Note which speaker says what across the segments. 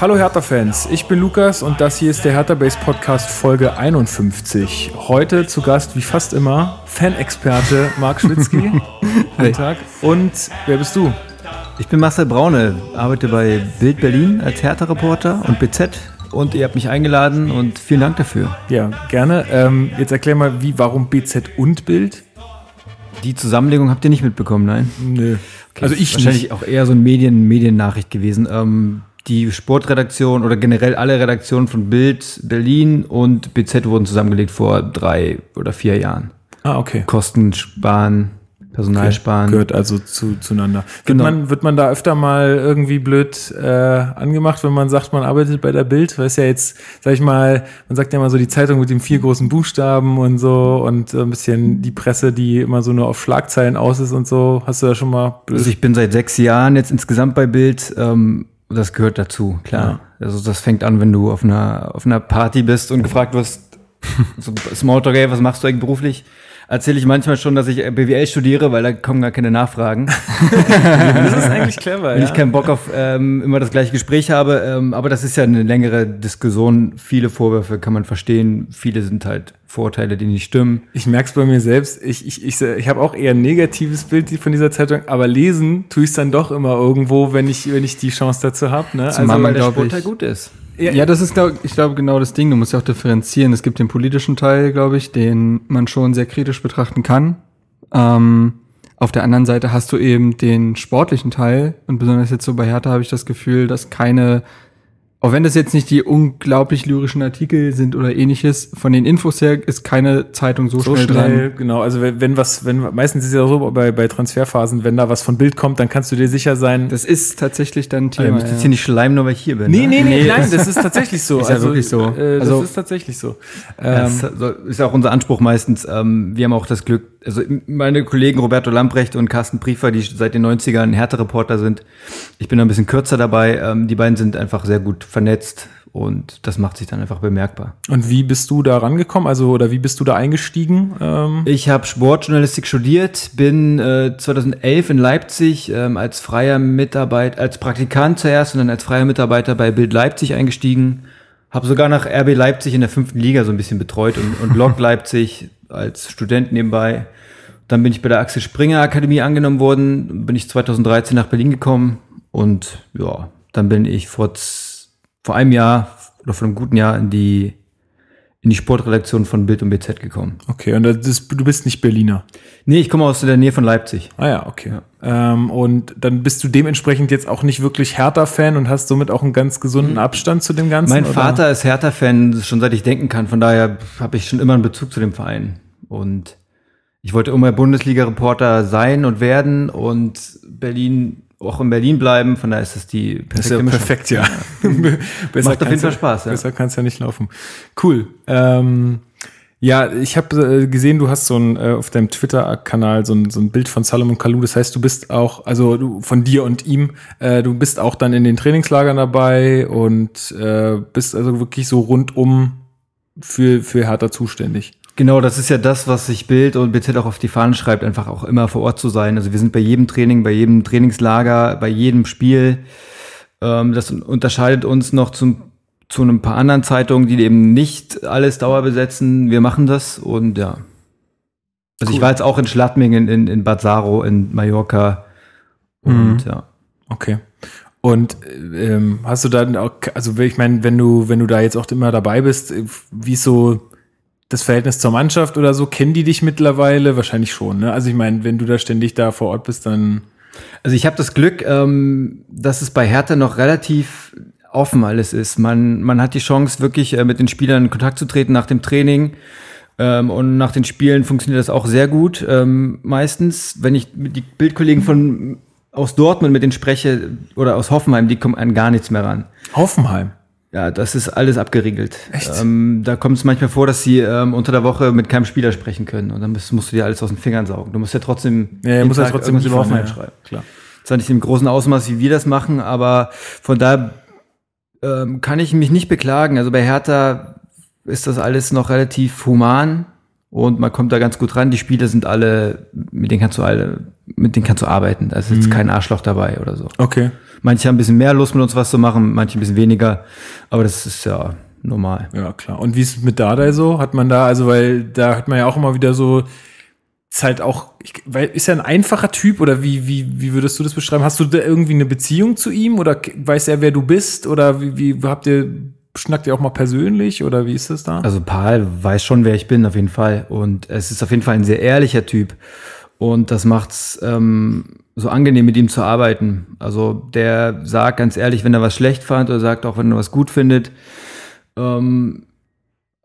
Speaker 1: Hallo Hertha-Fans, ich bin Lukas und das hier ist der Hertha Base Podcast Folge 51. Heute zu Gast, wie fast immer, Fanexperte Marc Schwitzky. Guten Tag. Und wer bist du?
Speaker 2: Ich bin Marcel Braune, arbeite bei Bild Berlin als Hertha-Reporter und BZ und ihr habt mich eingeladen und vielen Dank dafür.
Speaker 1: Ja, gerne. Ähm, jetzt erklär mal, wie, warum BZ und Bild?
Speaker 2: Die Zusammenlegung habt ihr nicht mitbekommen, nein?
Speaker 1: Nö.
Speaker 2: Okay, also ich wahrscheinlich nicht. auch eher so ein Medien Mediennachricht gewesen. Ähm, die Sportredaktion oder generell alle Redaktionen von Bild Berlin und BZ wurden zusammengelegt vor drei oder vier Jahren.
Speaker 1: Ah, okay.
Speaker 2: Kosten sparen, Personal okay. sparen.
Speaker 1: Gehört also zu, zueinander. Genau. Wird, man, wird man da öfter mal irgendwie blöd äh, angemacht, wenn man sagt, man arbeitet bei der Bild? Weil es ja jetzt, sag ich mal, man sagt ja immer so die Zeitung mit den vier großen Buchstaben und so und ein bisschen die Presse, die immer so nur auf Schlagzeilen aus ist und so. Hast du da schon mal
Speaker 2: blöd? Also ich bin seit sechs Jahren jetzt insgesamt bei Bild. Ähm, das gehört dazu, klar. Ja. Also das fängt an, wenn du auf einer, auf einer Party bist und gefragt wirst, so Smalltalk, ey, was machst du eigentlich beruflich? erzähle ich manchmal schon, dass ich BWL studiere, weil da kommen gar keine Nachfragen.
Speaker 1: das ist eigentlich clever,
Speaker 2: Wenn ja. ich keinen Bock auf ähm, immer das gleiche Gespräch habe. Ähm, aber das ist ja eine längere Diskussion. Viele Vorwürfe kann man verstehen. Viele sind halt Vorurteile, die nicht stimmen.
Speaker 1: Ich merke es bei mir selbst. Ich, ich, ich, ich habe auch eher ein negatives Bild von dieser Zeitung, aber lesen tue ich es dann doch immer irgendwo, wenn ich, wenn ich die Chance dazu habe. Ne?
Speaker 2: Zumal also, weil der Sport halt gut ist.
Speaker 1: Ja, ja, das ist, glaub, ich glaube, genau das Ding. Du musst ja auch differenzieren. Es gibt den politischen Teil, glaube ich, den man schon sehr kritisch betrachten kann. Ähm, auf der anderen Seite hast du eben den sportlichen Teil. Und besonders jetzt so bei Hertha habe ich das Gefühl, dass keine auch wenn das jetzt nicht die unglaublich lyrischen Artikel sind oder ähnliches, von den Infos her ist keine Zeitung so, so schnell, schnell dran. Genau, also wenn, wenn was, wenn meistens ist es ja so bei, bei Transferphasen, wenn da was von Bild kommt, dann kannst du dir sicher sein.
Speaker 2: Das ist tatsächlich dann ein
Speaker 1: Thema. Also,
Speaker 2: ja. jetzt hier nicht schleimen, nur weil ich hier bin.
Speaker 1: Nee, ne? nee, nee, nein, das ist tatsächlich so.
Speaker 2: ist ja also, wirklich so.
Speaker 1: Äh, das also, ist tatsächlich so.
Speaker 2: Ähm, das ist auch unser Anspruch meistens. Ähm, wir haben auch das Glück, also meine Kollegen Roberto Lamprecht und Carsten Briefer, die seit den 90ern Härte-Reporter sind, ich bin ein bisschen kürzer dabei, ähm, die beiden sind einfach sehr gut vernetzt und das macht sich dann einfach bemerkbar.
Speaker 1: Und wie bist du da rangekommen? Also, oder wie bist du da eingestiegen?
Speaker 2: Ähm ich habe Sportjournalistik studiert, bin äh, 2011 in Leipzig ähm, als freier Mitarbeiter, als Praktikant zuerst und dann als freier Mitarbeiter bei Bild Leipzig eingestiegen. Habe sogar nach RB Leipzig in der fünften Liga so ein bisschen betreut und, und Lok Leipzig als Student nebenbei. Dann bin ich bei der Axel Springer Akademie angenommen worden, bin ich 2013 nach Berlin gekommen und ja, dann bin ich vor, vor einem Jahr oder vor einem guten Jahr in die in die Sportredaktion von Bild und BZ gekommen.
Speaker 1: Okay, und das, du bist nicht Berliner?
Speaker 2: Nee, ich komme aus der Nähe von Leipzig.
Speaker 1: Ah ja, okay. Ja. Ähm, und dann bist du dementsprechend jetzt auch nicht wirklich Hertha-Fan und hast somit auch einen ganz gesunden hm. Abstand zu dem Ganzen?
Speaker 2: Mein oder? Vater ist Hertha-Fan, schon seit ich denken kann. Von daher habe ich schon immer einen Bezug zu dem Verein. Und ich wollte immer Bundesliga-Reporter sein und werden und Berlin auch in Berlin bleiben, von daher ist das die
Speaker 1: perfekte ja perfekt, ja.
Speaker 2: besser Macht auf jeden Fall Spaß.
Speaker 1: Ja. Besser kann es ja nicht laufen. Cool. Ähm, ja, ich habe äh, gesehen, du hast so ein äh, auf deinem Twitter-Kanal so ein, so ein Bild von Salomon Kalou. Das heißt, du bist auch, also du, von dir und ihm, äh, du bist auch dann in den Trainingslagern dabei und äh, bist also wirklich so rundum für, für Hertha zuständig.
Speaker 2: Genau, das ist ja das, was sich Bild und BZ auch auf die Fahnen schreibt, einfach auch immer vor Ort zu sein. Also wir sind bei jedem Training, bei jedem Trainingslager, bei jedem Spiel. Ähm, das unterscheidet uns noch zum, zu ein paar anderen Zeitungen, die eben nicht alles Dauer besetzen. Wir machen das und ja. Also cool. ich war jetzt auch in Schladming, in, in Bad Saro, in Mallorca und mhm. ja.
Speaker 1: Okay. Und ähm, hast du dann auch, also ich meine, wenn du, wenn du da jetzt auch immer dabei bist, wie so das Verhältnis zur Mannschaft oder so? Kennen die dich mittlerweile? Wahrscheinlich schon, ne? Also ich meine, wenn du da ständig da vor Ort bist, dann.
Speaker 2: Also ich habe das Glück, ähm, dass es bei Hertha noch relativ offen alles ist. Man, man hat die Chance, wirklich äh, mit den Spielern in Kontakt zu treten nach dem Training. Ähm, und nach den Spielen funktioniert das auch sehr gut. Ähm, meistens, wenn ich mit die Bildkollegen von aus Dortmund mit denen spreche oder aus Hoffenheim, die kommen an gar nichts mehr ran.
Speaker 1: Hoffenheim?
Speaker 2: Ja, das ist alles abgeriegelt.
Speaker 1: Echt?
Speaker 2: Ähm, da kommt es manchmal vor, dass sie ähm, unter der Woche mit keinem Spieler sprechen können. Und dann musst, musst du dir alles aus den Fingern saugen. Du musst ja trotzdem.
Speaker 1: Ja, ja musst ja trotzdem über Hoffenheim ja, schreiben.
Speaker 2: Klar. Zwar nicht im großen Ausmaß, wie wir das machen, aber von daher ähm, kann ich mich nicht beklagen. Also bei Hertha ist das alles noch relativ human und man kommt da ganz gut ran. Die Spieler sind alle, mit denen kannst du alle, mit denen kannst du arbeiten. Da ist jetzt mhm. kein Arschloch dabei oder so.
Speaker 1: Okay.
Speaker 2: Manche haben ein bisschen mehr Lust, mit uns was zu machen, manche ein bisschen weniger. Aber das ist ja normal.
Speaker 1: Ja, klar. Und wie ist es mit Dardai so? Hat man da, also weil da hat man ja auch immer wieder so, ist halt auch, ich, weil, ist er ein einfacher Typ oder wie, wie, wie würdest du das beschreiben? Hast du da irgendwie eine Beziehung zu ihm oder weiß er, wer du bist oder wie, wie habt ihr, schnackt ihr auch mal persönlich oder wie ist das da?
Speaker 2: Also Paul weiß schon, wer ich bin, auf jeden Fall. Und es ist auf jeden Fall ein sehr ehrlicher Typ. Und das macht's ähm, so angenehm, mit ihm zu arbeiten. Also der sagt ganz ehrlich, wenn er was schlecht fand oder sagt auch, wenn er was gut findet, ähm,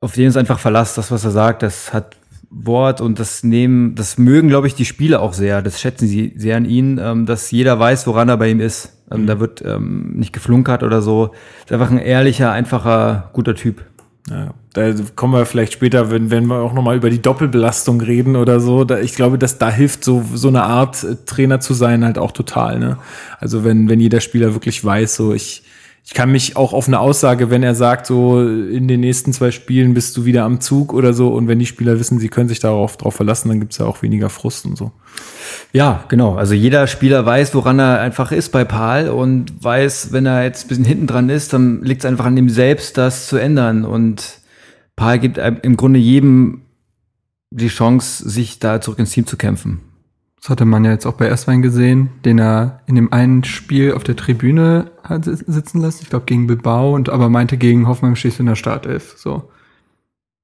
Speaker 2: auf den ist einfach Verlass, das, was er sagt, das hat Wort und das nehmen, das mögen, glaube ich, die Spieler auch sehr. Das schätzen sie sehr an ihn, ähm, dass jeder weiß, woran er bei ihm ist. Ähm, Da wird ähm, nicht geflunkert oder so. Ist einfach ein ehrlicher, einfacher, guter Typ.
Speaker 1: Ja, da kommen wir vielleicht später, wenn, wenn wir auch nochmal über die Doppelbelastung reden oder so. Da, ich glaube, dass da hilft so, so eine Art äh, Trainer zu sein halt auch total. Ne? Also wenn, wenn jeder Spieler wirklich weiß, so ich, ich kann mich auch auf eine Aussage, wenn er sagt, so in den nächsten zwei Spielen bist du wieder am Zug oder so, und wenn die Spieler wissen, sie können sich darauf drauf verlassen, dann gibt's ja auch weniger Frust und so.
Speaker 2: Ja, genau. Also jeder Spieler weiß, woran er einfach ist bei Paul und weiß, wenn er jetzt ein bisschen hinten dran ist, dann liegt es einfach an ihm selbst, das zu ändern. Und Paul gibt im Grunde jedem die Chance, sich da zurück ins Team zu kämpfen.
Speaker 3: Das hatte man ja jetzt auch bei Erstwein gesehen, den er in dem einen Spiel auf der Tribüne hat si- sitzen lassen. Ich glaube gegen Bilbao und aber meinte gegen Hoffenheim stehst du in der Startelf. So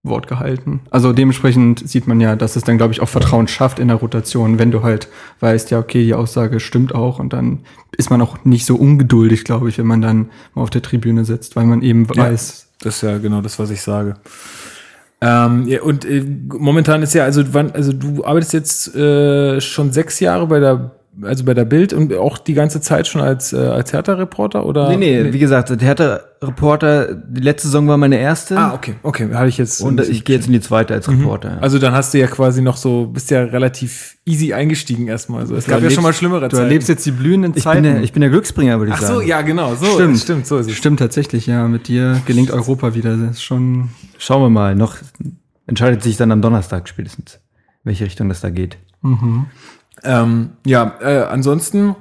Speaker 3: Wort gehalten. Also dementsprechend sieht man ja, dass es dann glaube ich auch Vertrauen schafft in der Rotation, wenn du halt weißt, ja okay, die Aussage stimmt auch und dann ist man auch nicht so ungeduldig, glaube ich, wenn man dann mal auf der Tribüne sitzt, weil man eben
Speaker 1: Ja.
Speaker 3: weiß,
Speaker 1: Das ist ja genau das, was ich sage. Ähm, ja, und äh, momentan ist ja, also wann, also du arbeitest jetzt äh, schon sechs Jahre bei der, also bei der Bild und auch die ganze Zeit schon als, äh, als Hertha-Reporter oder?
Speaker 2: Nee, nee, wie gesagt, der Hertha-Reporter, die letzte Saison war meine erste.
Speaker 1: Ah, okay, okay, hatte ich jetzt.
Speaker 2: Und ich gehe jetzt in die zweite als Reporter. ja.
Speaker 1: Also dann hast du ja quasi noch so, bist ja relativ easy eingestiegen erstmal. Also es gab ja
Speaker 3: erlebst-
Speaker 1: schon mal schlimmere
Speaker 3: du erlebst jetzt die blühenden
Speaker 2: ich,
Speaker 3: Zeiten.
Speaker 2: bin der, ich bin der Glücksbringer, würde ich
Speaker 1: Ach
Speaker 2: sagen.
Speaker 1: so, ja, genau, so,
Speaker 3: Stimmt.
Speaker 1: stimmt, so ist es.
Speaker 3: Stimmt tatsächlich, ja. Mit dir gelingt Europa wieder. Das ist schon
Speaker 2: Schauen wir mal. Noch entscheidet sich dann am Donnerstag spätestens, welche Richtung das da geht.
Speaker 1: Ähm, ja, äh, ansonsten,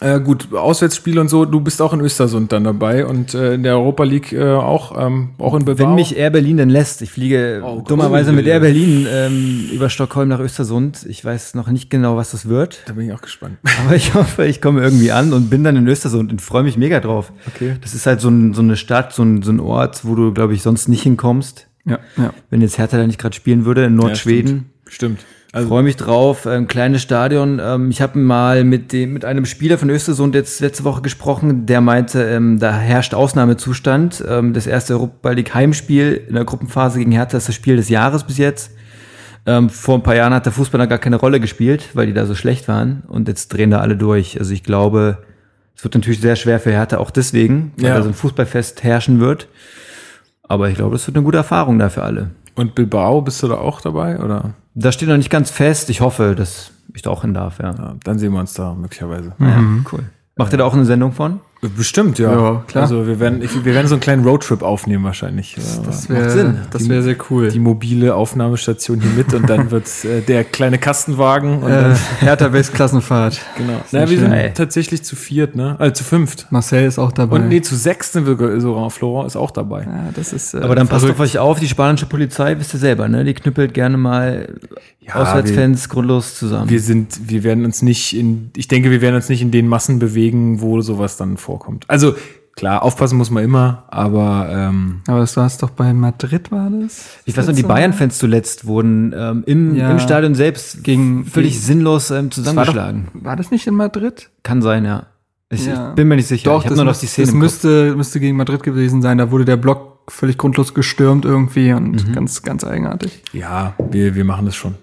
Speaker 1: äh, gut, Auswärtsspiele und so, du bist auch in Östersund dann dabei und äh, in der Europa League äh, auch, ähm, auch in Bilbao.
Speaker 2: Wenn mich Air Berlin denn lässt, ich fliege
Speaker 1: Oh,
Speaker 2: dummerweise mit Air Berlin ähm, über Stockholm nach Östersund. Ich weiß noch nicht genau, was das wird,
Speaker 1: da bin ich auch gespannt.
Speaker 2: aber ich hoffe, ich komme irgendwie an und bin dann in Östersund und freue mich mega drauf.
Speaker 1: Okay.
Speaker 2: Das ist halt so, ein, so eine Stadt, so ein, so ein Ort, wo du, glaube ich, sonst nicht hinkommst.
Speaker 3: Ja, ja.
Speaker 2: Wenn jetzt Hertha da nicht gerade spielen würde in Nordschweden.
Speaker 1: Stimmt. stimmt.
Speaker 2: Ich
Speaker 1: Also,
Speaker 2: freue mich drauf, ein kleines Stadion. Ähm, ich habe mal mit dem mit einem Spieler von Östersund jetzt letzte Woche gesprochen, der meinte, ähm, da herrscht Ausnahmezustand. Ähm, das erste Europa League Heimspiel in der Gruppenphase gegen Hertha ist das Spiel des Jahres bis jetzt. Ähm, vor ein paar Jahren hat der Fußball da gar keine Rolle gespielt, weil die da so schlecht waren. Und jetzt drehen da alle durch. Also ich glaube, es wird natürlich sehr schwer für Hertha auch deswegen, weil
Speaker 1: Ja.
Speaker 2: da so ein Fußballfest herrschen wird. Aber ich glaube, das wird eine gute Erfahrung da für alle.
Speaker 1: und Bilbao, bist du da auch dabei? Oder?
Speaker 2: Das steht noch nicht ganz fest. Ich hoffe, dass ich da auch hin darf, ja.
Speaker 1: Ja, dann sehen wir uns da möglicherweise.
Speaker 2: Ja, cool. Macht ihr da auch eine Sendung von?
Speaker 1: Bestimmt, ja.
Speaker 3: Ja, klar.
Speaker 1: Also wir werden, ich, wir werden so einen kleinen Roadtrip aufnehmen wahrscheinlich.
Speaker 3: Das
Speaker 2: Macht
Speaker 3: wäre
Speaker 2: Sinn.
Speaker 3: das wäre sehr cool.
Speaker 1: die mobile Aufnahmestation hier mit und dann wird äh, der kleine Kastenwagen und
Speaker 3: äh,
Speaker 1: dann,
Speaker 3: Hertha West Klassenfahrt.
Speaker 1: genau. Naja, wir sind tatsächlich zu viert, ne? Also zu fünft.
Speaker 3: Marcel ist auch dabei.
Speaker 1: Und nee, zu sechs sind wir sogar. Florent ist auch dabei.
Speaker 3: ja, das ist äh,
Speaker 2: Aber dann passt
Speaker 3: verrückt.
Speaker 2: auf euch auf, die spanische Polizei, wisst ihr selber, ne? Die knüppelt gerne mal
Speaker 1: Ja,
Speaker 2: Auswärtsfans grundlos zusammen.
Speaker 1: Wir sind, wir werden uns nicht in, ich denke, wir werden uns nicht in den Massen bewegen, wo sowas dann vorkommt. Also klar, aufpassen muss man immer, aber ähm,
Speaker 3: Aber das war es doch bei Madrid, war das?
Speaker 2: ich weiß noch, die? Bayern-Fans zuletzt wurden ähm, im,
Speaker 3: Ja.
Speaker 2: im Stadion selbst
Speaker 3: Gegen-
Speaker 2: völlig
Speaker 3: gegen-
Speaker 2: sinnlos ähm,
Speaker 3: Das war, doch,
Speaker 2: zusammengeschlagen.
Speaker 3: war das nicht in Madrid?
Speaker 2: Kann sein, ja. Ich,
Speaker 3: Ja.
Speaker 2: ich bin mir nicht sicher. ich habe nur noch die Szene
Speaker 3: das
Speaker 2: im Kopf.
Speaker 3: müsste, müsste gegen Madrid gewesen sein. Da wurde der Block völlig grundlos gestürmt irgendwie und
Speaker 2: Mhm.
Speaker 3: ganz, ganz eigenartig.
Speaker 1: ja, wir, wir machen das schon.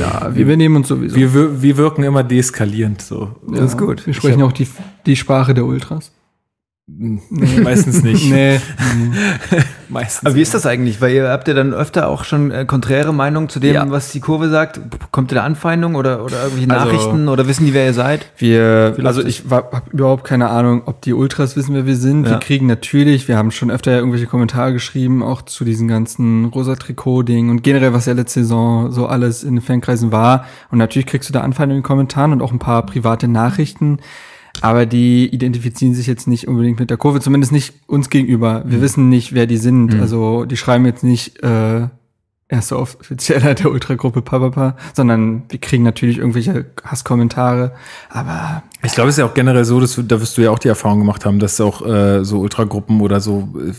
Speaker 3: Ja, wir, wir nehmen uns sowieso.
Speaker 1: Wir, wir, wir wirken immer deeskalierend, so.
Speaker 3: ja,
Speaker 2: das ist gut.
Speaker 3: Wir sprechen auch die, die Sprache der Ultras.
Speaker 1: Meistens nicht.
Speaker 3: Nee.
Speaker 1: Meistens
Speaker 2: Aber wie ist das eigentlich? Weil ihr habt ja dann öfter auch schon äh, konträre Meinungen zu dem,
Speaker 3: Ja.
Speaker 2: was die Kurve sagt. Kommt ihr da Anfeindungen oder, oder irgendwelche
Speaker 3: Also-
Speaker 2: Nachrichten oder wissen die, wer ihr seid?
Speaker 3: Wir, also
Speaker 2: das?
Speaker 3: ich habe überhaupt keine Ahnung, ob die Ultras wissen, wer wir sind.
Speaker 2: Ja.
Speaker 3: Wir kriegen natürlich, wir haben schon öfter irgendwelche Kommentare geschrieben, auch zu diesen ganzen rosa Trikot-Ding und generell, was ja letzte Saison so alles in den Fankreisen war. Und natürlich kriegst du da Anfeindungen in den Kommentaren und auch ein paar private Nachrichten. Aber die identifizieren sich jetzt nicht unbedingt mit der Kurve, zumindest nicht uns gegenüber. Wir wissen nicht, wer die sind. Also die schreiben jetzt nicht äh, erster Offizieller der Ultragruppe Papapa, sondern wir kriegen natürlich irgendwelche Hasskommentare. Aber
Speaker 1: Ich glaube, es ist ja auch generell so, dass du, da wirst du ja auch die Erfahrung gemacht haben, dass auch äh, so Ultragruppen oder so, äh,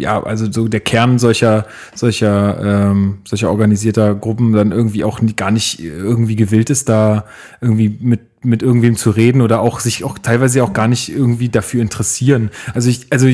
Speaker 1: ja, also so der Kern solcher, solcher, ähm, solcher organisierter Gruppen dann irgendwie auch nie, gar nicht irgendwie gewillt ist, da irgendwie mit mit irgendwem zu reden oder auch sich auch teilweise auch gar nicht irgendwie dafür interessieren. Also ich, also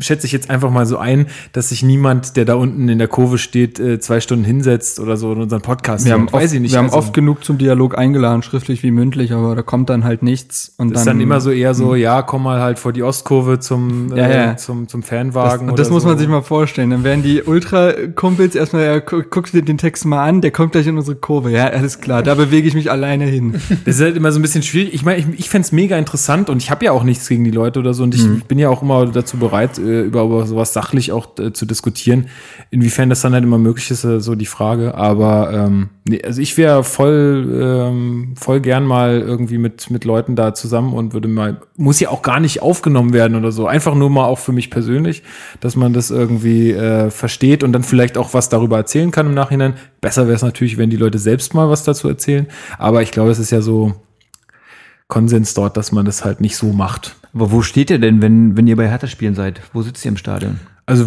Speaker 1: schätze ich jetzt einfach mal so ein, dass sich niemand, der da unten in der Kurve steht, äh, zwei Stunden hinsetzt oder so in unseren Podcast.
Speaker 3: wir haben, oft, wir haben
Speaker 1: also-
Speaker 3: oft genug zum Dialog eingeladen, schriftlich wie mündlich, aber da kommt dann halt nichts. Und
Speaker 1: Das ist dann immer so eher so, ja, komm mal halt vor die Ostkurve zum,
Speaker 3: Ja,
Speaker 1: äh,
Speaker 3: ja.
Speaker 1: zum, zum
Speaker 3: Das,
Speaker 1: Fanwagen.
Speaker 3: und das
Speaker 1: oder
Speaker 3: muss
Speaker 1: so.
Speaker 3: man sich mal vorstellen. Dann werden die Ultra-Kumpels erstmal, ja, gu- guck dir den Text mal an, der kommt gleich in unsere Kurve. Ja, alles klar, da bewege ich mich alleine hin.
Speaker 1: Das ist halt immer so ein bisschen schwierig. Ich meine, ich, ich fände es mega interessant und ich habe ja auch nichts gegen die Leute oder so und ich
Speaker 3: Mhm.
Speaker 1: bin ja auch immer dazu bereit, äh, über, über sowas sachlich auch äh, zu diskutieren. Inwiefern das dann halt immer möglich ist, äh, so die Frage. Aber ähm, nee, also ich wäre voll, ähm, voll gern mal irgendwie mit, mit Leuten da zusammen und würde mal, muss ja auch gar nicht aufgenommen werden oder so. Einfach nur mal auch für mich persönlich, dass man das irgendwie äh, versteht und dann vielleicht auch was darüber erzählen kann im Nachhinein. Besser wäre es natürlich, wenn die Leute selbst mal was dazu erzählen. Aber ich glaube, es ist ja so, Konsens dort, dass man das halt nicht so macht.
Speaker 2: Aber wo steht ihr denn, wenn, wenn ihr bei Hertha spielen seid? Wo sitzt ihr im Stadion?
Speaker 1: Also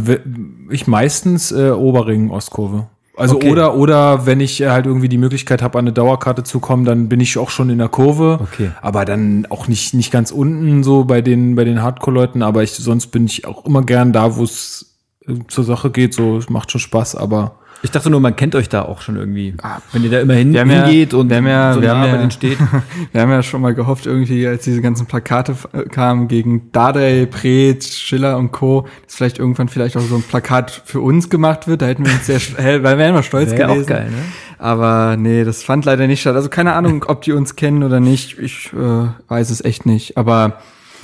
Speaker 1: ich meistens äh, Oberring, Ostkurve. Also
Speaker 2: Okay.
Speaker 1: oder oder wenn ich äh, halt irgendwie die Möglichkeit habe, an eine Dauerkarte zu kommen, dann bin ich auch schon in der Kurve.
Speaker 2: Okay.
Speaker 1: Aber dann auch nicht nicht ganz unten so bei den bei den Hardcore-Leuten. Aber ich sonst bin ich auch immer gern da, wo es äh, zur Sache geht. So es macht schon Spaß. Aber
Speaker 2: Ich dachte nur, man kennt euch da auch schon irgendwie. Wenn ihr da immer hin,
Speaker 3: haben ja-
Speaker 2: hingeht und
Speaker 3: wir haben ja-
Speaker 2: so
Speaker 3: wir haben
Speaker 2: nah bei
Speaker 3: ja-
Speaker 2: denen steht.
Speaker 3: Wir haben ja schon mal gehofft, irgendwie, als diese ganzen Plakate äh, kamen gegen Dardai, Preetz, Schiller und Co., dass vielleicht irgendwann vielleicht auch so ein Plakat für uns gemacht wird. Da hätten wir uns sehr, weil wir wären wir stolz
Speaker 2: Wäre
Speaker 3: gewesen.
Speaker 2: auch geil, ne?
Speaker 3: Aber nee, das fand leider nicht statt. Also keine Ahnung, ob die uns kennen oder nicht. Ich äh, weiß es echt nicht. Aber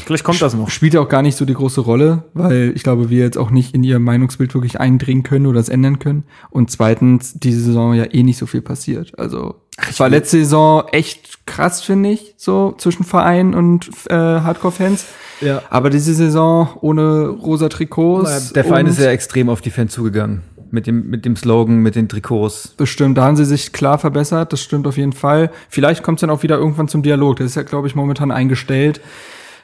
Speaker 1: vielleicht kommt das noch.
Speaker 3: spielt ja auch gar nicht so die große Rolle, weil ich glaube, wir jetzt auch nicht in ihr Meinungsbild wirklich eindringen können oder es ändern können. Und zweitens, diese Saison ja eh nicht so viel passiert. Also es war letzte Saison echt krass, finde ich, so zwischen Verein und äh, Hardcore-Fans.
Speaker 2: Ja.
Speaker 3: Aber diese Saison ohne rosa Trikots.
Speaker 2: Der Verein ist ja extrem auf die Fans zugegangen. Mit dem, mit dem Slogan, mit den Trikots.
Speaker 3: Das stimmt, da haben sie sich klar verbessert, das stimmt auf jeden Fall. Vielleicht kommt es dann auch wieder irgendwann zum Dialog. Das ist ja, glaube ich, momentan eingestellt.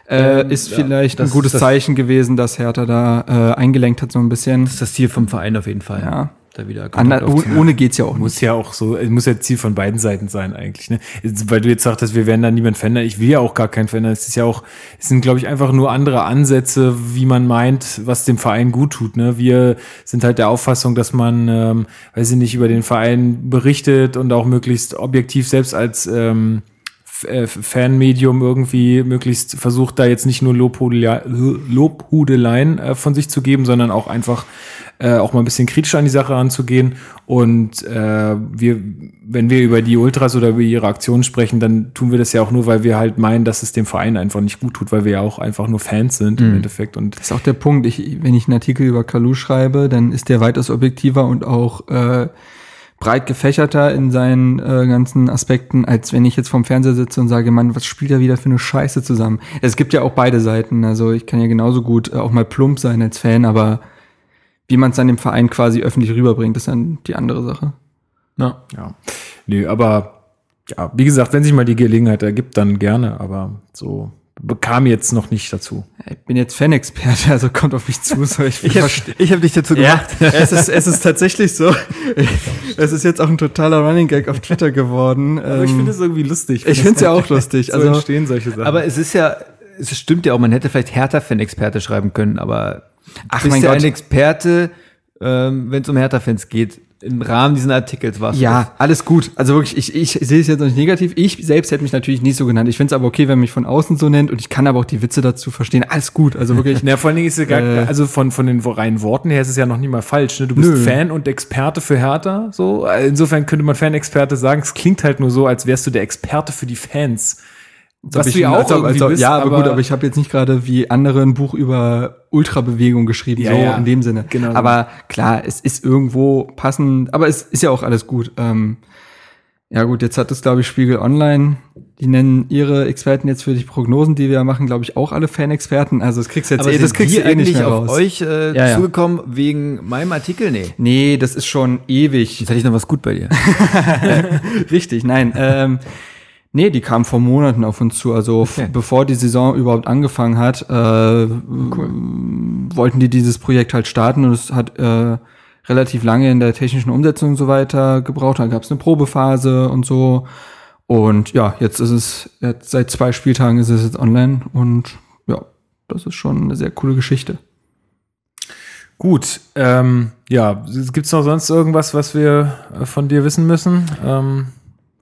Speaker 3: Äh,
Speaker 2: Ähm,
Speaker 3: ist
Speaker 2: ja,
Speaker 3: vielleicht ein gutes Zeichen gewesen, dass Hertha da äh, eingelenkt hat, so ein bisschen.
Speaker 2: Das ist das Ziel vom Verein auf jeden Fall.
Speaker 3: Ja.
Speaker 2: Da wieder
Speaker 3: Ander, oh, ohne geht's ja auch nicht.
Speaker 1: Muss ja auch so, es muss ja Ziel von beiden Seiten sein eigentlich, ne? Weil du jetzt sagtest, wir werden da niemand verändern. Ich will ja auch gar keinen verändern. Es ist ja auch, es sind, glaube ich, einfach nur andere Ansätze, wie man meint, was dem Verein gut tut, ne? Wir sind halt der Auffassung, dass man, ähm, weiß ich nicht, über den Verein berichtet und auch möglichst objektiv selbst als, ähm, äh, Fanmedium irgendwie möglichst versucht, da jetzt nicht nur Lobhudeleien, Lobhudeleien äh, von sich zu geben, sondern auch einfach äh, auch mal ein bisschen kritisch an die Sache ranzugehen. Und äh, wir, wenn wir über die Ultras oder über ihre Aktionen sprechen, dann tun wir das ja auch nur, weil wir halt meinen, dass es dem Verein einfach nicht gut tut, weil wir ja auch einfach nur Fans sind im Endeffekt. Und
Speaker 3: Das ist auch der Punkt. Ich, wenn ich einen Artikel über Kalu schreibe, dann ist der weitaus objektiver und auch äh, breit gefächerter in seinen äh, ganzen Aspekten, als wenn ich jetzt vorm Fernseher sitze und sage, Mann, was spielt er wieder für eine Scheiße zusammen? Es gibt ja auch beide Seiten. Also ich kann ja genauso gut äh, auch mal plump sein als Fan, aber wie man es dann dem Verein quasi öffentlich rüberbringt, ist dann die andere Sache.
Speaker 2: Ja.
Speaker 1: ja, nö, aber ja, wie gesagt, wenn sich mal die Gelegenheit ergibt, dann gerne, aber so bekam jetzt noch nicht dazu.
Speaker 3: Ich bin jetzt Fanexperte, also kommt auf mich zu. So ich
Speaker 2: Ich habe ich hab dich dazu
Speaker 3: Ja,
Speaker 2: gemacht.
Speaker 3: es ist, es ist tatsächlich so. Es ist jetzt auch ein totaler Running Gag auf Twitter geworden.
Speaker 1: Aber ich
Speaker 3: Ähm,
Speaker 1: finde es irgendwie lustig.
Speaker 3: ich finde es ja auch lustig.
Speaker 1: so
Speaker 3: Also,
Speaker 1: entstehen solche Sachen.
Speaker 2: Aber es ist ja, es stimmt ja auch, man hätte vielleicht Hertha-Fan-Experte schreiben können, aber
Speaker 3: Ach,
Speaker 2: bist
Speaker 3: mein
Speaker 2: ja
Speaker 3: Gott.
Speaker 2: ein Experte, ähm, wenn es um Hertha-Fans geht. Im Rahmen dieses Artikels warst du
Speaker 3: ja, alles gut. Also wirklich, ich, ich sehe es jetzt noch nicht negativ. Ich selbst hätte mich natürlich nicht so genannt. Ich finde es aber okay, wenn man mich von außen so nennt und ich kann aber auch die Witze dazu verstehen. Alles gut. Also wirklich.
Speaker 1: Na, vor allen Dingen ist es ja gar,
Speaker 3: Äh.
Speaker 1: also von, von den reinen Worten her ist es ja noch nie mal falsch. Ne? Du bist
Speaker 3: Nö.
Speaker 1: Fan und Experte für Hertha. So. Insofern könnte man Fan-Experte sagen. Es klingt halt nur so, als wärst du der Experte für die Fans. Was
Speaker 3: ich,
Speaker 1: du ja auch
Speaker 3: als ob-
Speaker 1: irgendwie
Speaker 3: als ob-
Speaker 1: bist,
Speaker 3: ja, aber, gut, aber ich habe jetzt nicht gerade wie andere ein Buch über Ultrabewegung geschrieben,
Speaker 1: Ja,
Speaker 3: so
Speaker 1: ja.
Speaker 3: in dem Sinne.
Speaker 1: Genau.
Speaker 3: Aber klar, es ist irgendwo passend, aber es ist ja auch alles gut. Ähm, Ja gut, jetzt hat es, glaube ich, Spiegel Online. Die nennen ihre Experten jetzt für die Prognosen, die wir machen, glaube ich, auch alle Fan-Experten. Also das kriegst du jetzt
Speaker 2: Aber
Speaker 3: eh, das kriegst du eh nicht
Speaker 2: eigentlich
Speaker 3: mehr
Speaker 2: auf
Speaker 3: raus.
Speaker 2: euch äh,
Speaker 3: Ja, ja.
Speaker 2: zugekommen wegen meinem Artikel? Nee.
Speaker 3: Nee, das ist schon ewig.
Speaker 2: Jetzt hätte ich noch was gut bei dir.
Speaker 3: Richtig, nein. Ähm, nee, die kamen vor Monaten auf uns zu. Also
Speaker 2: Okay.
Speaker 3: bevor die Saison überhaupt angefangen hat, äh, wollten die dieses Projekt halt starten und es hat äh, relativ lange in der technischen Umsetzung und so weiter gebraucht. Dann gab es eine Probephase und so. Und ja, jetzt ist es, jetzt seit zwei Spieltagen ist es jetzt online und ja, das ist schon eine sehr coole Geschichte.
Speaker 1: Gut, ähm, ja, gibt's noch sonst irgendwas, was wir äh, von dir wissen müssen? Ähm,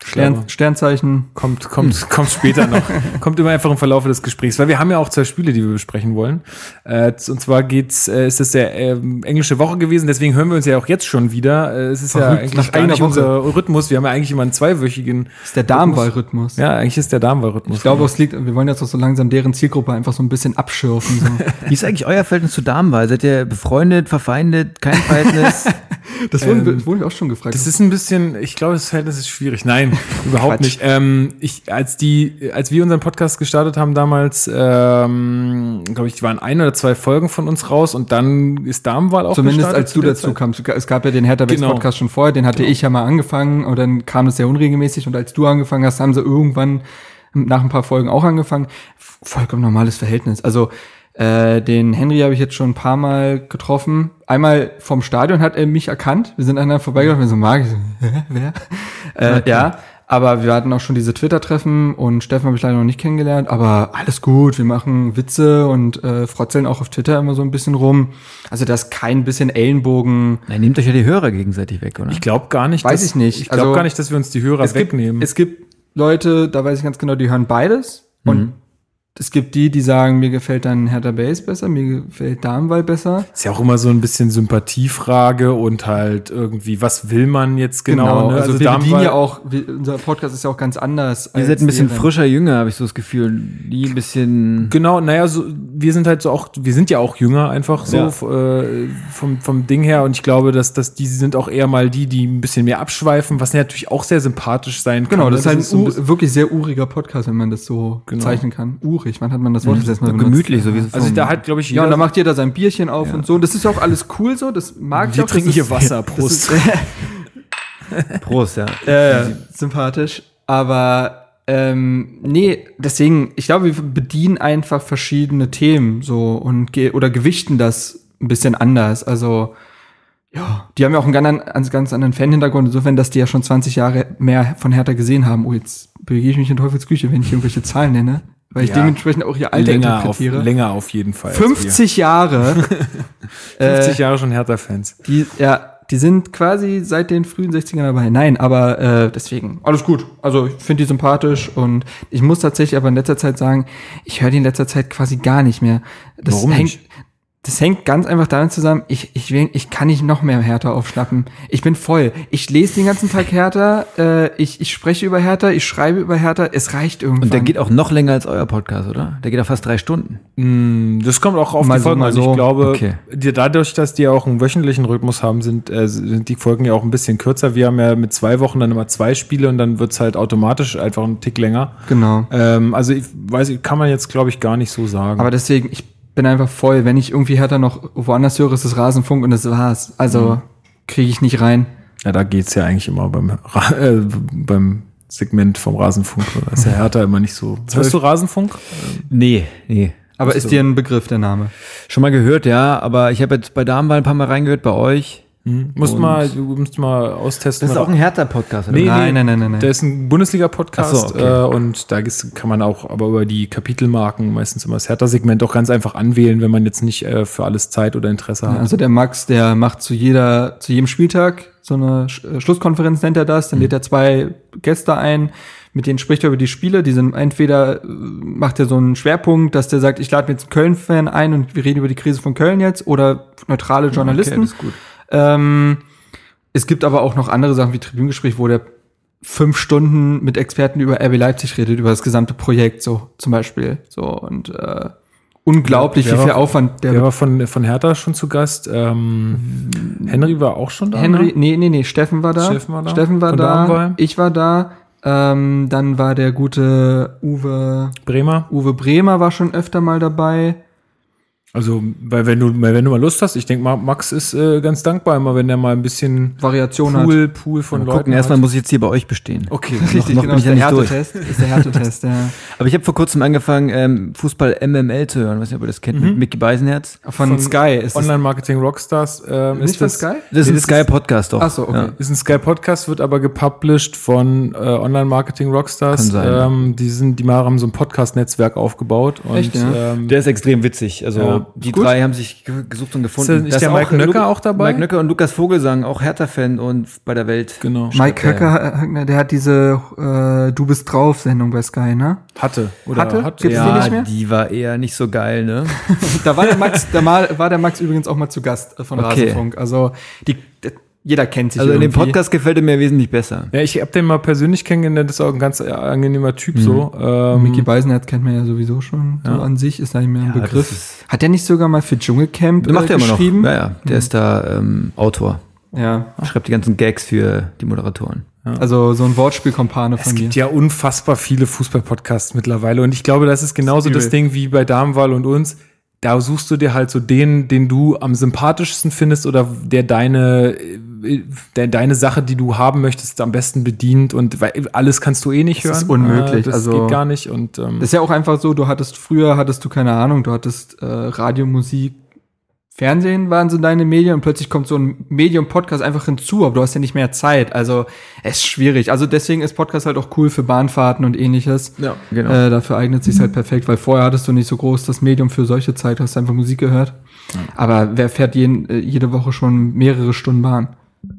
Speaker 3: Stern, Sternzeichen.
Speaker 1: kommt, kommt, kommt später noch. kommt immer einfach im Verlauf des Gesprächs, weil wir haben ja auch zwei Spiele, die wir besprechen wollen. Äh, und zwar geht's, äh, ist es der ähm, englische Woche gewesen, deswegen hören wir uns ja auch jetzt schon wieder. Äh, es ist
Speaker 3: Verrückt,
Speaker 1: ja eigentlich
Speaker 3: Woche.
Speaker 1: unser Rhythmus. Wir haben ja eigentlich immer einen zweiwöchigen.
Speaker 3: Das ist der Darmwahlrhythmus.
Speaker 1: Ja, eigentlich ist der Darmwahlrhythmus.
Speaker 3: Ich glaube, es liegt, wir wollen jetzt auch so langsam deren Zielgruppe einfach so ein bisschen abschürfen. So.
Speaker 2: Wie ist eigentlich euer Verhältnis zu Damenwahl? Seid ihr befreundet, verfeindet, kein Verhältnis?
Speaker 3: Das wurden, das wurden wir auch schon gefragt.
Speaker 1: Das ist ein bisschen, ich glaube, das Verhältnis ist schwierig. Nein, überhaupt
Speaker 3: Quatsch.
Speaker 1: nicht. Ähm, ich, als die, als wir unseren Podcast gestartet haben damals, ähm, glaube ich, waren ein oder zwei Folgen von uns raus und dann ist Damenwahl auch
Speaker 3: Zumindest als du
Speaker 1: zu
Speaker 3: dazu
Speaker 1: Zeit.
Speaker 3: kamst. Es gab ja den Hertha
Speaker 1: Genau.
Speaker 3: Podcast schon vorher, den hatte ich ja mal angefangen und dann kam es sehr unregelmäßig und als du angefangen hast, haben sie irgendwann nach ein paar Folgen auch angefangen. Vollkommen normales Verhältnis. Also äh, den Henry habe ich jetzt schon ein paar Mal getroffen. Einmal vom Stadion hat er mich erkannt. Wir sind aneinander vorbeigelaufen. Wir so, Marc, ich so, hä, wer? Äh, ja, aber wir hatten auch schon diese Twitter-Treffen und Steffen habe ich leider noch nicht kennengelernt. Aber alles gut, wir machen Witze und äh, frotzeln auch auf Twitter immer so ein bisschen rum. Also das ist kein bisschen Ellenbogen.
Speaker 2: Nein, nehmt euch ja die Hörer gegenseitig weg, oder?
Speaker 1: Ich glaube gar nicht.
Speaker 3: Weiß
Speaker 1: dass,
Speaker 3: ich nicht.
Speaker 1: Ich glaube
Speaker 3: Also,
Speaker 1: gar nicht, dass wir uns die Hörer
Speaker 3: es gibt,
Speaker 1: wegnehmen.
Speaker 3: es gibt Leute, da weiß ich ganz genau, die hören beides. Und es gibt die, die sagen, mir gefällt dann Hertha Base besser, mir gefällt Darmwall besser.
Speaker 1: ist ja auch immer so ein bisschen Sympathiefrage und halt irgendwie, was will man jetzt genau? ne?
Speaker 3: Also, wir
Speaker 1: Damenwahl-
Speaker 3: bedienen ja auch, wir, unser Podcast ist ja auch ganz anders.
Speaker 2: Ihr seid ein bisschen
Speaker 3: deren.
Speaker 2: frischer, jünger, habe ich so das Gefühl. Die ein bisschen.
Speaker 1: Genau, naja, so, wir sind halt so auch, wir sind ja auch jünger einfach so
Speaker 2: Ja.
Speaker 1: äh, vom, vom Ding her und ich glaube, dass, dass die sind auch eher mal die, die ein bisschen mehr abschweifen, was natürlich auch sehr sympathisch sein kann.
Speaker 3: Genau, das ist halt ein
Speaker 1: so ein
Speaker 3: ur- wirklich sehr uriger Podcast, wenn man das so
Speaker 1: Genau.
Speaker 3: bezeichnen kann. Urig, wann hat man das Wort das letzte Mal benutzt?
Speaker 2: gemütlich, so wie so
Speaker 1: also da hat, glaube ich,
Speaker 3: Ja, und
Speaker 1: jeder,
Speaker 3: dann macht jeder sein Bierchen auf und so. Das ist ja auch alles cool so, das mag ich
Speaker 1: wir
Speaker 3: auch.
Speaker 1: trinken
Speaker 3: das
Speaker 1: hier Wasser,
Speaker 3: Das
Speaker 1: Prost.
Speaker 3: ist,
Speaker 2: Prost, ja.
Speaker 3: äh, sympathisch. Aber ähm, nee, deswegen, ich glaube, wir bedienen einfach verschiedene Themen so und ge oder gewichten das ein bisschen anders. Also ja, die haben ja auch einen ganz, anderen- einen ganz anderen Fan-Hintergrund, insofern, dass die ja schon 20 Jahre mehr von Hertha gesehen haben. Oh, jetzt begebe ich mich in Teufels Küche, wenn ich irgendwelche Zahlen nenne, weil ich
Speaker 1: Ja.
Speaker 3: dementsprechend auch ihr Alter
Speaker 1: länger auf,
Speaker 3: interpretiere.
Speaker 1: länger auf jeden Fall. als
Speaker 3: 50 Jahre.
Speaker 1: wir. 50 Jahre schon Hertha-Fans.
Speaker 3: Die, ja, die sind quasi seit den frühen 60ern dabei. Nein, aber äh, deswegen, alles gut. Also ich finde die sympathisch und ich muss tatsächlich aber in letzter Zeit sagen, ich höre die in letzter Zeit quasi gar nicht mehr. Das
Speaker 1: Warum
Speaker 3: hängt,
Speaker 1: nicht?
Speaker 3: Das hängt ganz einfach damit zusammen, ich, ich, will, ich kann nicht noch mehr Hertha aufschnappen. Ich bin voll. Ich lese den ganzen Tag Hertha, äh, ich, ich spreche über Hertha, ich schreibe über Hertha, es reicht irgendwann.
Speaker 2: Und der geht auch noch länger als euer Podcast, oder? Der geht auch fast drei Stunden.
Speaker 1: Mm, Das kommt auch auf
Speaker 3: Mal
Speaker 1: die
Speaker 3: so,
Speaker 1: Folgen an.
Speaker 3: so.
Speaker 1: Ich glaube,
Speaker 2: Okay.
Speaker 1: die, dadurch, dass die auch einen wöchentlichen Rhythmus haben, sind, äh, sind die Folgen ja auch ein bisschen kürzer. Wir haben ja mit zwei Wochen dann immer zwei Spiele und dann wird's halt automatisch einfach einen Tick länger.
Speaker 3: Genau.
Speaker 1: Ähm, also ich weiß, kann man jetzt, glaube ich, gar nicht so sagen.
Speaker 3: Aber deswegen, ich bin einfach voll. Wenn ich irgendwie Hertha noch woanders höre, ist es Rasenfunk und das war's. Also kriege ich nicht rein.
Speaker 1: ja, da geht's ja eigentlich immer beim, äh, beim Segment vom Rasenfunk. Da ist ja Hertha immer nicht so. Hörst du Rasenfunk?
Speaker 2: Nee, nee.
Speaker 3: Aber ist dir ein Begriff der Name?
Speaker 2: Schon mal gehört, ja, aber ich habe jetzt bei Damenwahl ein paar Mal reingehört bei euch.
Speaker 1: Musst
Speaker 2: Und-
Speaker 1: mal, du musst mal austesten.
Speaker 2: Das ist auch ein Hertha-Podcast, oder?
Speaker 1: Nee,
Speaker 3: Nein,
Speaker 1: nee,
Speaker 3: nein, nein, nein, nein.
Speaker 1: Der ist ein Bundesliga-Podcast
Speaker 2: so, okay.
Speaker 1: äh, und da kann man auch aber über die Kapitelmarken meistens immer das Hertha-Segment auch ganz einfach anwählen, wenn man jetzt nicht äh, für alles Zeit oder Interesse hat.
Speaker 3: Also der Max, der macht zu jeder, zu jedem Spieltag so eine Sch- äh, Schlusskonferenz nennt er das. Dann lädt er zwei Gäste ein, mit denen spricht er über die Spiele. Die sind entweder äh, macht er so einen Schwerpunkt, dass der sagt, ich lade mir jetzt einen Köln-Fan ein und wir reden über die Krise von Köln jetzt oder neutrale Journalisten.
Speaker 2: gut.
Speaker 3: Ähm, es gibt aber auch noch andere Sachen wie Tribünengespräch, wo der fünf Stunden mit Experten über RB Leipzig redet, über das gesamte Projekt, so zum Beispiel. So und äh, unglaublich,
Speaker 1: Wer
Speaker 3: wie viel
Speaker 1: war-
Speaker 3: Aufwand der
Speaker 1: Der war von, von Hertha schon zu Gast. Ähm, Henry war auch schon da.
Speaker 3: Henry,
Speaker 1: ne?
Speaker 3: nee, nee, nee, Steffen war da.
Speaker 1: Steffen war da.
Speaker 3: Steffen war
Speaker 1: Von
Speaker 3: da. Ich war da. Ähm, dann war der gute Uwe,
Speaker 1: Bremer.
Speaker 3: Uwe Bremer war schon öfter mal dabei.
Speaker 1: Also, weil wenn du, weil wenn du mal Lust hast, ich denke mal, Max ist äh, ganz dankbar immer, wenn der mal ein bisschen
Speaker 3: Variation hat.
Speaker 1: Pool, Pool von
Speaker 2: Mal
Speaker 1: Leuten
Speaker 2: gucken, erstmal
Speaker 1: hat.
Speaker 2: muss ich jetzt hier bei euch bestehen.
Speaker 1: Okay,
Speaker 3: Richtig,
Speaker 2: noch
Speaker 3: genau,
Speaker 2: bin
Speaker 3: ist
Speaker 2: ich
Speaker 3: der
Speaker 2: ja.
Speaker 3: Härtetest. Ist der Härtetest, ja.
Speaker 2: Aber ich habe vor kurzem angefangen, ähm, Fußball MML zu hören. Weiß nicht, ob ihr das kennt,
Speaker 1: Mhm.
Speaker 2: mit Mickey Beisenherz.
Speaker 3: Von,
Speaker 1: Von
Speaker 3: Sky ist das
Speaker 1: Online-Marketing Rockstars. Ähm,
Speaker 3: nicht
Speaker 1: ist
Speaker 3: von
Speaker 1: das
Speaker 3: Sky?
Speaker 2: Das ist ein
Speaker 1: das
Speaker 2: Sky-Podcast doch.
Speaker 3: Ach so, okay.
Speaker 2: Ja.
Speaker 1: Ist ein Sky Podcast, wird aber gepublished von äh, Online Marketing Rockstars.
Speaker 2: Kann sein.
Speaker 1: Ähm, die sind, die haben so ein Podcast-Netzwerk aufgebaut und
Speaker 3: Echt, ja?
Speaker 1: ähm,
Speaker 2: Der ist extrem witzig. Also
Speaker 1: Ja.
Speaker 2: Die
Speaker 3: Gut.
Speaker 2: drei haben sich ge- gesucht und gefunden.
Speaker 1: Ist der- ist der Mike
Speaker 2: äh,
Speaker 1: Nöcker auch dabei?
Speaker 2: Mike Nöcker und Lukas Vogelsang, auch Hertha-Fan und bei der Welt.
Speaker 1: genau
Speaker 3: Mike Höcker, Höckner, der hat diese äh, Du bist drauf Sendung bei Sky, ne?
Speaker 1: hatte oder
Speaker 3: Hatte?
Speaker 1: hat
Speaker 3: Gibt's die
Speaker 2: Ja,
Speaker 3: nicht mehr?
Speaker 2: die war eher nicht so geil, ne?
Speaker 3: Da war der Max, da mal, war der Max übrigens auch mal zu Gast äh, von
Speaker 2: Okay.
Speaker 3: Rasenfunk. Also die, jeder kennt sich
Speaker 2: Also in dem
Speaker 3: irgendwie.
Speaker 2: Podcast gefällt er mir wesentlich besser.
Speaker 1: Ja, ich habe den mal persönlich kennengelernt, das ist auch ein ganz angenehmer Typ so. Ähm,
Speaker 3: Mickey Beisenherz kennt man ja sowieso schon so an sich, ist eigentlich mehr ein
Speaker 2: Ja,
Speaker 3: Begriff. Hat der nicht sogar mal für Dschungelcamp
Speaker 2: Das macht
Speaker 3: äh,
Speaker 2: er immer noch.
Speaker 3: geschrieben?
Speaker 2: Ja, ja. Der ist da ähm, Autor.
Speaker 3: Ja.
Speaker 2: Schreibt die ganzen Gags für die Moderatoren.
Speaker 3: Also so ein Wortspielkompane
Speaker 1: es
Speaker 3: von mir.
Speaker 1: gibt ja unfassbar viele Fußball-Podcasts mittlerweile und ich glaube, das ist genauso
Speaker 3: Das
Speaker 1: das. Ding wie bei Damenwahl und uns. Da suchst du dir halt so den, den du am sympathischsten findest oder der deine, äh, der deine Sache, die du haben möchtest, am besten bedient und weil alles kannst du eh nicht
Speaker 3: Das
Speaker 1: hören.
Speaker 3: ist unmöglich,
Speaker 1: Äh, Das
Speaker 3: also-
Speaker 1: geht gar nicht und ähm,
Speaker 3: Das ist ja auch einfach so, du hattest früher, hattest du keine Ahnung, du hattest äh, Radio, Musik, Fernsehen waren so deine Medien und plötzlich kommt so ein Medium-Podcast einfach hinzu, aber du hast ja nicht mehr Zeit. Also es ist schwierig. Also deswegen ist Podcast halt auch cool für Bahnfahrten und ähnliches.
Speaker 2: Ja, genau.
Speaker 3: Äh, dafür eignet sich halt perfekt, weil vorher hattest du nicht so groß das Medium für solche Zeit, hast einfach Musik gehört. Aber wer fährt jeden, äh, jede Woche schon mehrere Stunden Bahn?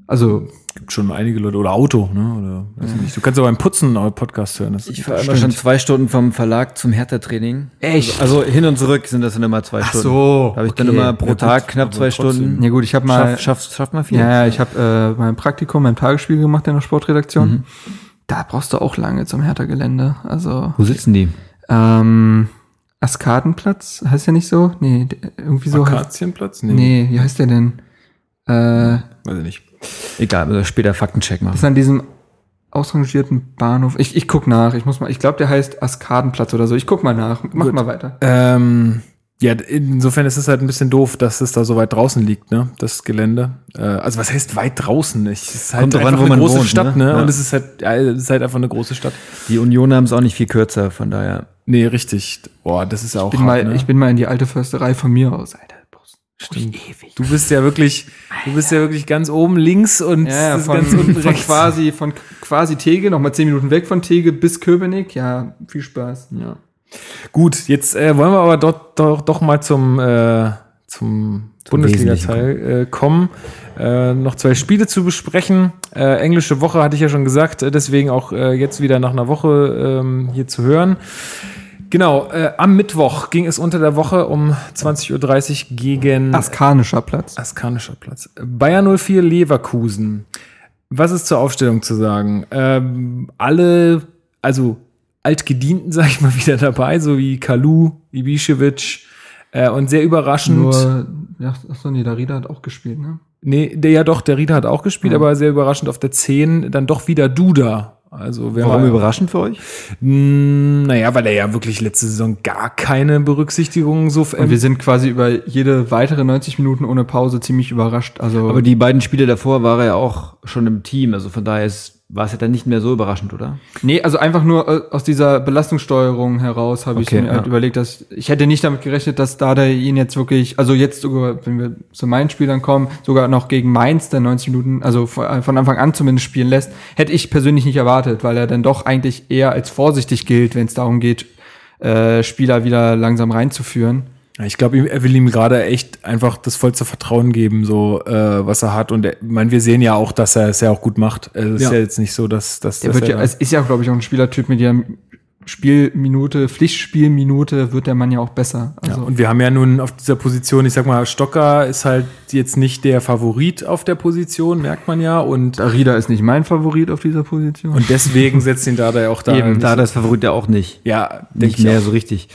Speaker 3: Also
Speaker 1: gibt schon einige Leute oder Auto, ne? Oder weiß ich nicht. Du kannst aber beim Putzen einen Podcast hören. Das
Speaker 2: Ich fahre immer schon zwei Stunden vom Verlag zum Hertha-Training.
Speaker 3: Echt?
Speaker 2: Also hin und zurück sind das dann immer zwei
Speaker 3: Ach
Speaker 2: Stunden.
Speaker 3: so,
Speaker 2: Da habe ich dann
Speaker 3: okay.
Speaker 2: immer pro
Speaker 1: Ja,
Speaker 2: Tag
Speaker 1: gut,
Speaker 2: knapp
Speaker 1: aber
Speaker 2: zwei
Speaker 1: trotzdem.
Speaker 2: Stunden.
Speaker 3: ja gut, ich habe mal
Speaker 2: Schafft, schafft, schafft mal viel.
Speaker 3: Ja, ja, ich habe äh, mein Praktikum beim Tagesspiegel gemacht in der Sportredaktion.
Speaker 2: Mhm.
Speaker 3: Da brauchst du auch lange zum Hertha-Gelände. Also
Speaker 2: Wo sitzen die?
Speaker 3: ähm, Askadenplatz, heißt der nicht so? Nee, irgendwie so. heißt,
Speaker 1: Akazienplatz?
Speaker 3: nee, wie heißt der denn? Äh,
Speaker 1: Weiß ich nicht.
Speaker 2: Egal, also später Faktencheck machen.
Speaker 3: ist an diesem ausrangierten Bahnhof. Ich, ich guck nach. Ich muss mal. Ich glaube, der heißt Askadenplatz oder so. Ich guck mal nach. Mach
Speaker 1: Gut.
Speaker 3: mal weiter.
Speaker 1: Ähm, ja, insofern ist es halt ein bisschen doof, dass es da so weit draußen liegt, ne? Das Gelände. Äh, also was heißt weit draußen? Ich, es ist halt
Speaker 2: Kommt drauf an,
Speaker 1: einfach
Speaker 2: wo
Speaker 1: eine
Speaker 2: man
Speaker 1: große
Speaker 2: wohnt,
Speaker 1: Stadt,
Speaker 2: ne?
Speaker 1: ne?
Speaker 2: Ja.
Speaker 1: Und es ist halt, ja, es ist halt einfach eine große Stadt.
Speaker 2: Die Union haben es auch nicht viel kürzer, von daher.
Speaker 1: Nee, richtig. Boah, das ist ja auch
Speaker 3: Ich bin,
Speaker 1: hart,
Speaker 3: mal,
Speaker 1: ne?
Speaker 3: ich bin mal in die alte Försterei von mir aus. Alter,
Speaker 1: Stimmt. Du bist ja wirklich, du bist ja wirklich ganz oben links und
Speaker 3: Ja, ja, von,
Speaker 1: ganz unten
Speaker 3: von
Speaker 1: rechts.
Speaker 3: quasi, von quasi Tegel, nochmal zehn Minuten weg von Tegel bis Köpenick. Ja, viel Spaß.
Speaker 1: Ja. Gut, jetzt äh, wollen wir aber dort doch, doch mal zum, äh, zum, Bundesliga-Teil äh, kommen. Äh, noch zwei Spiele zu besprechen. Äh, englische Woche hatte ich ja schon gesagt, äh, deswegen auch äh, jetzt wieder nach einer Woche ähm, hier zu hören. Genau, äh, am Mittwoch ging es unter der Woche um 20.30 Uhr gegen
Speaker 3: Askanischer Platz.
Speaker 1: Askanischer Platz. Bayer 04 Leverkusen. Was ist zur Aufstellung zu sagen? Ähm, alle, also altgedienten, sag ich mal, wieder dabei, so wie Kalu, Ibišević äh, und sehr überraschend.
Speaker 3: Nur, ja, achso, nee, der Rieder hat auch gespielt, ne?
Speaker 1: nee, der ja doch, der Rieder hat auch gespielt,
Speaker 3: Ja.
Speaker 1: aber sehr überraschend auf der 10 dann doch wieder Duda. Also wer
Speaker 2: Warum
Speaker 1: war,
Speaker 2: überraschend für euch?
Speaker 1: Mh, Naja, weil er ja wirklich letzte Saison gar keine Berücksichtigung so
Speaker 3: Und wir sind quasi über jede weitere 90 Minuten ohne Pause ziemlich überrascht. Also,
Speaker 2: Aber die beiden Spiele davor war er ja auch schon im Team, also von daher ist, war es ja dann nicht mehr so überraschend, oder?
Speaker 3: nee, also einfach nur äh, aus dieser Belastungssteuerung heraus habe
Speaker 2: Okay,
Speaker 3: ich mir halt
Speaker 2: ja.
Speaker 3: überlegt, dass ich hätte nicht damit gerechnet, dass Dada ihn jetzt wirklich, also jetzt sogar, wenn wir zu meinen Spielern kommen, sogar noch gegen Mainz der 90 Minuten, also von von Anfang an zumindest spielen lässt, hätte ich persönlich nicht erwartet, weil er dann doch eigentlich eher als vorsichtig gilt, wenn es darum geht, äh, Spieler wieder langsam reinzuführen.
Speaker 1: Ja, Ich glaube, er will ihm gerade echt einfach das vollste Vertrauen geben, so äh, was er hat. Und er, ich meine, wir sehen ja auch, dass er es ja auch gut macht. Also Es ist
Speaker 2: Ja.
Speaker 1: ja jetzt nicht so, dass, dass,
Speaker 3: Der
Speaker 1: dass
Speaker 3: wird ja,
Speaker 1: er,
Speaker 3: es ist ja, glaube ich, auch ein Spielertyp, mit dem Spielminute, Pflichtspielminute wird der Mann ja auch besser.
Speaker 1: Ja,
Speaker 3: Also
Speaker 1: und wir haben ja nun auf dieser Position, ich sag mal, Stocker ist halt jetzt nicht der Favorit auf der Position, merkt man ja. Und,
Speaker 3: Darida ist nicht mein Favorit auf dieser Position.
Speaker 1: und deswegen setzt ihn Dada ja auch da.
Speaker 2: Eben, da das Favorit ja auch nicht.
Speaker 1: ja,
Speaker 2: Nicht mehr
Speaker 1: auch.
Speaker 2: so richtig.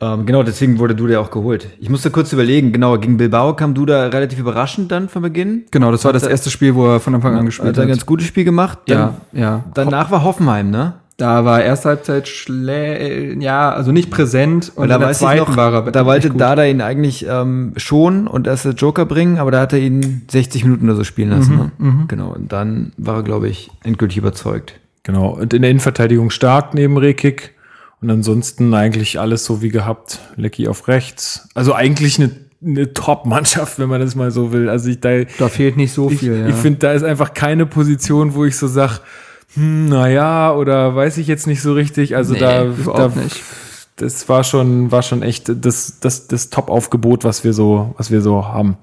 Speaker 2: Ähm, genau, deswegen wurde Duda auch geholt. Ich musste kurz überlegen, genau, gegen Bilbao kam Duda relativ überraschend dann von Beginn.
Speaker 3: genau, das war das erste Spiel, wo er von Anfang an gespielt
Speaker 2: Hat er ein
Speaker 3: hat.
Speaker 2: ganz gutes Spiel gemacht. Dann,
Speaker 3: ja, ja.
Speaker 2: Danach war Hoffenheim, ne?
Speaker 3: Da war erste Halbzeit schlä ja, also nicht präsent und
Speaker 2: Und da
Speaker 3: in der
Speaker 2: weiß ich
Speaker 3: zweiten
Speaker 2: noch,
Speaker 3: war er
Speaker 2: da wollte. Dada ihn eigentlich ähm, schon und erst Joker bringen, aber da hat er ihn 60 Minuten oder so spielen lassen.
Speaker 3: Mhm,
Speaker 2: ne? Genau, und dann war er, glaube ich, endgültig überzeugt.
Speaker 1: Genau. Und in der Innenverteidigung stark neben Rekik. Und ansonsten eigentlich alles so wie gehabt. Lecky auf rechts. Also eigentlich eine, eine Top-Mannschaft, wenn man das mal so will. Also ich da,
Speaker 3: Da fehlt nicht so
Speaker 1: ich,
Speaker 3: viel. ja.
Speaker 1: ich finde, da ist einfach keine Position, wo ich so sag, hm, naja, oder weiß ich jetzt nicht so richtig. Also
Speaker 3: Nee,
Speaker 1: da, da
Speaker 3: nicht.
Speaker 1: das war schon, war schon echt das, das, das Top-Aufgebot, was wir so, was wir so haben.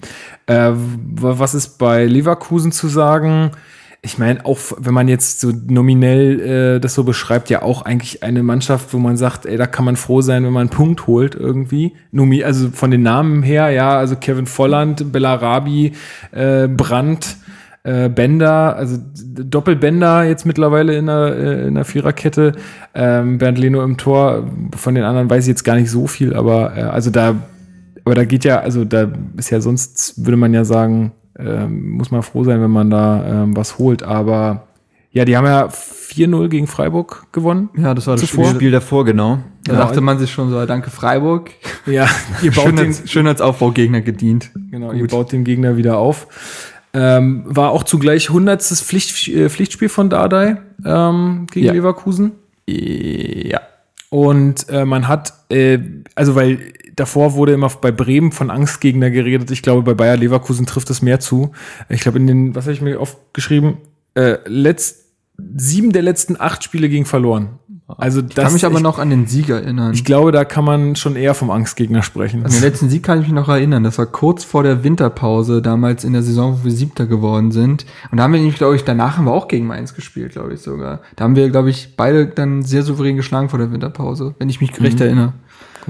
Speaker 1: Äh, was ist bei Leverkusen zu sagen? Ich meine, auch wenn man jetzt so nominell äh, das so beschreibt, ja auch eigentlich eine Mannschaft, wo man sagt, ey, da kann man froh sein, wenn man einen Punkt holt irgendwie. Nomi also von den Namen her, ja, also Kevin Volland, Bellarabi, äh, Brandt, äh, Bender, also Doppelbender jetzt mittlerweile in der, äh, in der Viererkette. Ähm, Bernd Leno im Tor. Von den anderen weiß ich jetzt gar nicht so viel, aber äh, also da, aber da geht ja, also da ist ja sonst, würde man ja sagen, ähm, muss man froh sein, wenn man da ähm, was holt. Aber ja, die haben ja 4-0 gegen Freiburg gewonnen.
Speaker 3: Ja, das war das Spiel.
Speaker 2: Spiel davor, genau.
Speaker 3: Da dachte man sich schon so, danke Freiburg.
Speaker 1: Ja, ihr baut
Speaker 3: Schön
Speaker 1: den,
Speaker 3: als, schön als Aufbaugegner gedient.
Speaker 1: Genau, ihr baut den Gegner wieder auf. Ähm, war auch zugleich 100. Pflicht, äh, Pflichtspiel von Dardai ähm, gegen
Speaker 3: Ja.
Speaker 1: Leverkusen.
Speaker 3: Ja.
Speaker 1: Und äh, man hat, äh, also weil davor wurde immer bei Bremen von Angstgegner geredet. Ich glaube, bei Bayer Leverkusen trifft es mehr zu. Ich glaube, in den, was habe ich mir oft geschrieben? Äh, letzt, sieben der letzten acht Spiele gegen verloren. Also das,
Speaker 3: Ich kann mich aber
Speaker 1: ich,
Speaker 3: noch an den Sieg erinnern.
Speaker 1: ich glaube, da kann man schon eher vom Angstgegner sprechen.
Speaker 3: An den letzten Sieg kann ich mich noch erinnern. Das war kurz vor der Winterpause, damals in der Saison, wo wir Siebter geworden sind. Und da haben wir nämlich, glaube ich, danach haben wir auch gegen Mainz gespielt, glaube ich sogar. Da haben wir, glaube ich, beide dann sehr souverän geschlagen vor der Winterpause, wenn ich mich recht erinnere.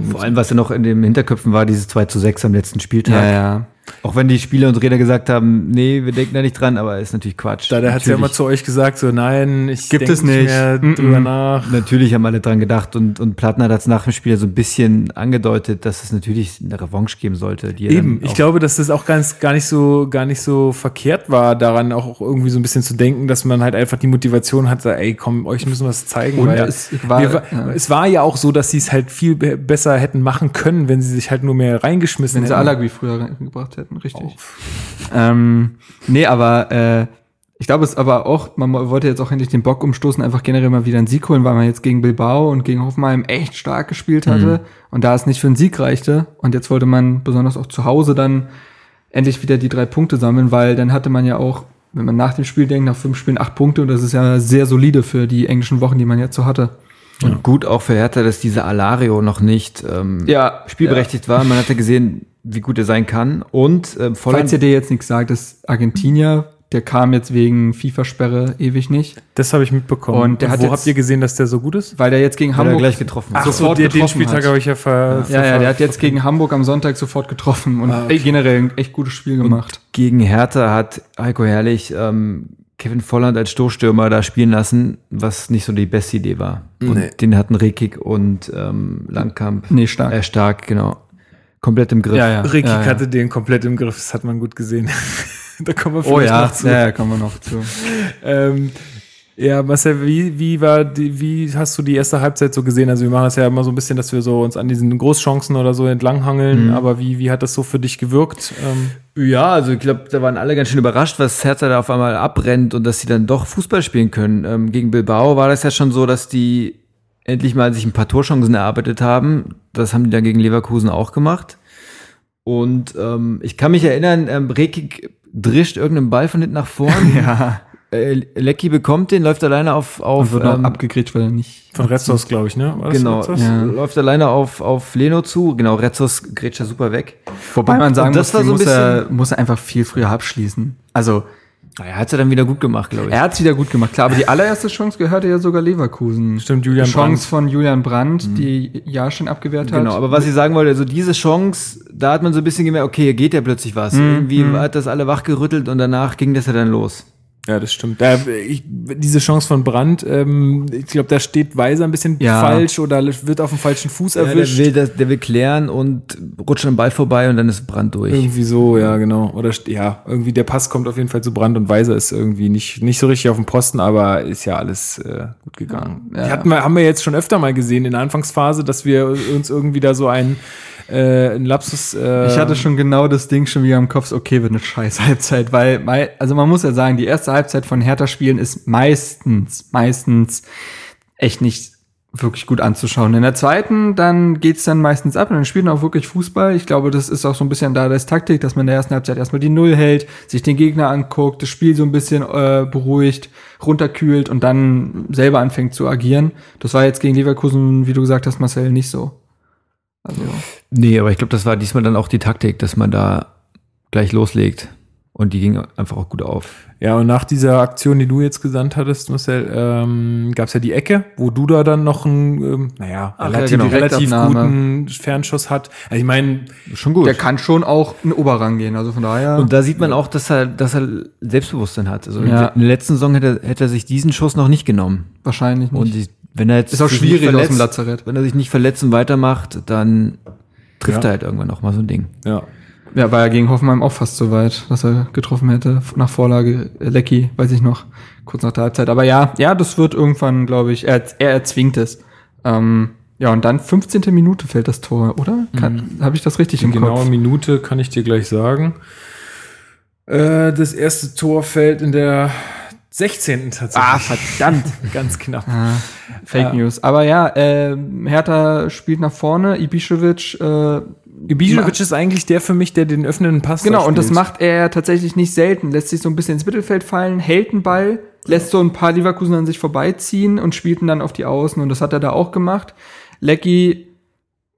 Speaker 2: Vor allem, was ja noch in den Hinterköpfen war, dieses 2 zu 6 am letzten Spieltag.
Speaker 3: ja.
Speaker 2: Auch wenn die Spieler und Trainer gesagt haben, nee, wir denken da nicht dran, aber ist natürlich Quatsch.
Speaker 1: Da, der hat ja immer zu euch gesagt, so nein, ich
Speaker 3: Gibt es nicht.
Speaker 1: mehr
Speaker 3: Mm-mm.
Speaker 1: drüber nach.
Speaker 2: Natürlich haben alle dran gedacht und, und Plattner hat es nach dem Spiel so ein bisschen angedeutet, dass es natürlich eine Revanche geben sollte. Die
Speaker 1: Eben, ich glaube, dass das auch ganz gar nicht so gar nicht so verkehrt war, daran auch irgendwie so ein bisschen zu denken, dass man halt einfach die Motivation hatte, ey, komm, euch müssen wir was zeigen.
Speaker 3: Und
Speaker 1: weil
Speaker 3: es war-
Speaker 1: wir,
Speaker 3: ja.
Speaker 1: es war ja auch so, dass sie es halt viel be besser hätten machen können, wenn sie sich halt nur mehr reingeschmissen
Speaker 3: Wenn sie
Speaker 1: hätten.
Speaker 3: Alagui früher reingebracht hätten, richtig. Ähm, nee, aber äh, ich glaube, es aber auch, man wollte jetzt auch endlich den Bock umstoßen, einfach generell mal wieder einen Sieg holen, weil man jetzt gegen Bilbao und gegen Hoffenheim echt stark gespielt hatte und da es nicht für einen Sieg reichte und jetzt wollte man besonders auch zu Hause dann endlich wieder die drei Punkte sammeln, weil dann hatte man ja auch, wenn man nach dem Spiel denkt, nach fünf Spielen acht Punkte und das ist ja sehr solide für die englischen Wochen, die man jetzt so hatte.
Speaker 2: Und gut auch für Hertha, dass dieser Alario noch nicht ähm,
Speaker 3: Ja,
Speaker 2: spielberechtigt war. Man hatte gesehen, wie gut er sein kann. Und ähm,
Speaker 3: Falls ihr dir jetzt nichts sagt, ist Argentinier, der kam jetzt wegen FIFA-Sperre ewig nicht,
Speaker 1: Das habe ich mitbekommen.
Speaker 3: Und der hat
Speaker 1: wo
Speaker 3: jetzt-
Speaker 1: habt ihr gesehen, dass der so gut ist?
Speaker 3: weil der jetzt gegen
Speaker 2: hat
Speaker 3: Hamburg
Speaker 2: gleich getroffen.
Speaker 1: Ach so,
Speaker 3: sofort
Speaker 1: den, den
Speaker 3: getroffen
Speaker 1: Spieltag
Speaker 3: hat.
Speaker 1: habe ich ja ver,
Speaker 3: Ja, ja,
Speaker 1: ver-
Speaker 3: der hat jetzt gegen Hamburg am Sonntag sofort getroffen und
Speaker 1: Ah, okay.
Speaker 3: generell ein echt gutes Spiel gemacht.
Speaker 2: Gegen Hertha hat Heiko Herrlich ähm, Kevin Volland als Stoßstürmer da spielen lassen, was nicht so die beste Idee war. Und
Speaker 1: Nee.
Speaker 2: den hatten Rekik und ähm, Langkamp.
Speaker 3: Nee, stark.
Speaker 2: Äh, stark, genau. Komplett im Griff.
Speaker 1: Ricky
Speaker 3: ja, ja.
Speaker 1: hatte den komplett im Griff, das hat man gut gesehen. da kommen wir
Speaker 3: Oh
Speaker 1: vielleicht
Speaker 3: ja,
Speaker 1: noch zu.
Speaker 3: ja, ja, kommen wir noch zu.
Speaker 1: Ähm, ja, Marcel, wie, wie war die, wie hast du die erste Halbzeit so gesehen? Also wir machen das ja immer so ein bisschen, dass wir so uns an diesen Großchancen oder so entlanghangeln,
Speaker 3: Mhm.
Speaker 1: aber wie, wie hat das so für dich gewirkt? Ähm,
Speaker 2: Ja, also ich glaube, da waren alle ganz schön überrascht, was Hertha da auf einmal abrennt und dass sie dann doch Fußball spielen können. Ähm, gegen Bilbao war das ja schon so, dass die endlich mal sich ein paar Torchancen erarbeitet haben. Das haben die dann gegen Leverkusen auch gemacht. Und ähm, ich kann mich erinnern, ähm, Rekik drischt irgendeinen Ball von hinten nach vorn.
Speaker 3: Ja,
Speaker 2: äh, Lecky bekommt den, läuft alleine auf,
Speaker 3: und
Speaker 2: auf
Speaker 3: wird noch
Speaker 2: ähm,
Speaker 3: abgegrätscht, weil er nicht.
Speaker 1: von Retzos, glaube ich, ne? War
Speaker 2: Genau?
Speaker 3: Ja.
Speaker 2: läuft alleine auf, auf Leno zu. Genau, Retzos grätscht da super weg.
Speaker 3: Wobei man sagen
Speaker 2: und das
Speaker 3: muss,
Speaker 2: war so ein
Speaker 3: muss, er, muss er einfach viel früher abschließen. Also,
Speaker 2: Er hat es ja dann wieder gut gemacht, glaube ich.
Speaker 3: Er hat es wieder gut gemacht, klar, aber die allererste Chance gehörte ja sogar Leverkusen.
Speaker 1: Stimmt, Julian
Speaker 3: die Chance
Speaker 1: Brandt.
Speaker 3: von Julian Brandt, die Jahrstein abgewehrt hat.
Speaker 2: Genau, aber was ich sagen wollte, also diese Chance, da hat man so ein bisschen gemerkt, okay, hier geht ja plötzlich was. Irgendwie hat das alle wachgerüttelt und danach ging das ja dann los.
Speaker 1: Ja, das stimmt. Da, ich, diese Chance von Brandt, ähm, ich glaube, da steht Weiser ein bisschen
Speaker 3: Ja.
Speaker 1: falsch oder wird auf dem falschen Fuß
Speaker 2: Ja, der,
Speaker 1: erwischt.
Speaker 2: will das, der will klären und rutscht am Ball vorbei und dann ist Brand durch.
Speaker 1: irgendwie so, ja, genau. Oder ja, irgendwie der Pass kommt auf jeden Fall zu Brandt und Weiser ist irgendwie nicht, nicht so richtig auf dem Posten, aber ist ja alles äh, gut gegangen.
Speaker 3: Ja.
Speaker 1: Die hatten wir, haben wir jetzt schon öfter mal gesehen in der Anfangsphase, dass wir uns irgendwie da so ein, äh, ein Lapsus. Äh,
Speaker 3: Ich hatte schon genau das Ding schon wieder im Kopf, okay, wird eine scheiß Halbzeit, weil, mei- also man muss ja sagen, die erste Halbzeit von Hertha-Spielen ist meistens, meistens echt nicht wirklich gut anzuschauen. In der zweiten, dann geht's dann meistens ab und dann spielt man auch wirklich Fußball. Ich glaube, das ist auch so ein bisschen da das Taktik, dass man in der ersten Halbzeit erstmal die Null hält, sich den Gegner anguckt, das Spiel so ein bisschen äh, beruhigt, runterkühlt und dann selber anfängt zu agieren. Das war jetzt gegen Leverkusen, wie du gesagt hast, Marcel, nicht so. Also,
Speaker 2: Nee, aber ich glaube, das war diesmal dann auch die Taktik, dass man da gleich loslegt. Und die ging einfach auch gut auf.
Speaker 1: Ja, und nach dieser Aktion, die du jetzt gesandt hattest, Marcel, ähm, gab es ja die Ecke, wo Duda dann noch einen, ähm, naja,
Speaker 2: Ach ja,
Speaker 1: relativ,
Speaker 2: genau.
Speaker 1: relativ guten Fernschuss hat. Also ich meine,
Speaker 2: Schon gut.
Speaker 3: der kann schon auch in Oberrang gehen, also von daher.
Speaker 2: Und da sieht man auch, dass er, dass er Selbstbewusstsein hat. Also
Speaker 3: Ja.
Speaker 2: in der letzten Saison hätte, hätte er sich diesen Schuss noch nicht genommen.
Speaker 3: wahrscheinlich nicht.
Speaker 2: Und die, wenn er jetzt
Speaker 3: Ist auch
Speaker 2: sich
Speaker 3: schwierig
Speaker 2: nicht
Speaker 3: aus dem
Speaker 2: verletzt-
Speaker 3: Lazarett.
Speaker 2: Wenn er sich nicht verletzt und weitermacht, dann trifft
Speaker 1: Ja.
Speaker 2: er halt irgendwann noch mal so ein Ding.
Speaker 1: ja.
Speaker 3: Ja, war ja gegen Hoffenheim auch fast so weit, dass er getroffen hätte. Nach Vorlage äh, Lecky, weiß ich noch, kurz nach der Halbzeit. Aber ja, ja, das wird irgendwann, glaube ich, er, er erzwingt es. Ähm, ja, und dann 15. Minute fällt das Tor, oder? Kann, Habe ich das richtig
Speaker 1: Die
Speaker 3: im
Speaker 1: genaue
Speaker 3: Kopf?
Speaker 1: Minute kann ich dir gleich sagen. Äh, das erste Tor fällt in der 16. tatsächlich.
Speaker 3: Ah, verdammt.
Speaker 1: Ganz knapp.
Speaker 3: Fake
Speaker 1: Ja.
Speaker 3: News. Aber ja, äh, Hertha spielt nach vorne, Ibišević, äh,
Speaker 1: Ibišević ist eigentlich der für mich, der den öffnenden Pass
Speaker 3: Genau, und das macht er tatsächlich nicht selten. Lässt sich so ein bisschen ins Mittelfeld fallen, hält den Ball, lässt so ein paar Leverkusen an sich vorbeiziehen und spielt ihn dann auf die Außen. Und das hat er da auch gemacht. Lecky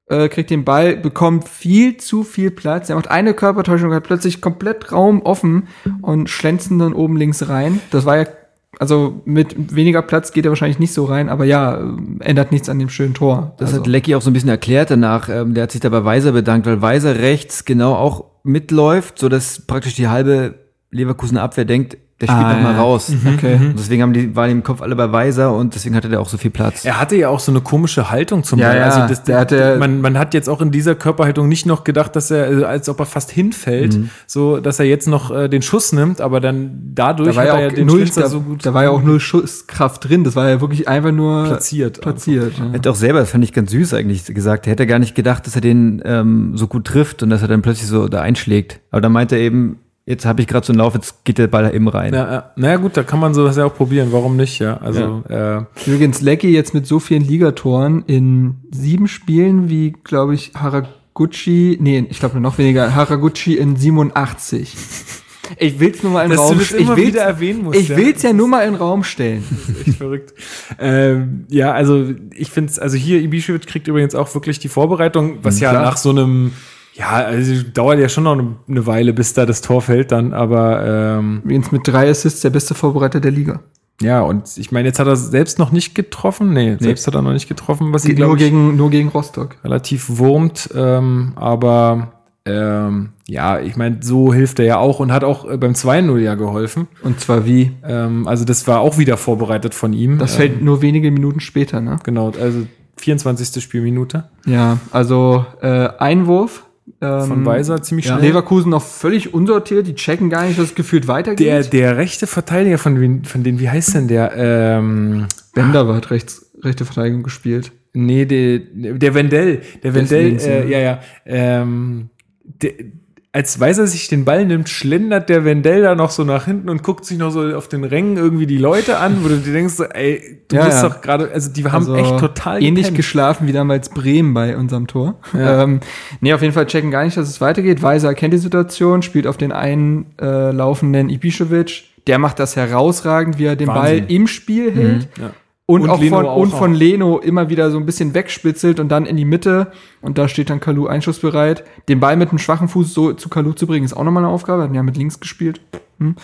Speaker 3: äh, kriegt den Ball, bekommt viel zu viel Platz. Er macht eine Körpertäuschung, hat plötzlich komplett Raum offen und schlänzt ihn dann oben links rein. Das war ja, also mit weniger Platz geht er wahrscheinlich nicht so rein, aber ja, äh, ändert nichts an dem schönen Tor.
Speaker 2: Das
Speaker 3: also,
Speaker 2: hat Lecky auch so ein bisschen erklärt danach. Ähm, der hat sich da bei Weiser bedankt, weil Weiser rechts genau auch mitläuft, so dass praktisch die halbe Leverkusener Abwehr denkt, der spielt
Speaker 3: Ah,
Speaker 2: noch mal
Speaker 3: ja.
Speaker 2: raus.
Speaker 3: Okay.
Speaker 2: Und deswegen haben die, waren die im Kopf alle bei Weiser und deswegen hatte der auch so viel Platz.
Speaker 1: Er hatte ja auch so eine komische Haltung zum
Speaker 3: Ja,
Speaker 1: Ball.
Speaker 3: ja,
Speaker 1: Also das,
Speaker 3: der hatte-
Speaker 1: man, man hat jetzt auch in dieser Körperhaltung nicht noch gedacht, dass er, also als ob er fast hinfällt,
Speaker 3: Mhm.
Speaker 1: so dass er jetzt noch äh, den Schuss nimmt, aber dann dadurch
Speaker 3: Da war,
Speaker 1: hat
Speaker 3: ja
Speaker 1: er
Speaker 3: auch
Speaker 1: ja den
Speaker 3: null, da,
Speaker 1: so gut
Speaker 3: da war ja auch null Schusskraft drin. Das war ja wirklich einfach nur
Speaker 1: platziert.
Speaker 3: platziert. Ja.
Speaker 2: Er hat auch selber, das fand ich ganz süß eigentlich gesagt, er hätte gar nicht gedacht, dass er den ähm, so gut trifft und dass er dann plötzlich so da einschlägt. Aber dann meinte er eben, jetzt habe ich gerade so einen Lauf, jetzt geht der Ball eben rein.
Speaker 1: Ja, ja. naja gut, da kann man sowas ja auch probieren, warum nicht, ja. Also Äh,
Speaker 3: Übrigens, Lecky jetzt mit so vielen Ligatoren in sieben Spielen wie, glaube ich, Haraguchi, nee, ich glaube noch weniger, Haraguchi in 87. Ich will's nur mal in den Raum
Speaker 1: das
Speaker 3: stellen.
Speaker 1: immer
Speaker 3: Ich will's,
Speaker 1: wieder erwähnen musst,
Speaker 3: ich
Speaker 1: ja.
Speaker 3: will's ja nur mal in den Raum stellen.
Speaker 1: echt verrückt. Ähm, ja, also ich finde es, also hier Ibišević kriegt übrigens auch wirklich die Vorbereitung, was ja
Speaker 3: klar.
Speaker 1: nach so einem, ja, also dauert ja schon noch eine, eine Weile, bis da das Tor fällt dann, aber ähm,
Speaker 3: Übrigens mit drei Assists der beste Vorbereiter der Liga.
Speaker 1: ja, und ich meine, jetzt hat er selbst noch nicht getroffen, nee, selbst hat er noch nicht getroffen, was ihn,
Speaker 3: Nur
Speaker 1: glaube ich,
Speaker 3: gegen, nur gegen Rostock.
Speaker 1: relativ wurmt, ähm, aber ähm, ja, ich meine, so hilft er ja auch und hat auch äh, beim 2-0 ja geholfen.
Speaker 3: Und zwar wie?
Speaker 1: Ähm, also das war auch wieder vorbereitet von ihm.
Speaker 3: Das
Speaker 1: Ähm,
Speaker 3: fällt nur wenige Minuten später, ne?
Speaker 1: Genau, also 24. Spielminute.
Speaker 3: Ja, also äh, Einwurf. Ähm,
Speaker 1: Von Weiser ziemlich
Speaker 3: ja.
Speaker 1: schnell.
Speaker 3: Leverkusen noch völlig unsortiert, die checken gar nicht, dass es gefühlt weitergeht.
Speaker 1: Der, der rechte Verteidiger von, wen- von denen, wie heißt denn der? Ähm,
Speaker 3: Bender hat rechts, rechte Verteidigung gespielt.
Speaker 1: nee, der, der Wendell. Der Wendell, äh, ja, ja. Ähm, der, als Weiser sich den Ball nimmt, schlendert der Wendell da noch so nach hinten und guckt sich noch so auf den Rängen irgendwie die Leute an, wo du dir denkst, so, ey, du
Speaker 3: Ja,
Speaker 1: bist
Speaker 3: ja.
Speaker 1: doch gerade, also die haben
Speaker 3: Also
Speaker 1: echt total
Speaker 3: ähnlich
Speaker 1: gepennt.
Speaker 3: geschlafen wie damals Bremen bei unserem Tor.
Speaker 1: Ja.
Speaker 3: Ähm, nee, auf jeden Fall checken gar nicht, dass es weitergeht. Weiser kennt die Situation, spielt auf den einen äh, laufenden Ibišević. Der macht das herausragend, wie er den
Speaker 1: Wahnsinn.
Speaker 3: Ball im Spiel hält.
Speaker 1: Ja.
Speaker 3: Und,
Speaker 1: Und
Speaker 3: auch,
Speaker 1: Leno
Speaker 3: von,
Speaker 1: auch
Speaker 3: und von Leno immer wieder so ein bisschen wegspitzelt und dann in die Mitte. Und da steht dann Kalu einschussbereit. Den Ball mit einem schwachen Fuß so zu Kalu zu bringen, ist auch nochmal eine Aufgabe. Hat ja mit links gespielt. Hm.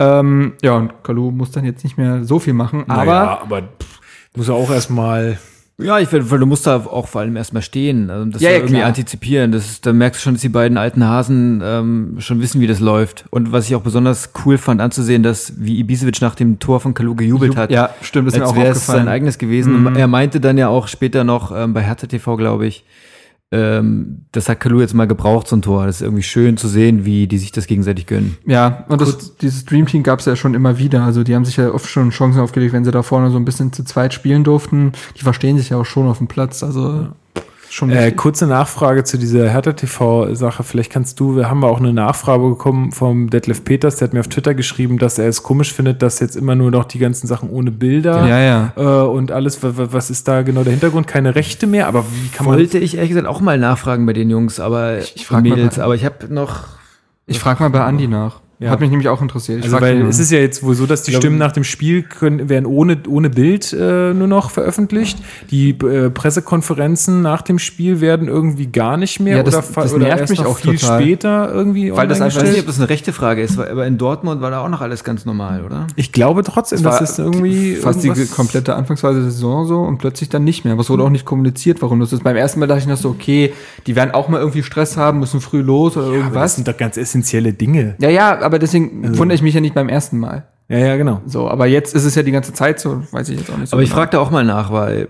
Speaker 3: Ähm, ja, und Kalu muss dann jetzt nicht mehr so viel machen. Aber
Speaker 1: Naja, aber pff, muss er auch erstmal.
Speaker 2: Ja, ich finde, weil du musst da auch vor allem erstmal stehen, also das
Speaker 3: Ja,
Speaker 2: ja, irgendwie
Speaker 3: klar.
Speaker 2: antizipieren. Das ist, da merkst du schon, dass die beiden alten Hasen ähm, schon wissen, wie das läuft. Und was ich auch besonders cool fand anzusehen, dass wie Ibisevic nach dem Tor von Kalu gejubelt hat.
Speaker 3: ja, stimmt, ist mir auch aufgefallen.
Speaker 2: sein eigenes gewesen. Und er meinte dann ja auch später noch ähm, bei Hertha TV, glaube ich, ähm, das hat Kalu jetzt mal gebraucht, so ein Tor. Das ist irgendwie schön zu sehen, wie die sich das gegenseitig gönnen.
Speaker 3: Ja, und das, dieses Dream Team gab es ja schon immer wieder. Also die haben sich ja oft schon Chancen aufgelegt, wenn sie da vorne so ein bisschen zu zweit spielen durften. Die verstehen sich ja auch schon auf dem Platz. Also schon
Speaker 1: Äh, kurze Nachfrage zu dieser Hertha TV-Sache. Vielleicht kannst du, wir haben auch eine Nachfrage bekommen vom Detlef Peters, der hat mir auf Twitter geschrieben, dass er es komisch findet, dass jetzt immer nur noch die ganzen Sachen ohne Bilder
Speaker 3: Ja, ja.
Speaker 1: Äh, und alles, wa- wa- was ist da genau der Hintergrund? Keine Rechte mehr, aber wie kann man.
Speaker 2: Wollte ich ehrlich gesagt auch mal nachfragen bei den Jungs, aber
Speaker 3: ich frag mal
Speaker 2: Mädels,
Speaker 3: bei-
Speaker 2: aber ich habe noch
Speaker 3: Ich frage mal bei Andi nach.
Speaker 1: Ja.
Speaker 3: Hat mich nämlich auch interessiert. Ich
Speaker 1: Also, weil es ist ja jetzt wohl so, dass die Stimmen nach dem Spiel können, werden ohne, ohne Bild äh, nur noch veröffentlicht. Die äh, Pressekonferenzen nach dem Spiel werden irgendwie gar nicht mehr
Speaker 3: Ja, das-
Speaker 1: oder,
Speaker 3: das
Speaker 1: oder
Speaker 3: nervt
Speaker 1: erst
Speaker 3: mich
Speaker 1: noch
Speaker 3: auch
Speaker 1: viel
Speaker 3: total.
Speaker 1: später irgendwie.
Speaker 3: Weil das
Speaker 1: online
Speaker 2: Ich weiß nicht, ob das eine rechte Frage ist, weil- aber in Dortmund war da auch noch alles ganz normal, oder?
Speaker 1: Ich glaube trotzdem, das ist irgendwie
Speaker 3: fast die komplette Anfangsphase der Saison so und plötzlich dann nicht mehr. Aber es wurde auch nicht kommuniziert, warum das ist. Beim ersten Mal dachte ich noch so, okay, die werden auch mal irgendwie Stress haben, müssen früh los oder
Speaker 1: Aber das
Speaker 3: irgendwas.
Speaker 1: sind doch ganz essentielle Dinge.
Speaker 3: Ja, ja, aber deswegen wundere ich mich ja nicht beim ersten Mal.
Speaker 1: Ja, ja, genau.
Speaker 3: So, aber jetzt ist es ja die ganze Zeit so, weiß ich jetzt auch nicht so.
Speaker 2: Aber ich
Speaker 3: genau.
Speaker 2: frage da auch mal nach, weil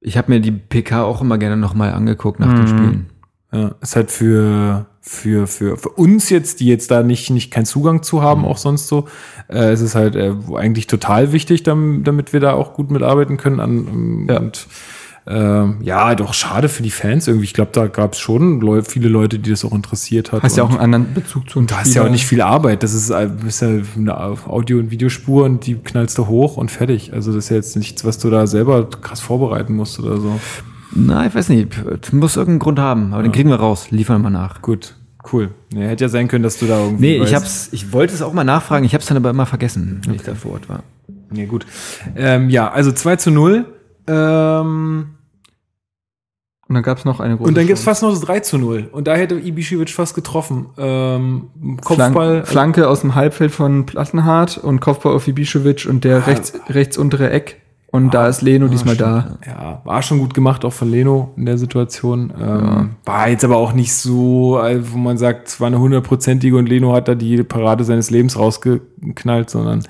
Speaker 2: ich habe mir die PK auch immer gerne nochmal angeguckt nach
Speaker 3: Mhm.
Speaker 2: den Spielen.
Speaker 1: Ja, ist halt für, für, für, für uns jetzt, die jetzt da nicht, nicht keinen Zugang zu haben, auch sonst so, äh, es ist halt äh, eigentlich total wichtig, damit, damit wir da auch gut mitarbeiten können. An, ähm,
Speaker 3: Ja.
Speaker 1: Und ähm, ja, doch schade für die Fans irgendwie. Ich glaube, da gab es schon Leu viele Leute, die das auch interessiert hat.
Speaker 3: hast ja auch einen anderen Bezug zu einem
Speaker 1: Du hast ja auch nicht viel Arbeit. Das ist, ist ja eine Audio- und Videospur und die knallst du hoch und fertig. Also das ist ja jetzt nichts, was du da selber krass vorbereiten musst oder so.
Speaker 2: Na, ich weiß nicht, es muss irgendeinen Grund haben, aber den kriegen wir raus, liefern wir nach.
Speaker 1: Gut, cool. Nee, hätte ja sein können, dass du da irgendwie.
Speaker 2: Nee, ich hab's, ich wollte es auch mal nachfragen, ich hab's dann aber immer vergessen, wenn ich da vor Ort war.
Speaker 1: Nee, gut. Ähm, ja, also 2 zu 0. Ähm,
Speaker 3: Und dann gab es noch eine große
Speaker 1: und dann gibt's
Speaker 3: Chance.
Speaker 1: fast noch das 3 zu 0. Und da hätte Ibišević fast getroffen. Ähm,
Speaker 3: Flank,
Speaker 1: Kopfball.
Speaker 3: Flanke aus dem Halbfeld von Plattenhardt und Kopfball auf Ibišević und der rechts, rechts untere Eck. Und da ist Leno diesmal da.
Speaker 1: Ja, war schon gut gemacht, auch von Leno in der Situation. Ähm, War jetzt aber auch nicht so, äh, wo man sagt, es war eine hundertprozentige und Leno hat da die Parade seines Lebens rausgeknallt, sondern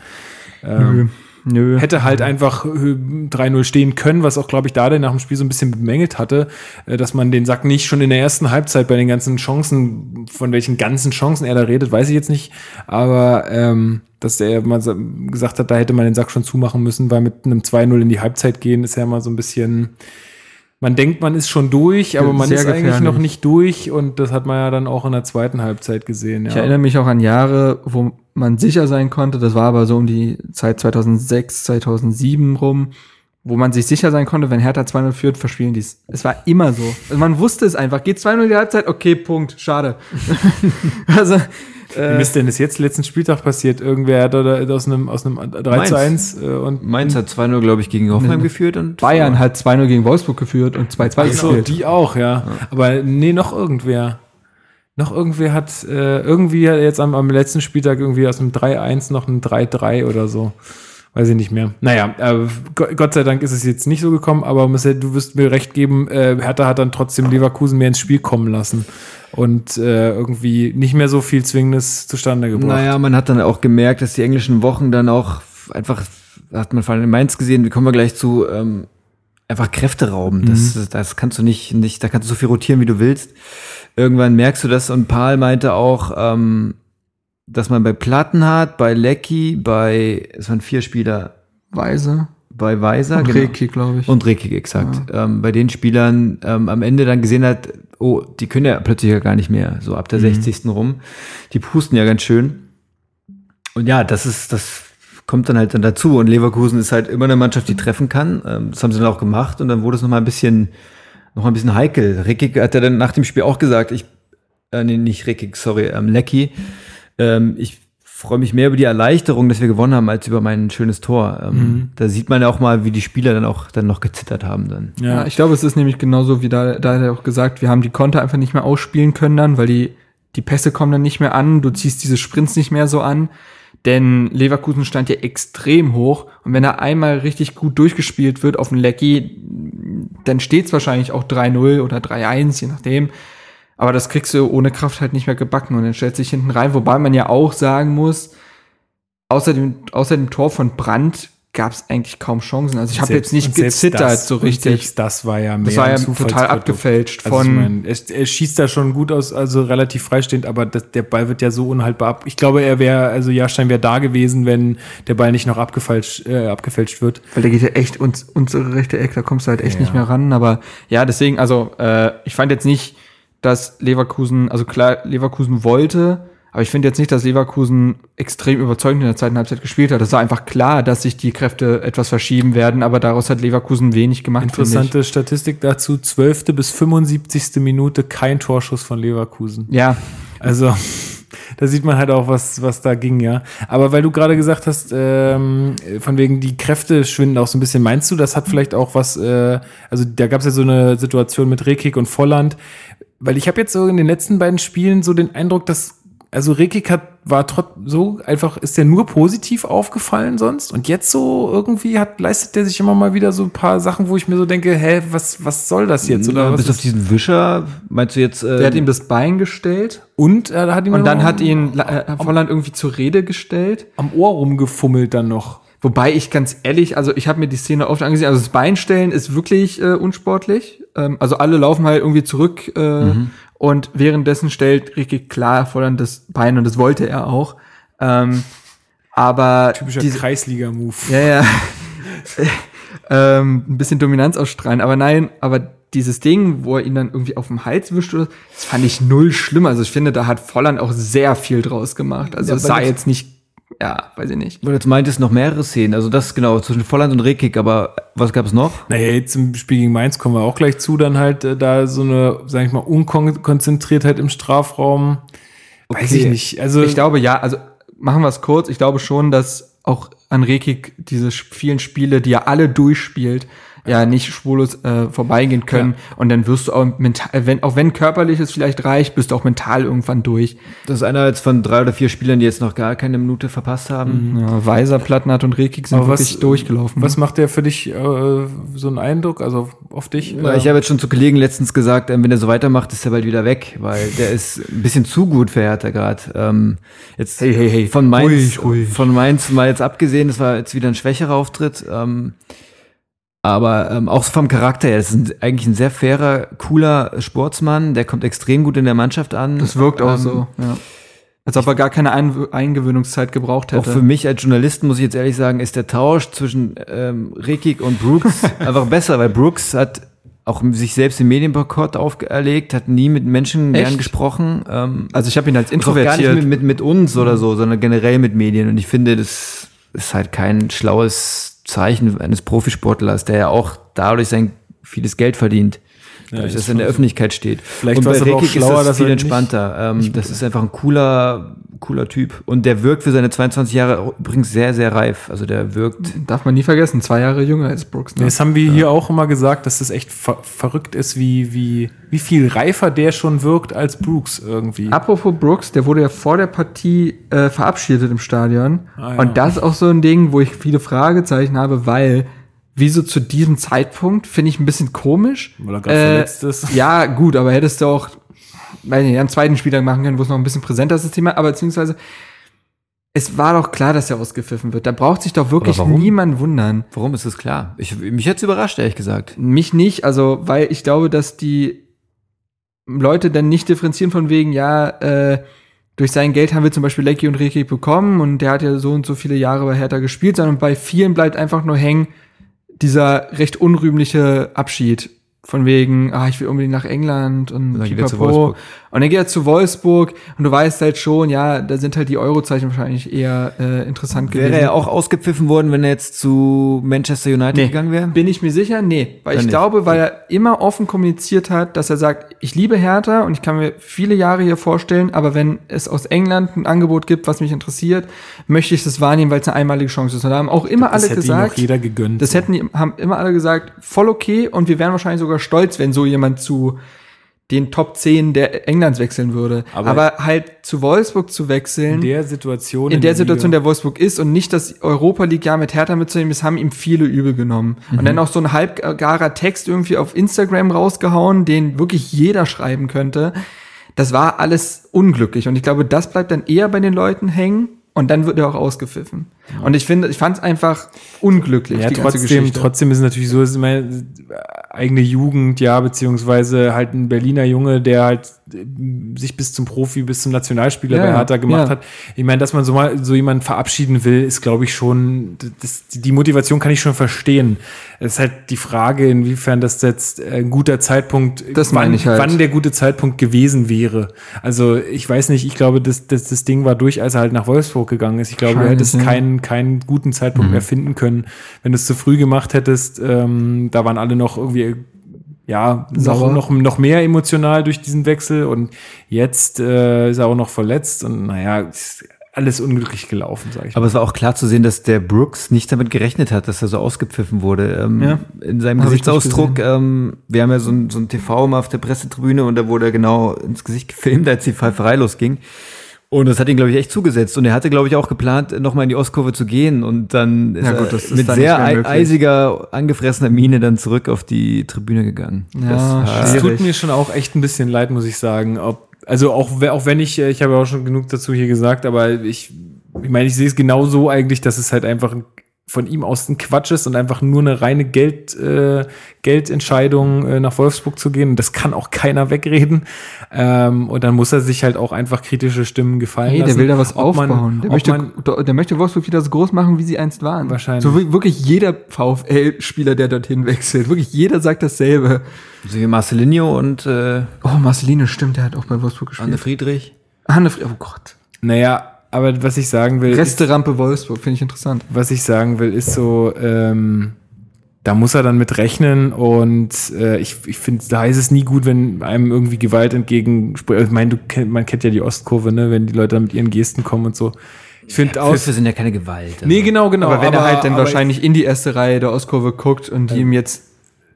Speaker 1: ähm,
Speaker 3: Nö.
Speaker 1: hätte halt einfach äh, 3-0 stehen können, was auch, glaube ich, Dade nach dem Spiel so ein bisschen bemängelt hatte, äh, dass man den Sack nicht schon in der ersten Halbzeit bei den ganzen Chancen, von welchen ganzen Chancen er da redet, weiß ich jetzt nicht, aber ähm, dass er mal gesagt hat, da hätte man den Sack schon zumachen müssen, weil mit einem 2-0 in die Halbzeit gehen ist ja immer so ein bisschen, man denkt, man ist schon durch, aber man
Speaker 3: Sehr
Speaker 1: ist eigentlich
Speaker 3: gefährlich.
Speaker 1: noch nicht durch und das hat man ja dann auch in der zweiten Halbzeit gesehen. Ja.
Speaker 3: Ich erinnere mich auch an Jahre, wo man sicher sein konnte, das war aber so um die Zeit 2006, 2007 rum, wo man sich sicher sein konnte, wenn Hertha 2-0 führt, verspielen die es. Es war immer so. Also man wusste es einfach. Geht 2-0 in die Halbzeit? Okay, Punkt. Schade. also,
Speaker 1: Wie
Speaker 3: äh,
Speaker 1: ist denn das jetzt letzten Spieltag passiert? Irgendwer hat da aus einem, aus einem 3 zu 1 äh, und
Speaker 2: Mainz hat 2-0, glaube ich, gegen Hoffenheim geführt und
Speaker 3: Bayern hat 2-0 gegen Wolfsburg geführt und 2-2
Speaker 1: Ach so,
Speaker 3: gespielt.
Speaker 1: die auch, ja. Aber nee, noch irgendwer. Noch irgendwer hat äh, irgendwie jetzt am, am letzten Spieltag irgendwie aus einem 3-1 noch ein 3-3 oder so. Weiß ich nicht mehr. Naja, äh, Go- Gott sei Dank ist es jetzt nicht so gekommen, aber du wirst mir recht geben, äh, Hertha hat dann trotzdem Leverkusen mehr ins Spiel kommen lassen und äh, irgendwie nicht mehr so viel Zwingendes zustande gebracht.
Speaker 2: Naja, man hat dann auch gemerkt, dass die englischen Wochen dann auch einfach, hat man vor allem in Mainz gesehen, wir kommen wir gleich zu, ähm, einfach Kräfte rauben. Das, das kannst du nicht, nicht, da kannst du so viel rotieren, wie du willst. Irgendwann merkst du das und Paul meinte auch, ähm, dass man bei Plattenhardt, bei Lecky, bei, es waren vier Spieler,
Speaker 3: Weise.
Speaker 2: bei Weiser
Speaker 3: Und
Speaker 2: genau.
Speaker 3: Reki, glaube ich.
Speaker 2: und Rekik, exakt. Ähm, bei den Spielern ähm, am Ende dann gesehen hat, oh, die können ja plötzlich ja gar nicht mehr, so ab der 60. rum. Die pusten ja ganz schön. Und ja, das ist, das kommt dann halt dann dazu. Und Leverkusen ist halt immer eine Mannschaft, die treffen kann. Ähm, das haben sie dann auch gemacht und dann wurde es nochmal ein bisschen, noch ein bisschen heikel. Rekik hat ja dann nach dem Spiel auch gesagt, ich, äh, nee, nicht Rekik, sorry, ähm, Lecky, ähm, ich freue mich mehr über die Erleichterung, dass wir gewonnen haben, als über mein schönes Tor. Ähm,
Speaker 1: Mhm.
Speaker 2: Da sieht man ja auch mal, wie die Spieler dann auch dann noch gezittert haben dann.
Speaker 3: Ja, ich glaube, es ist nämlich genauso wie da, da hat er auch gesagt, wir haben die Konter einfach nicht mehr ausspielen können dann, weil die, die Pässe kommen dann nicht mehr an, du ziehst diese Sprints nicht mehr so an, denn Leverkusen stand ja extrem hoch und wenn er einmal richtig gut durchgespielt wird auf den Lecky, dann steht's wahrscheinlich auch 3-0 oder 3-1, je nachdem. Aber das kriegst du ohne Kraft halt nicht mehr gebacken und dann stellt sich hinten rein, wobei man ja auch sagen muss, außer dem, außer dem Tor von Brandt gab es eigentlich kaum Chancen. Also ich habe jetzt nicht gezittert
Speaker 1: das-
Speaker 3: so richtig.
Speaker 1: Das war ja mehr
Speaker 3: Das war ja total abgefälscht
Speaker 1: Also ich
Speaker 3: von.
Speaker 1: mein, er, er schießt da schon gut aus, also relativ freistehend, aber das, der Ball wird ja so unhaltbar ab. Ich glaube, er wäre, also Jahrstein wäre da gewesen, wenn der Ball nicht noch abgefälscht, äh, abgefälscht wird.
Speaker 3: weil der geht ja echt uns, unsere rechte Eck, da kommst du halt echt
Speaker 1: Ja.
Speaker 3: nicht mehr ran. Aber ja, deswegen, also äh, ich fand jetzt nicht, dass Leverkusen, also klar, Leverkusen wollte, aber ich finde jetzt nicht, dass Leverkusen extrem überzeugend in der zweiten Halbzeit gespielt hat. Das war einfach klar, dass sich die Kräfte etwas verschieben werden, aber daraus hat Leverkusen wenig gemacht.
Speaker 1: Interessante Statistik dazu, 12. bis 75. Minute kein Torschuss von Leverkusen.
Speaker 3: Ja,
Speaker 1: Also, da sieht man halt auch, was, was da ging, ja. Aber weil du gerade gesagt hast, ähm, von wegen die Kräfte schwinden auch so ein bisschen, meinst du, das hat vielleicht auch was, äh, also da gab es ja so eine Situation mit Rekik und Volland, weil ich habe jetzt so in den letzten beiden Spielen so den Eindruck, dass also Rekik hat, war trotz so einfach, ist der nur positiv aufgefallen sonst? Und jetzt so irgendwie hat, leistet der sich immer mal wieder so ein paar Sachen, wo ich mir so denke, hä, was, was soll das jetzt? Oder
Speaker 2: Ja,
Speaker 1: was
Speaker 2: bis auf diesen Wischer, meinst du jetzt? Äh,
Speaker 3: der hat ihm das Bein gestellt
Speaker 1: und er hat ihn
Speaker 3: und dann
Speaker 1: noch
Speaker 3: hat ihn äh, Volland irgendwie zur Rede gestellt.
Speaker 1: am Ohr rumgefummelt dann noch.
Speaker 3: Wobei ich ganz ehrlich, also ich habe mir die Szene oft angesehen, also das Beinstellen ist wirklich äh, unsportlich. Ähm, also alle laufen halt irgendwie zurück äh, und währenddessen stellt Ricky klar Volland das Bein und das wollte er auch. Ähm, aber
Speaker 1: Typischer
Speaker 3: diese,
Speaker 1: Kreisliga-Move.
Speaker 3: ja, ja. ähm, ein bisschen Dominanz ausstrahlen. Aber nein, aber dieses Ding, wo er ihn dann irgendwie auf dem Hals wischt, das fand ich null schlimm. Also ich finde, da hat Volland auch sehr viel draus gemacht. Also
Speaker 2: Ja,
Speaker 3: es sah jetzt nicht, ja, weiß ich nicht.
Speaker 2: weil jetzt meintest, noch mehrere Szenen. Also das genau, zwischen Volland und Rekik, aber was gab es noch?
Speaker 1: Naja, jetzt im Spiel gegen Mainz kommen wir auch gleich zu, dann halt äh, da so eine, sag ich mal, Unkonzentriertheit im Strafraum. Weiß
Speaker 2: Okay.
Speaker 1: ich nicht. Also
Speaker 3: Ich glaube, ja, also machen wir es kurz. Ich glaube schon, dass auch an Rekik diese vielen Spiele, die er alle durchspielt, ja nicht spurlos äh, vorbeigehen können. Und dann wirst du auch mental, wenn, auch wenn körperlich es vielleicht reicht, bist du auch mental irgendwann durch.
Speaker 2: Das ist einer jetzt von drei oder vier Spielern, die jetzt noch gar keine Minute verpasst haben.
Speaker 3: Ja, Weiser, Plattenhardt und Rekik sind
Speaker 1: Aber
Speaker 3: wirklich
Speaker 1: was-
Speaker 3: durchgelaufen.
Speaker 1: was macht der für dich äh, so einen Eindruck, also auf dich?
Speaker 2: Ja, Ich habe jetzt schon zu Kollegen letztens gesagt, ähm, wenn er so weitermacht, ist er bald wieder weg, weil der ist ein bisschen zu gut für Hertha gerade. Ähm, jetzt
Speaker 3: Hey, hey, hey.
Speaker 2: von Mainz,
Speaker 3: Ruhig, ruhig.
Speaker 2: von Mainz mal jetzt abgesehen, das war jetzt wieder ein schwächerer Auftritt. Ähm, aber ähm, auch vom Charakter her, das ist eigentlich ein sehr fairer, cooler Sportsmann, der kommt extrem gut in der Mannschaft an.
Speaker 3: das wirkt auch
Speaker 2: Ähm,
Speaker 3: so, ja. Als ob er gar keine Ein Eingewöhnungszeit gebraucht
Speaker 2: Auch
Speaker 3: hätte.
Speaker 2: für mich als Journalisten muss ich jetzt ehrlich sagen, ist der Tausch zwischen ähm, Rekik und Brooks einfach besser, weil Brooks hat auch sich selbst im Medienboykott auferlegt, hat nie mit Menschen gern
Speaker 3: Echt?
Speaker 2: gesprochen. Ähm,
Speaker 3: also ich habe ihn als
Speaker 2: auch gar nicht
Speaker 3: introvertiert.
Speaker 2: mit, mit, mit uns oder so, sondern generell mit Medien. Und ich finde, das ist halt kein schlaues Zeichen eines Profisportlers, der ja auch dadurch sein vieles Geld verdient. Dadurch,
Speaker 1: ist
Speaker 2: dass er in der
Speaker 1: so.
Speaker 2: Öffentlichkeit steht.
Speaker 1: Vielleicht
Speaker 2: und bei Rekik
Speaker 1: schlauer,
Speaker 2: ist das
Speaker 1: dass
Speaker 2: viel
Speaker 1: er nicht-
Speaker 2: entspannter. Ähm, das ist einfach ein cooler, cooler Typ. Und der wirkt für seine 22 Jahre übrigens sehr, sehr reif. Also der wirkt
Speaker 3: Darf man nie vergessen, zwei Jahre jünger als Brooks. Ne?
Speaker 1: Das haben wir hier auch immer gesagt, dass das echt ver verrückt ist, wie, wie, wie viel reifer der schon wirkt als Brooks irgendwie.
Speaker 3: Apropos Brooks, der wurde ja vor der Partie äh, verabschiedet im Stadion.
Speaker 1: Ah, ja.
Speaker 3: Und das ist auch so ein Ding, wo ich viele Fragezeichen habe, weil wieso zu diesem Zeitpunkt finde ich ein bisschen komisch.
Speaker 1: Weil er gerade verletzt ist.
Speaker 3: Ja, gut, aber hättest du auch weiß nicht, einen zweiten Spieltag machen können, wo es noch ein bisschen präsenter ist, das Thema, aber beziehungsweise es war doch klar, dass er ausgepfiffen wird. Da braucht sich doch wirklich niemand wundern.
Speaker 2: Warum ist das klar? Ich, mich jetzt überrascht, ehrlich gesagt.
Speaker 3: Mich nicht, also, weil ich glaube, dass die Leute dann nicht differenzieren von wegen, ja, äh, durch sein Geld haben wir zum Beispiel Lecky und Reiki bekommen und der hat ja so und so viele Jahre bei Hertha gespielt, sondern bei vielen bleibt einfach nur hängen dieser recht unrühmliche Abschied. Von wegen, ah, ich will unbedingt nach England und
Speaker 2: dann geht er zu. Wolfsburg.
Speaker 3: Und dann geht er zu Wolfsburg und du weißt halt schon, ja, da sind halt die Eurozeichen wahrscheinlich eher äh, interessant
Speaker 2: Wäre
Speaker 3: gewesen.
Speaker 2: er auch ausgepfiffen worden, wenn er jetzt zu Manchester United
Speaker 3: Nee.
Speaker 2: gegangen wäre?
Speaker 3: Bin ich mir sicher? Nee. Weil
Speaker 2: Dann
Speaker 3: ich
Speaker 2: nicht.
Speaker 3: glaube, weil er immer offen kommuniziert hat, dass er sagt, ich liebe Hertha und ich kann mir viele Jahre hier vorstellen, aber wenn es aus England ein Angebot gibt, was mich interessiert, möchte ich das wahrnehmen, weil es eine einmalige Chance ist. Und da haben auch immer
Speaker 1: Das
Speaker 3: alle
Speaker 1: hätte
Speaker 3: gesagt,
Speaker 1: auch jeder gegönnt.
Speaker 3: das hätten die, haben immer alle gesagt, voll okay und wir wären wahrscheinlich sogar stolz, wenn so jemand zu den Top 10 der Englands wechseln würde.
Speaker 1: Aber-
Speaker 3: Aber, halt zu Wolfsburg zu wechseln
Speaker 1: in der Situation.
Speaker 3: in der Situation,
Speaker 1: Liga.
Speaker 3: der Wolfsburg ist und nicht das Europa League ja mit Hertha mitzunehmen, das haben ihm viele übel genommen. Und dann auch so ein halbgarer Text irgendwie auf Instagram rausgehauen, den wirklich jeder schreiben könnte. Das war alles unglücklich und ich glaube, das bleibt dann eher bei den Leuten hängen und dann wird er auch ausgepfiffen. Und ich finde, ich fand es einfach unglücklich,
Speaker 1: Ja,
Speaker 3: die ganze
Speaker 1: trotzdem,
Speaker 3: Geschichte.
Speaker 1: trotzdem ist es natürlich so, es ist meine eigene Jugend, ja, beziehungsweise halt ein Berliner Junge, der halt äh, sich bis zum Profi, bis zum Nationalspieler
Speaker 3: Ja,
Speaker 1: bei Hertha gemacht
Speaker 3: ja.
Speaker 1: hat. Ich meine, dass man so mal so jemanden verabschieden will, ist, glaube ich, schon, das, die Motivation kann ich schon verstehen. Es ist halt die Frage, inwiefern das jetzt ein guter Zeitpunkt,
Speaker 3: Das
Speaker 1: wann,
Speaker 3: halt.
Speaker 1: wann der gute Zeitpunkt gewesen wäre. Also ich weiß nicht, ich glaube, das, das, das Ding war durch, als er halt nach Wolfsburg gegangen ist. Ich glaube, du
Speaker 3: Wahrscheinlich,
Speaker 1: hättest
Speaker 3: ja.
Speaker 1: keinen, keinen guten Zeitpunkt mehr finden können, wenn du es zu früh gemacht hättest. Ähm, da waren alle noch irgendwie ja, noch,
Speaker 3: Sauer.
Speaker 1: noch, noch mehr emotional durch diesen Wechsel und jetzt äh, ist er auch noch verletzt und naja, ist alles unglücklich gelaufen, sage ich
Speaker 2: Aber es war auch klar zu sehen, dass der Brooks nicht damit gerechnet hat, dass er so ausgepfiffen wurde. Ähm,
Speaker 3: Ja.
Speaker 2: In seinem
Speaker 3: Hab
Speaker 2: Gesichtsausdruck, ähm, wir haben ja so ein, so ein TV immer auf der Pressetribüne und da wurde er genau ins Gesicht gefilmt, als die Pfeiferei losging. Und das hat ihn, glaube ich, echt zugesetzt. Und er hatte, glaube ich, auch geplant, nochmal in die Ostkurve zu gehen. Und dann ist
Speaker 3: Ja,
Speaker 2: er
Speaker 3: gut, das ist
Speaker 2: mit
Speaker 3: dann
Speaker 2: sehr eisiger, angefressener Miene dann zurück auf die Tribüne gegangen.
Speaker 3: Ja,
Speaker 1: Es
Speaker 3: schwierig.
Speaker 1: tut mir schon auch echt ein bisschen leid, muss ich sagen. Ob, also auch, auch wenn ich, äh, ich habe ja auch schon genug dazu hier gesagt, aber ich, ich meine, ich sehe es genau so eigentlich, dass es halt einfach ein- von ihm aus ein Quatsch ist und einfach nur eine reine Geld, äh, Geldentscheidung äh, nach Wolfsburg zu gehen. Das kann auch keiner wegreden. Ähm, und dann muss er sich halt auch einfach kritische Stimmen gefallen
Speaker 3: Nee,
Speaker 1: lassen.
Speaker 3: der will da was
Speaker 1: Ob man-
Speaker 3: aufbauen. der,
Speaker 1: ob
Speaker 3: möchte,
Speaker 1: man-
Speaker 3: der möchte Wolfsburg wieder so groß machen, wie sie einst waren.
Speaker 1: Wahrscheinlich.
Speaker 3: So wirklich jeder VfL-Spieler, der dorthin wechselt. Wirklich jeder sagt dasselbe.
Speaker 2: So wie Marcelinho und äh,
Speaker 3: Oh, Marceline, stimmt, der hat auch bei Wolfsburg
Speaker 2: Anne
Speaker 3: gespielt.
Speaker 2: Friedrich.
Speaker 3: Hanne Fried, oh Gott.
Speaker 1: naja, aber was ich sagen will, ist,
Speaker 3: Resterampe Wolfsburg, finde ich interessant.
Speaker 1: was ich sagen will, ist so, ähm, da muss er dann mit rechnen und äh, ich, ich finde, da ist es nie gut, wenn einem irgendwie Gewalt entgegen. Ich meine, du kennt, man kennt ja die Ostkurve, ne, wenn die Leute dann mit ihren Gesten kommen und so. Ich finde aus.
Speaker 2: Pfiffe sind ja keine Gewalt. also.
Speaker 1: Nee, genau, genau.
Speaker 3: aber wenn er halt dann
Speaker 1: aber
Speaker 3: wahrscheinlich in die erste Reihe der Ostkurve guckt und die ihm jetzt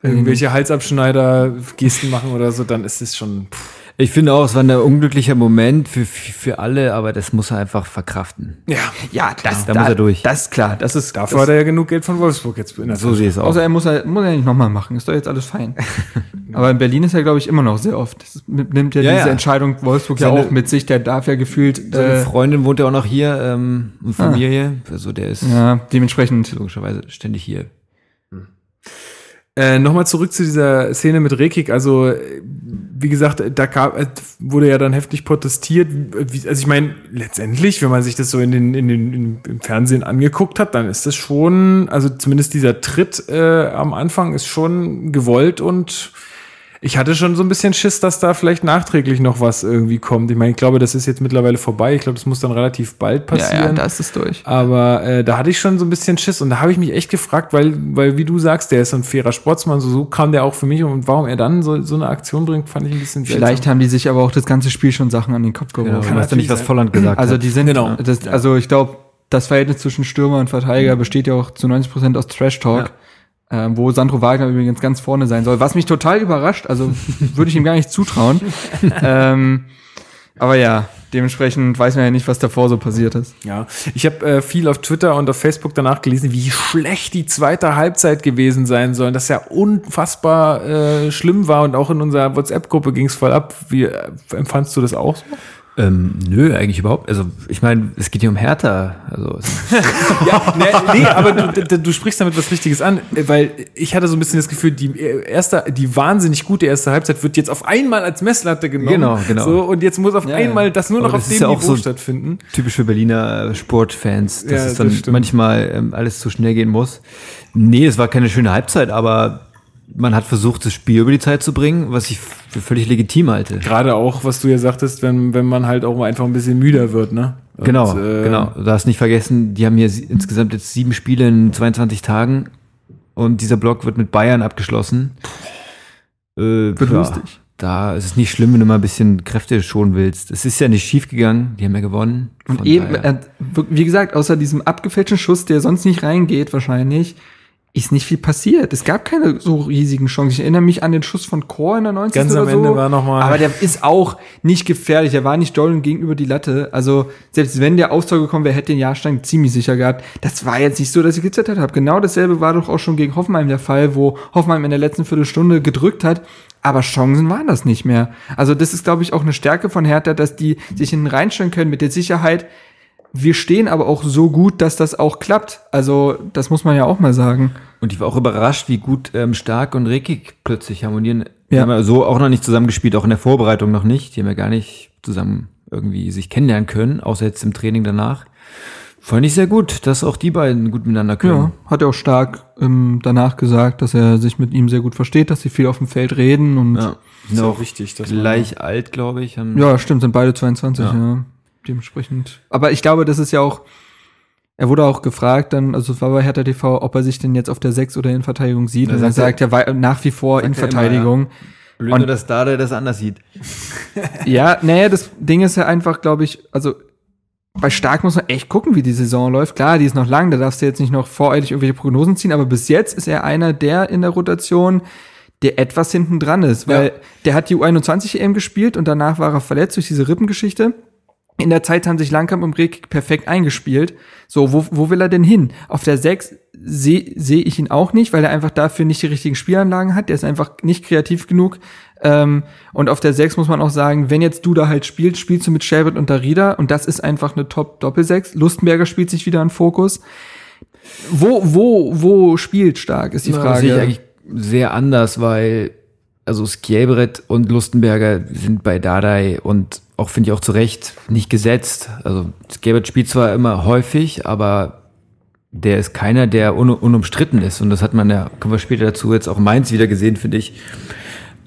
Speaker 1: irgendwelche Halsabschneider-Gesten machen oder so, dann ist es schon. Pff,
Speaker 2: Ich finde auch, es war ein unglücklicher Moment für, für alle, aber das muss er einfach verkraften.
Speaker 1: ja,
Speaker 3: ja, das,
Speaker 2: Da muss er durch.
Speaker 3: Das ist klar, das ist
Speaker 1: dafür
Speaker 3: das,
Speaker 1: hat er ja genug Geld von Wolfsburg jetzt in der
Speaker 2: So sehe ich es auch.
Speaker 3: Außer er muss er, muss er nicht nochmal machen, ist doch jetzt alles fein. Aber in Berlin ist er, glaube ich, immer noch sehr oft. Das nimmt ja,
Speaker 2: Ja,
Speaker 3: diese
Speaker 2: ja.
Speaker 3: Entscheidung Wolfsburg ja
Speaker 2: Seine-
Speaker 3: auch mit sich, der darf ja gefühlt,
Speaker 2: Seine
Speaker 3: äh,
Speaker 2: Freundin wohnt ja auch noch hier ähm, und Familie. Also der ist
Speaker 3: ja, dementsprechend.
Speaker 2: logischerweise ständig hier.
Speaker 1: Äh, Nochmal zurück zu dieser Szene mit Rekik. Also, äh, wie gesagt, da gab, äh, wurde ja dann heftig protestiert. Also ich meine, letztendlich, wenn man sich das so in den, in den, im Fernsehen angeguckt hat, dann ist das schon, also zumindest dieser Tritt äh, am Anfang ist schon gewollt und ich hatte schon so ein bisschen Schiss, dass da vielleicht nachträglich noch was irgendwie kommt. Ich meine, ich glaube, das ist jetzt mittlerweile vorbei. Ich glaube, das muss dann relativ bald passieren.
Speaker 3: Ja, ja, da ist es durch.
Speaker 1: Aber äh, da hatte ich schon so ein bisschen Schiss und da habe ich mich echt gefragt, weil, weil wie du sagst, der ist ein fairer Sportsmann, so, so kam der auch für mich und warum er dann so, so eine Aktion bringt, fand ich ein bisschen
Speaker 3: Vielleicht haben die sich aber auch das ganze Spiel schon Sachen an den Kopf
Speaker 2: Genau,
Speaker 3: geworfen.
Speaker 2: du weißt ja nicht, was. Volland gesagt
Speaker 3: Also
Speaker 2: hat.
Speaker 3: die sind,
Speaker 1: Genau.
Speaker 3: das, also ich glaube, das Verhältnis zwischen Stürmer und Verteidiger besteht ja auch zu 90 Prozent aus Trash Talk, ähm, wo Sandro Wagner übrigens ganz vorne sein soll, was mich total überrascht. Also würde ich ihm gar nicht zutrauen. ähm, aber ja, dementsprechend weiß man ja nicht, was davor so passiert ist.
Speaker 1: Ja, ich habe äh, viel auf Twitter und auf Facebook danach gelesen, wie schlecht die zweite Halbzeit gewesen sein soll, dass ja unfassbar äh, schlimm war und auch in unserer WhatsApp-Gruppe ging es voll ab. Wie äh, empfandst du das auch so?
Speaker 2: Ähm, nö, eigentlich überhaupt. Also ich meine, es geht hier um Hertha. Also
Speaker 1: Ja, nee, nee aber du, du, sprichst damit was Wichtiges an, weil ich hatte so ein bisschen das Gefühl, die erste, die wahnsinnig gute erste Halbzeit wird jetzt auf einmal als Messlatte genommen.
Speaker 2: Genau, genau.
Speaker 1: So, und jetzt muss auf
Speaker 3: Ja,
Speaker 1: einmal das nur noch
Speaker 2: Aber
Speaker 1: auf
Speaker 2: das
Speaker 1: dem
Speaker 2: ja auch
Speaker 1: Niveau
Speaker 2: so-
Speaker 1: stattfinden.
Speaker 2: typisch für Berliner äh, Sportfans, dass
Speaker 1: Ja,
Speaker 2: es dann
Speaker 1: das
Speaker 2: manchmal ähm, alles zu schnell gehen muss. Nee, es war keine schöne Halbzeit, aber man hat versucht, das Spiel über die Zeit zu bringen, was ich für völlig legitim halte.
Speaker 1: Gerade auch, was du ja sagtest, wenn, wenn man halt auch einfach ein bisschen müder wird, ne? Und,
Speaker 2: Genau,
Speaker 1: äh,
Speaker 2: genau. Du darfst nicht vergessen, die haben hier insgesamt jetzt sieben Spiele in 22 Tagen und dieser Block wird mit Bayern abgeschlossen. Äh,
Speaker 3: Wird lustig.
Speaker 2: Da ist es nicht schlimm, wenn du mal ein bisschen Kräfte schonen willst. Es ist ja nicht schief gegangen, die haben ja gewonnen.
Speaker 3: Und eben,
Speaker 2: daher-
Speaker 3: wie gesagt, außer diesem abgefälschten Schuss, der sonst nicht reingeht, wahrscheinlich, ist nicht viel passiert. Es gab keine so riesigen Chancen. Ich erinnere mich an den Schuss von Chor in der 90.
Speaker 1: Ganz am
Speaker 3: so.
Speaker 1: Ende war noch mal-
Speaker 3: Aber der ist auch nicht gefährlich. Er war nicht doll und gegenüber die Latte. Also, selbst wenn der Austor gekommen wäre, hätte den Jahrstein ziemlich sicher gehabt. Das war jetzt nicht so, dass ich gezittert habe. Genau dasselbe war doch auch schon gegen Hoffenheim der Fall, wo Hoffenheim in der letzten Viertelstunde gedrückt hat. Aber Chancen waren das nicht mehr. Also, das ist, glaube ich, auch eine Stärke von Hertha, dass die sich hinten reinstellen können mit der Sicherheit, wir stehen aber auch so gut, dass das auch klappt. Also, das muss man ja auch mal sagen.
Speaker 2: Und ich war auch überrascht, wie gut ähm, Stark und Rekik plötzlich harmonieren. Die
Speaker 3: Ja.
Speaker 2: haben ja so auch noch nicht zusammengespielt, auch in der Vorbereitung noch nicht. Die haben ja gar nicht zusammen irgendwie sich kennenlernen können, außer jetzt im Training danach. Fand ich sehr gut, dass auch die beiden gut miteinander können.
Speaker 3: Ja, hat er auch stark ähm, danach gesagt, dass er sich mit ihm sehr gut versteht, dass sie viel auf dem Feld reden und
Speaker 2: Ja.
Speaker 3: ja,
Speaker 1: Ist
Speaker 2: auch
Speaker 1: wichtig, dass man-
Speaker 2: gleich alt, glaube ich. Haben
Speaker 3: stimmt, sind beide 22, ja.
Speaker 2: Ja.
Speaker 3: Dementsprechend. Aber ich glaube, das ist ja auch, er wurde auch gefragt dann, also es war bei Hertha TV, ob er sich denn jetzt auf der 6 oder in Verteidigung sieht.
Speaker 2: Da
Speaker 3: und er
Speaker 2: sagt er-
Speaker 3: sagt ja nach wie vor in
Speaker 2: er immer,
Speaker 3: Verteidigung.
Speaker 2: Blöd
Speaker 3: Und-
Speaker 2: nur, dass Dada das anders sieht.
Speaker 3: Ja, naja, das Ding ist ja einfach, glaube ich, also bei Stark muss man echt gucken, wie die Saison läuft. Klar, die ist noch lang, da darfst du jetzt nicht noch voreilig irgendwelche Prognosen ziehen, aber bis jetzt ist er einer der in der Rotation, der etwas hinten dran ist, weil
Speaker 2: Ja.
Speaker 3: der hat die U21 EM gespielt und danach war er verletzt durch diese Rippengeschichte. In der Zeit haben sich Langkamp und Rek perfekt eingespielt. So, wo, wo will er denn hin? Auf der 6 sehe seh ich ihn auch nicht, weil er einfach dafür nicht die richtigen Spielanlagen hat. Der ist einfach nicht kreativ genug. Ähm, und auf der 6 muss man auch sagen, wenn jetzt du da halt spielst, spielst du mit Shelbert und Darida und das ist einfach eine Top-Doppel-6. Lustenberger spielt sich wieder in Fokus. Wo, wo, wo spielt stark, ist die
Speaker 2: Das
Speaker 3: Frage.
Speaker 2: sehe ich eigentlich sehr anders, weil also Skjelbred und Lustenberger sind bei Dardai und auch finde ich auch zu Recht nicht gesetzt. Also Skjelbred spielt zwar immer häufig, aber der ist keiner, der un unumstritten ist. Und das hat man ja, kommen wir später dazu, jetzt auch in Mainz wieder gesehen, finde ich.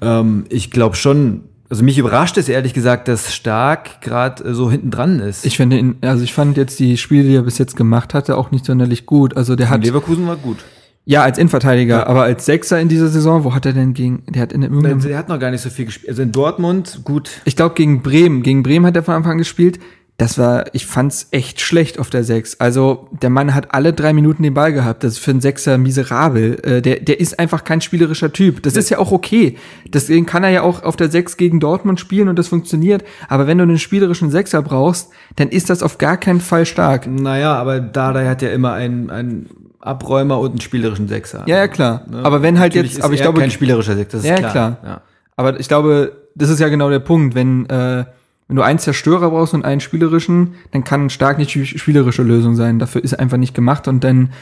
Speaker 2: Ähm, ich glaube schon, also mich überrascht es ehrlich gesagt, dass Stark gerade äh, so hinten dran ist.
Speaker 3: Ich finde ihn, also ich fand jetzt die Spiele, die er bis jetzt gemacht hatte, auch nicht sonderlich gut. Also der hat,
Speaker 2: Leverkusen war gut.
Speaker 3: Ja, als Innenverteidiger, aber als Sechser in dieser Saison, wo hat er denn gegen, der hat in irgendeinem,
Speaker 2: Er hat noch gar nicht so viel gespielt. Also in Dortmund, gut,
Speaker 3: ich glaube gegen Bremen, gegen Bremen hat er von Anfang an gespielt. Das war, ich fand's echt schlecht auf der Sechs. Also der Mann hat alle drei Minuten den Ball gehabt. Das ist für einen Sechser miserabel. Äh, der, der ist einfach kein spielerischer Typ. Das ist ja auch okay. Deswegen kann er ja auch auf der Sechs gegen Dortmund spielen und das funktioniert. Aber wenn du einen spielerischen Sechser brauchst, dann ist das auf gar keinen Fall stark.
Speaker 2: Naja, aber Dardai hat ja immer einen, einen Abräumer und einen spielerischen Sechser.
Speaker 3: Ja, ja, klar.
Speaker 2: Ne?
Speaker 3: Aber wenn halt
Speaker 2: Natürlich
Speaker 3: jetzt, aber ich glaube,
Speaker 2: kein spielerischer Sechser, das ist
Speaker 3: Ja,
Speaker 2: klar.
Speaker 3: klar.
Speaker 2: Ja.
Speaker 3: aber ich glaube, das ist ja genau der Punkt. Wenn, äh, wenn du einen Zerstörer brauchst und einen spielerischen, dann kann stark nicht die spielerische Lösung sein. Dafür ist er einfach nicht gemacht und dann,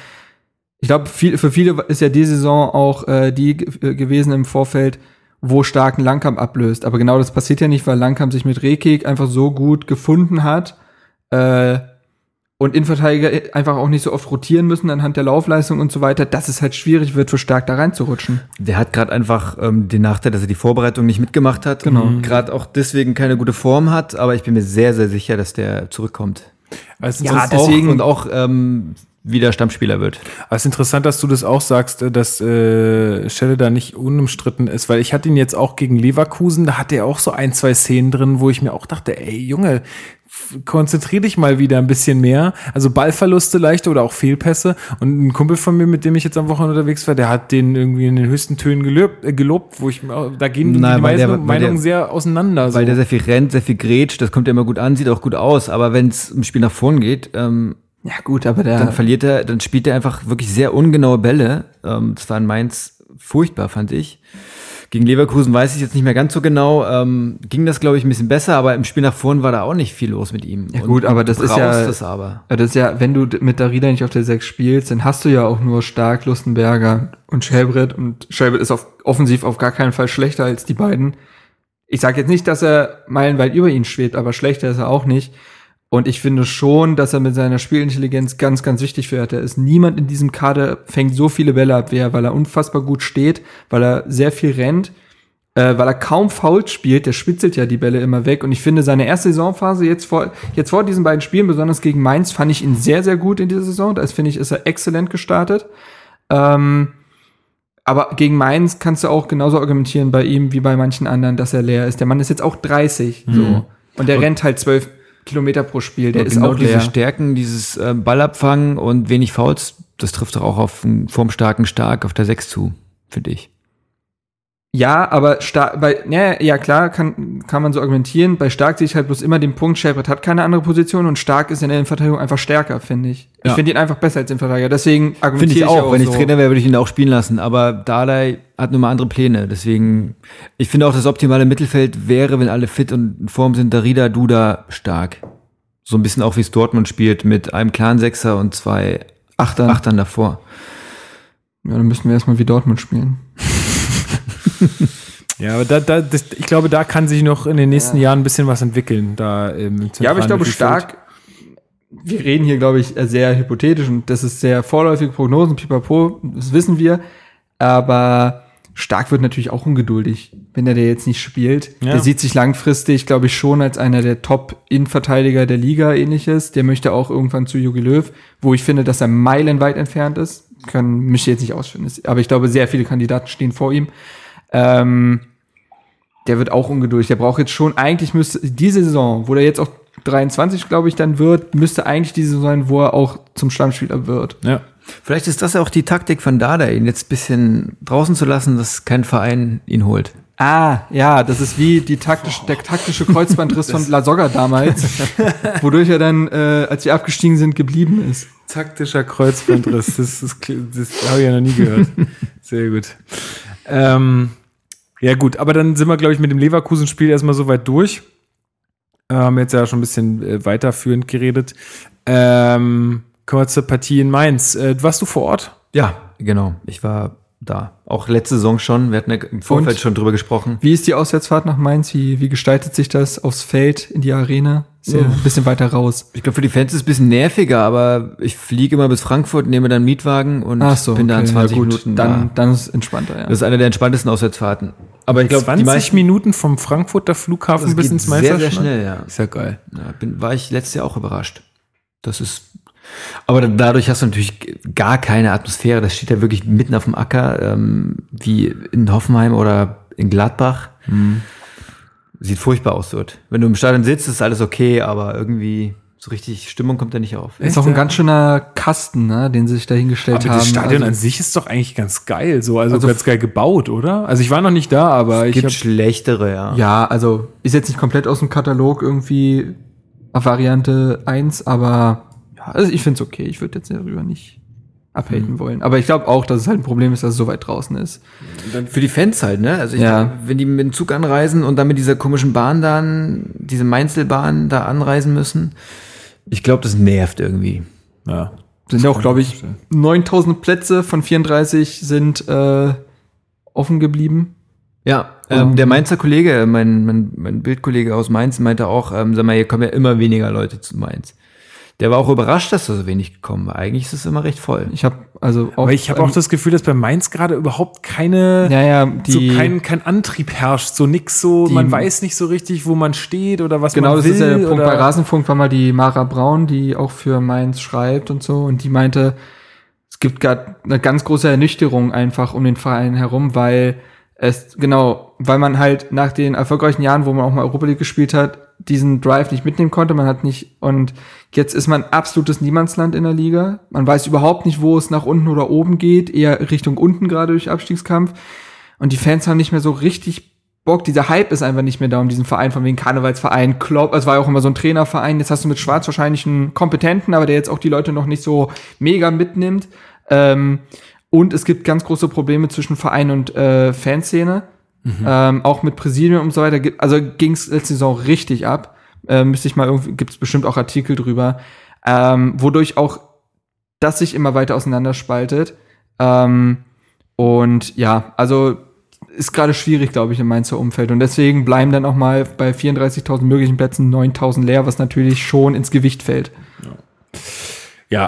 Speaker 3: ich glaube, viel, für viele ist ja die Saison auch äh, die äh, gewesen im Vorfeld, wo stark ein Langkamp ablöst. Aber genau das passiert ja nicht, weil Langkamp sich mit Rekik einfach so gut gefunden hat. Äh, und Innenverteidiger einfach auch nicht so oft rotieren müssen anhand der Laufleistung und so weiter, dass es halt schwierig wird, für stark da reinzurutschen.
Speaker 2: Der hat gerade einfach ähm, den Nachteil, dass er die Vorbereitung nicht mitgemacht hat.
Speaker 3: Genau.
Speaker 2: Und gerade auch deswegen keine gute Form hat, aber ich bin mir sehr, sehr sicher, dass der zurückkommt.
Speaker 1: Also
Speaker 3: Ja, deswegen-
Speaker 2: auch, und auch ähm, wieder Stammspieler wird.
Speaker 1: Es ist interessant, dass du das auch sagst, äh, dass äh, Schelle da nicht unumstritten ist, weil ich hatte ihn jetzt auch gegen Leverkusen, da hatte er auch so ein, zwei Szenen drin, wo ich mir auch dachte, ey Junge, f- konzentrier dich mal wieder ein bisschen mehr. Also Ballverluste leichte oder auch Fehlpässe. Und ein Kumpel von mir, mit dem ich jetzt am Wochenende unterwegs war, der hat den irgendwie in den höchsten Tönen gelobt, äh, gelobt wo ich mir auch- da gehen
Speaker 2: Nein,
Speaker 1: die Meinungen Meinungen sehr auseinander.
Speaker 2: Weil
Speaker 1: so.
Speaker 2: der sehr viel rennt, sehr viel grätscht, das kommt ja immer gut an, sieht auch gut aus, aber wenn es im Spiel nach vorn geht, ähm,
Speaker 3: Ja, gut, aber der.
Speaker 2: dann verliert er, dann spielt er einfach wirklich sehr ungenaue Bälle. Ähm, das war in Mainz furchtbar, fand ich. Gegen Leverkusen weiß ich jetzt nicht mehr ganz so genau. Ähm, ging das, glaube ich, ein bisschen besser, aber im Spiel nach vorn war da auch nicht viel los mit ihm.
Speaker 3: Ja, gut, aber das ist ja-
Speaker 2: Das aber.
Speaker 3: Das ist ja, wenn du mit Darida nicht auf der 6 spielst, dann hast du ja auch nur Stark, Lustenberger und Schelbrett und Schelbrett ist auf, offensiv auf gar keinen Fall schlechter als die beiden. Ich sage jetzt nicht, dass er meilenweit über ihn schwebt, aber schlechter ist er auch nicht. Und ich finde schon, dass er mit seiner Spielintelligenz ganz, ganz wichtig für Hertha ist. Niemand in diesem Kader fängt so viele Bälle ab wie er, weil er unfassbar gut steht, weil er sehr viel rennt, äh, weil er kaum faul spielt. Der spitzelt ja die Bälle immer weg. Und ich finde seine erste Saisonphase jetzt vor, jetzt vor diesen beiden Spielen, besonders gegen Mainz, fand ich ihn sehr, sehr gut in dieser Saison. Da finde ich, ist er exzellent gestartet. Ähm, aber gegen Mainz kannst du auch genauso argumentieren bei ihm wie bei manchen anderen, dass er leer ist. Der Mann ist jetzt auch 30, so. Und der rennt halt 12 Kilometer pro Spiel. Der
Speaker 2: Und
Speaker 3: ist
Speaker 2: genau
Speaker 3: auch
Speaker 2: diese
Speaker 3: leer.
Speaker 2: Stärken, dieses äh, Ballabfangen und wenig Fouls, das trifft doch auch auf einen formstarken Stark auf der 6 zu, finde ich.
Speaker 3: Ja, aber stark, bei, ja, ja klar, kann, kann man so argumentieren. Bei Stark sehe ich halt bloß immer den Punkt, Shepard hat keine andere Position und Stark ist in der Innenverteidigung einfach stärker, finde ich. Ich
Speaker 1: Ja.
Speaker 3: finde ihn einfach besser als Innenverteidiger. Deswegen argumentiere
Speaker 2: ich auch. Wenn ich
Speaker 3: so.
Speaker 2: Trainer wäre, würde ich ihn auch spielen lassen. Aber Dardai hat nun mal andere Pläne. Deswegen, ich finde auch, das optimale Mittelfeld wäre, wenn alle fit und in Form sind, Darida, Duda, stark. So ein bisschen auch wie es Dortmund spielt, mit einem klaren Sechser und zwei
Speaker 3: Achtern.
Speaker 2: Achtern davor.
Speaker 3: Ja, dann müssten wir erstmal wie Dortmund spielen.
Speaker 1: Ja, aber da, da, das, ich glaube, da kann sich noch in den nächsten Jahren ein bisschen was entwickeln. Da im
Speaker 3: Ja, aber ich glaube, stark. Wir reden hier, glaube ich, sehr hypothetisch und das ist sehr vorläufige Prognosen, pipapo, das wissen wir. Aber stark wird natürlich auch ungeduldig, wenn er der jetzt nicht spielt.
Speaker 1: Ja.
Speaker 3: Der sieht sich langfristig, glaube ich, schon als einer der Top-Innenverteidiger der Liga ähnliches. Der möchte auch irgendwann zu Jogi Löw, wo ich finde, dass er meilenweit entfernt ist. Kann mich jetzt nicht ausführen. Aber ich glaube, sehr viele Kandidaten stehen vor ihm. Ähm, der wird auch ungeduldig. Der braucht jetzt schon, eigentlich müsste diese Saison, wo der jetzt auch 23, glaube ich, dann wird, müsste eigentlich die Saison sein, wo er auch zum Stammspieler wird.
Speaker 1: Ja.
Speaker 2: Vielleicht ist das ja auch die Taktik von Dardai, ihn jetzt ein bisschen draußen zu lassen, dass kein Verein ihn holt.
Speaker 3: Ah, ja, das ist wie die taktisch, der taktische Kreuzbandriss von La Soga damals, wodurch er dann, äh, als wir abgestiegen sind, geblieben ist.
Speaker 1: Taktischer Kreuzbandriss, das, das, das habe ich ja noch nie gehört. Sehr gut. Ähm, ja gut, aber dann sind wir, glaube ich, mit dem Leverkusen-Spiel erstmal so weit durch. Äh, Haben jetzt ja schon ein bisschen äh, weiterführend geredet. Ähm, kommen wir zur Partie in Mainz. Äh, warst du vor Ort?
Speaker 2: Ja, genau. Ich war da. Auch letzte Saison schon. Wir hatten ja im Vorfeld
Speaker 3: Und?
Speaker 2: schon drüber gesprochen.
Speaker 3: Wie ist die Auswärtsfahrt nach Mainz? Wie, wie gestaltet sich das aufs Feld, in die Arena? Ist ja ein bisschen weiter raus.
Speaker 2: Ich glaube, für die Fans ist es ein bisschen nerviger, aber ich fliege immer bis Frankfurt, nehme dann einen Mietwagen und
Speaker 3: so,
Speaker 2: bin da in
Speaker 3: okay,
Speaker 2: 20
Speaker 3: ja, gut,
Speaker 2: Minuten
Speaker 3: dann,
Speaker 2: da.
Speaker 3: dann ist es entspannter, ja.
Speaker 2: Das ist eine der entspanntesten Auswärtsfahrten. Aber ich glaube, die
Speaker 1: 20
Speaker 2: meisten
Speaker 1: Minuten vom Frankfurter Flughafen bis ins Mainzer
Speaker 2: sehr, sehr schnell, ja.
Speaker 1: Ist ja geil.
Speaker 2: Ja, bin, war ich letztes Jahr auch überrascht. Das ist. Aber da- dadurch hast du natürlich gar keine Atmosphäre. Das steht ja wirklich mitten auf dem Acker, ähm, wie in Hoffenheim oder in Gladbach. Sieht furchtbar aus dort. Wenn du im Stadion sitzt, ist alles okay, aber irgendwie so richtig Stimmung kommt da nicht auf.
Speaker 3: ist auch ein ganz schöner Kasten, ne, den sie sich da hingestellt
Speaker 1: Aber
Speaker 3: haben.
Speaker 1: das Stadion
Speaker 3: also,
Speaker 1: an sich ist doch eigentlich ganz geil, so also,
Speaker 3: Also-
Speaker 1: ganz geil gebaut, oder? Also ich war noch nicht da, aber ich
Speaker 2: Gibt schlechtere, ja.
Speaker 3: ja, also ist jetzt nicht komplett aus dem Katalog irgendwie auf Variante 1, aber ja, also ich finde es okay. Ich würde jetzt darüber nicht abhaten
Speaker 1: Mhm.
Speaker 3: wollen. Aber ich glaube auch, dass es halt ein Problem ist, dass es so weit draußen ist.
Speaker 2: Für die Fans halt, ne? Also ich,
Speaker 3: Ja.
Speaker 2: wenn die mit dem Zug anreisen und dann mit dieser komischen Bahn dann, diese Mainzelbahn da anreisen müssen, ich glaube, das nervt irgendwie.
Speaker 1: ja.
Speaker 3: Sind ja auch, glaube ich, 9000 Plätze von 34 sind äh, offen geblieben.
Speaker 2: Ja, ähm, der Mainzer Kollege, mein, mein, mein Bildkollege aus Mainz, meinte auch, ähm, sag mal, hier kommen ja immer weniger Leute zu Mainz. Der war auch überrascht, dass da so wenig kommen. Eigentlich ist es immer recht voll.
Speaker 3: Ich habe also auch,
Speaker 1: Aber ich habe auch das Gefühl, dass bei Mainz gerade überhaupt keine
Speaker 3: ja, ja, die,
Speaker 1: so kein, kein Antrieb herrscht, so nix so,
Speaker 3: Die-
Speaker 1: man weiß nicht so richtig, wo man steht oder was
Speaker 3: Genau,
Speaker 1: man
Speaker 3: das
Speaker 1: will.
Speaker 3: ist ja der Punkt. Bei Rasenfunk war mal die Mara Braun, die auch für Mainz schreibt und so. Und die meinte, es gibt gerade eine ganz große Ernüchterung einfach um den Verein herum, weil es, genau, weil man halt nach den erfolgreichen Jahren, wo man auch mal Europa League gespielt hat, diesen Drive nicht mitnehmen konnte. Man hat nicht, und jetzt ist man absolutes Niemandsland in der Liga. Man weiß überhaupt nicht, wo es nach unten oder oben geht, eher Richtung unten gerade durch Abstiegskampf. Und die Fans haben nicht mehr so richtig Bock. Dieser Hype ist einfach nicht mehr da um diesen Verein, von wegen Karnevalsverein, Klopp. Es war ja auch immer so ein Trainerverein. Jetzt hast du mit Schwarz wahrscheinlich einen Kompetenten, aber der jetzt auch die Leute noch nicht so mega mitnimmt. Ähm, und es gibt ganz große Probleme zwischen Verein und äh, Fanszene. Ähm, auch mit Präsidium und so weiter. Also ging es letzte Saison richtig ab. Äh, müsste ich mal irgendwie, gibt es bestimmt auch Artikel drüber. Ähm, wodurch auch das sich immer weiter auseinanderspaltet. Ähm, und ja, also ist gerade schwierig, glaube ich, im Mainzer Umfeld. Und deswegen bleiben dann auch mal bei 34.000 möglichen Plätzen 9.000 leer, was natürlich schon ins Gewicht fällt.
Speaker 1: Ja,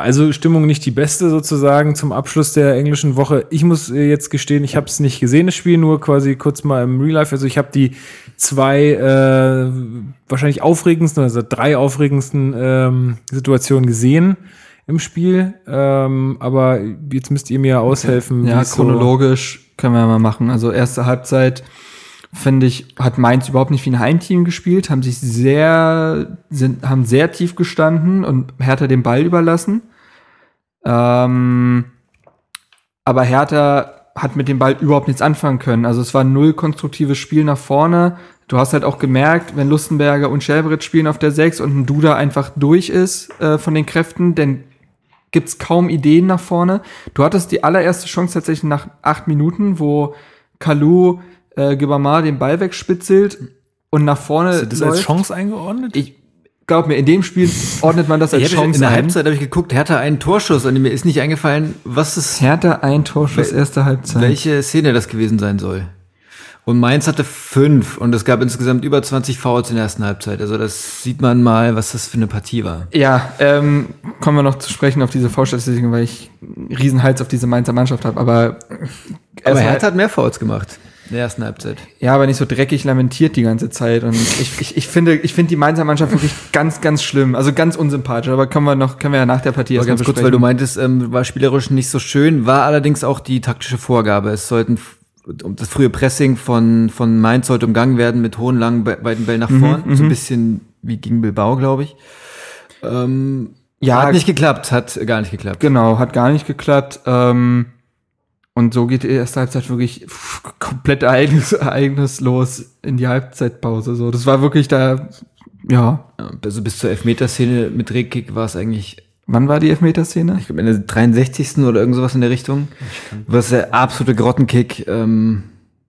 Speaker 1: also Stimmung nicht die beste sozusagen zum Abschluss der englischen Woche. Ich muss äh, jetzt gestehen, ich habe es nicht gesehen, das Spiel, nur quasi kurz mal im Real Life. Also ich habe die zwei äh, wahrscheinlich aufregendsten, also drei aufregendsten ähm, Situationen gesehen im Spiel. Ähm, aber jetzt müsst ihr mir aushelfen.
Speaker 3: Ja,
Speaker 1: es so-
Speaker 3: chronologisch können wir mal machen. Also erste Halbzeit, finde ich, hat Mainz überhaupt nicht wie ein Heimteam gespielt, haben sich sehr, sind, haben sehr tief gestanden und Hertha den Ball überlassen. Ähm, aber Hertha hat mit dem Ball überhaupt nichts anfangen können. Also es war null konstruktives Spiel nach vorne. Du hast halt auch gemerkt, wenn Lustenberger und Schelbrit spielen auf der 6 und ein Duda einfach durch ist äh, von den Kräften, dann gibt's kaum Ideen nach vorne. Du hattest die allererste Chance tatsächlich nach acht Minuten, wo Kalu äh, Gibamar den Ball wegspitzelt und nach vorne
Speaker 1: Hast du das als Chance eingeordnet?
Speaker 3: Ich glaub mir, in dem Spiel ordnet man das als
Speaker 2: Ich hab, in
Speaker 3: Chance
Speaker 2: der
Speaker 3: ein.
Speaker 2: Halbzeit habe ich geguckt, Hertha einen Torschuss und mir ist nicht eingefallen, was es,
Speaker 3: Hertha ein Torschuss,
Speaker 2: Wel-
Speaker 3: erste Halbzeit.
Speaker 2: welche Szene das gewesen sein soll. Und Mainz hatte fünf und es gab insgesamt über 20 Fouls in der ersten Halbzeit. Also das sieht man mal, was das für eine Partie war.
Speaker 3: Ja, ähm, kommen wir noch zu sprechen auf diese V-Statistiken, weil ich einen Riesenhals auf diese Mainzer Mannschaft habe. Aber,
Speaker 2: Aber Hertha hat mehr Fouls gemacht in der ersten Halbzeit.
Speaker 3: ja, aber nicht so dreckig lamentiert die ganze Zeit. Und ich, ich, ich finde, ich finde die Mainzer Mannschaft wirklich ganz, ganz schlimm. Also ganz unsympathisch. Aber können wir noch, können wir ja nach der Partie erstmal
Speaker 2: ganz kurz, weil du meintest, ähm, war spielerisch nicht so schön, war allerdings auch die taktische Vorgabe. Es sollten das frühe Pressing von, von Mainz sollte umgangen werden mit hohen, langen, weiten Bällen nach vorn. So ein bisschen wie gegen Bilbao, glaube ich. Ähm,
Speaker 3: Ja,
Speaker 2: hat nicht geklappt, hat gar nicht geklappt.
Speaker 3: Genau, hat gar nicht geklappt. Ähm, und so geht die erste Halbzeit wirklich komplett ereignis, ereignislos in die Halbzeitpause. So, das war wirklich da, ja.
Speaker 2: Also bis zur Elfmeterszene mit Rekik war es eigentlich,
Speaker 3: Wann war die Elfmeterszene?
Speaker 2: ich glaube, in der 63. oder irgend sowas in der Richtung. Was der absolute Grottenkick. Ähm,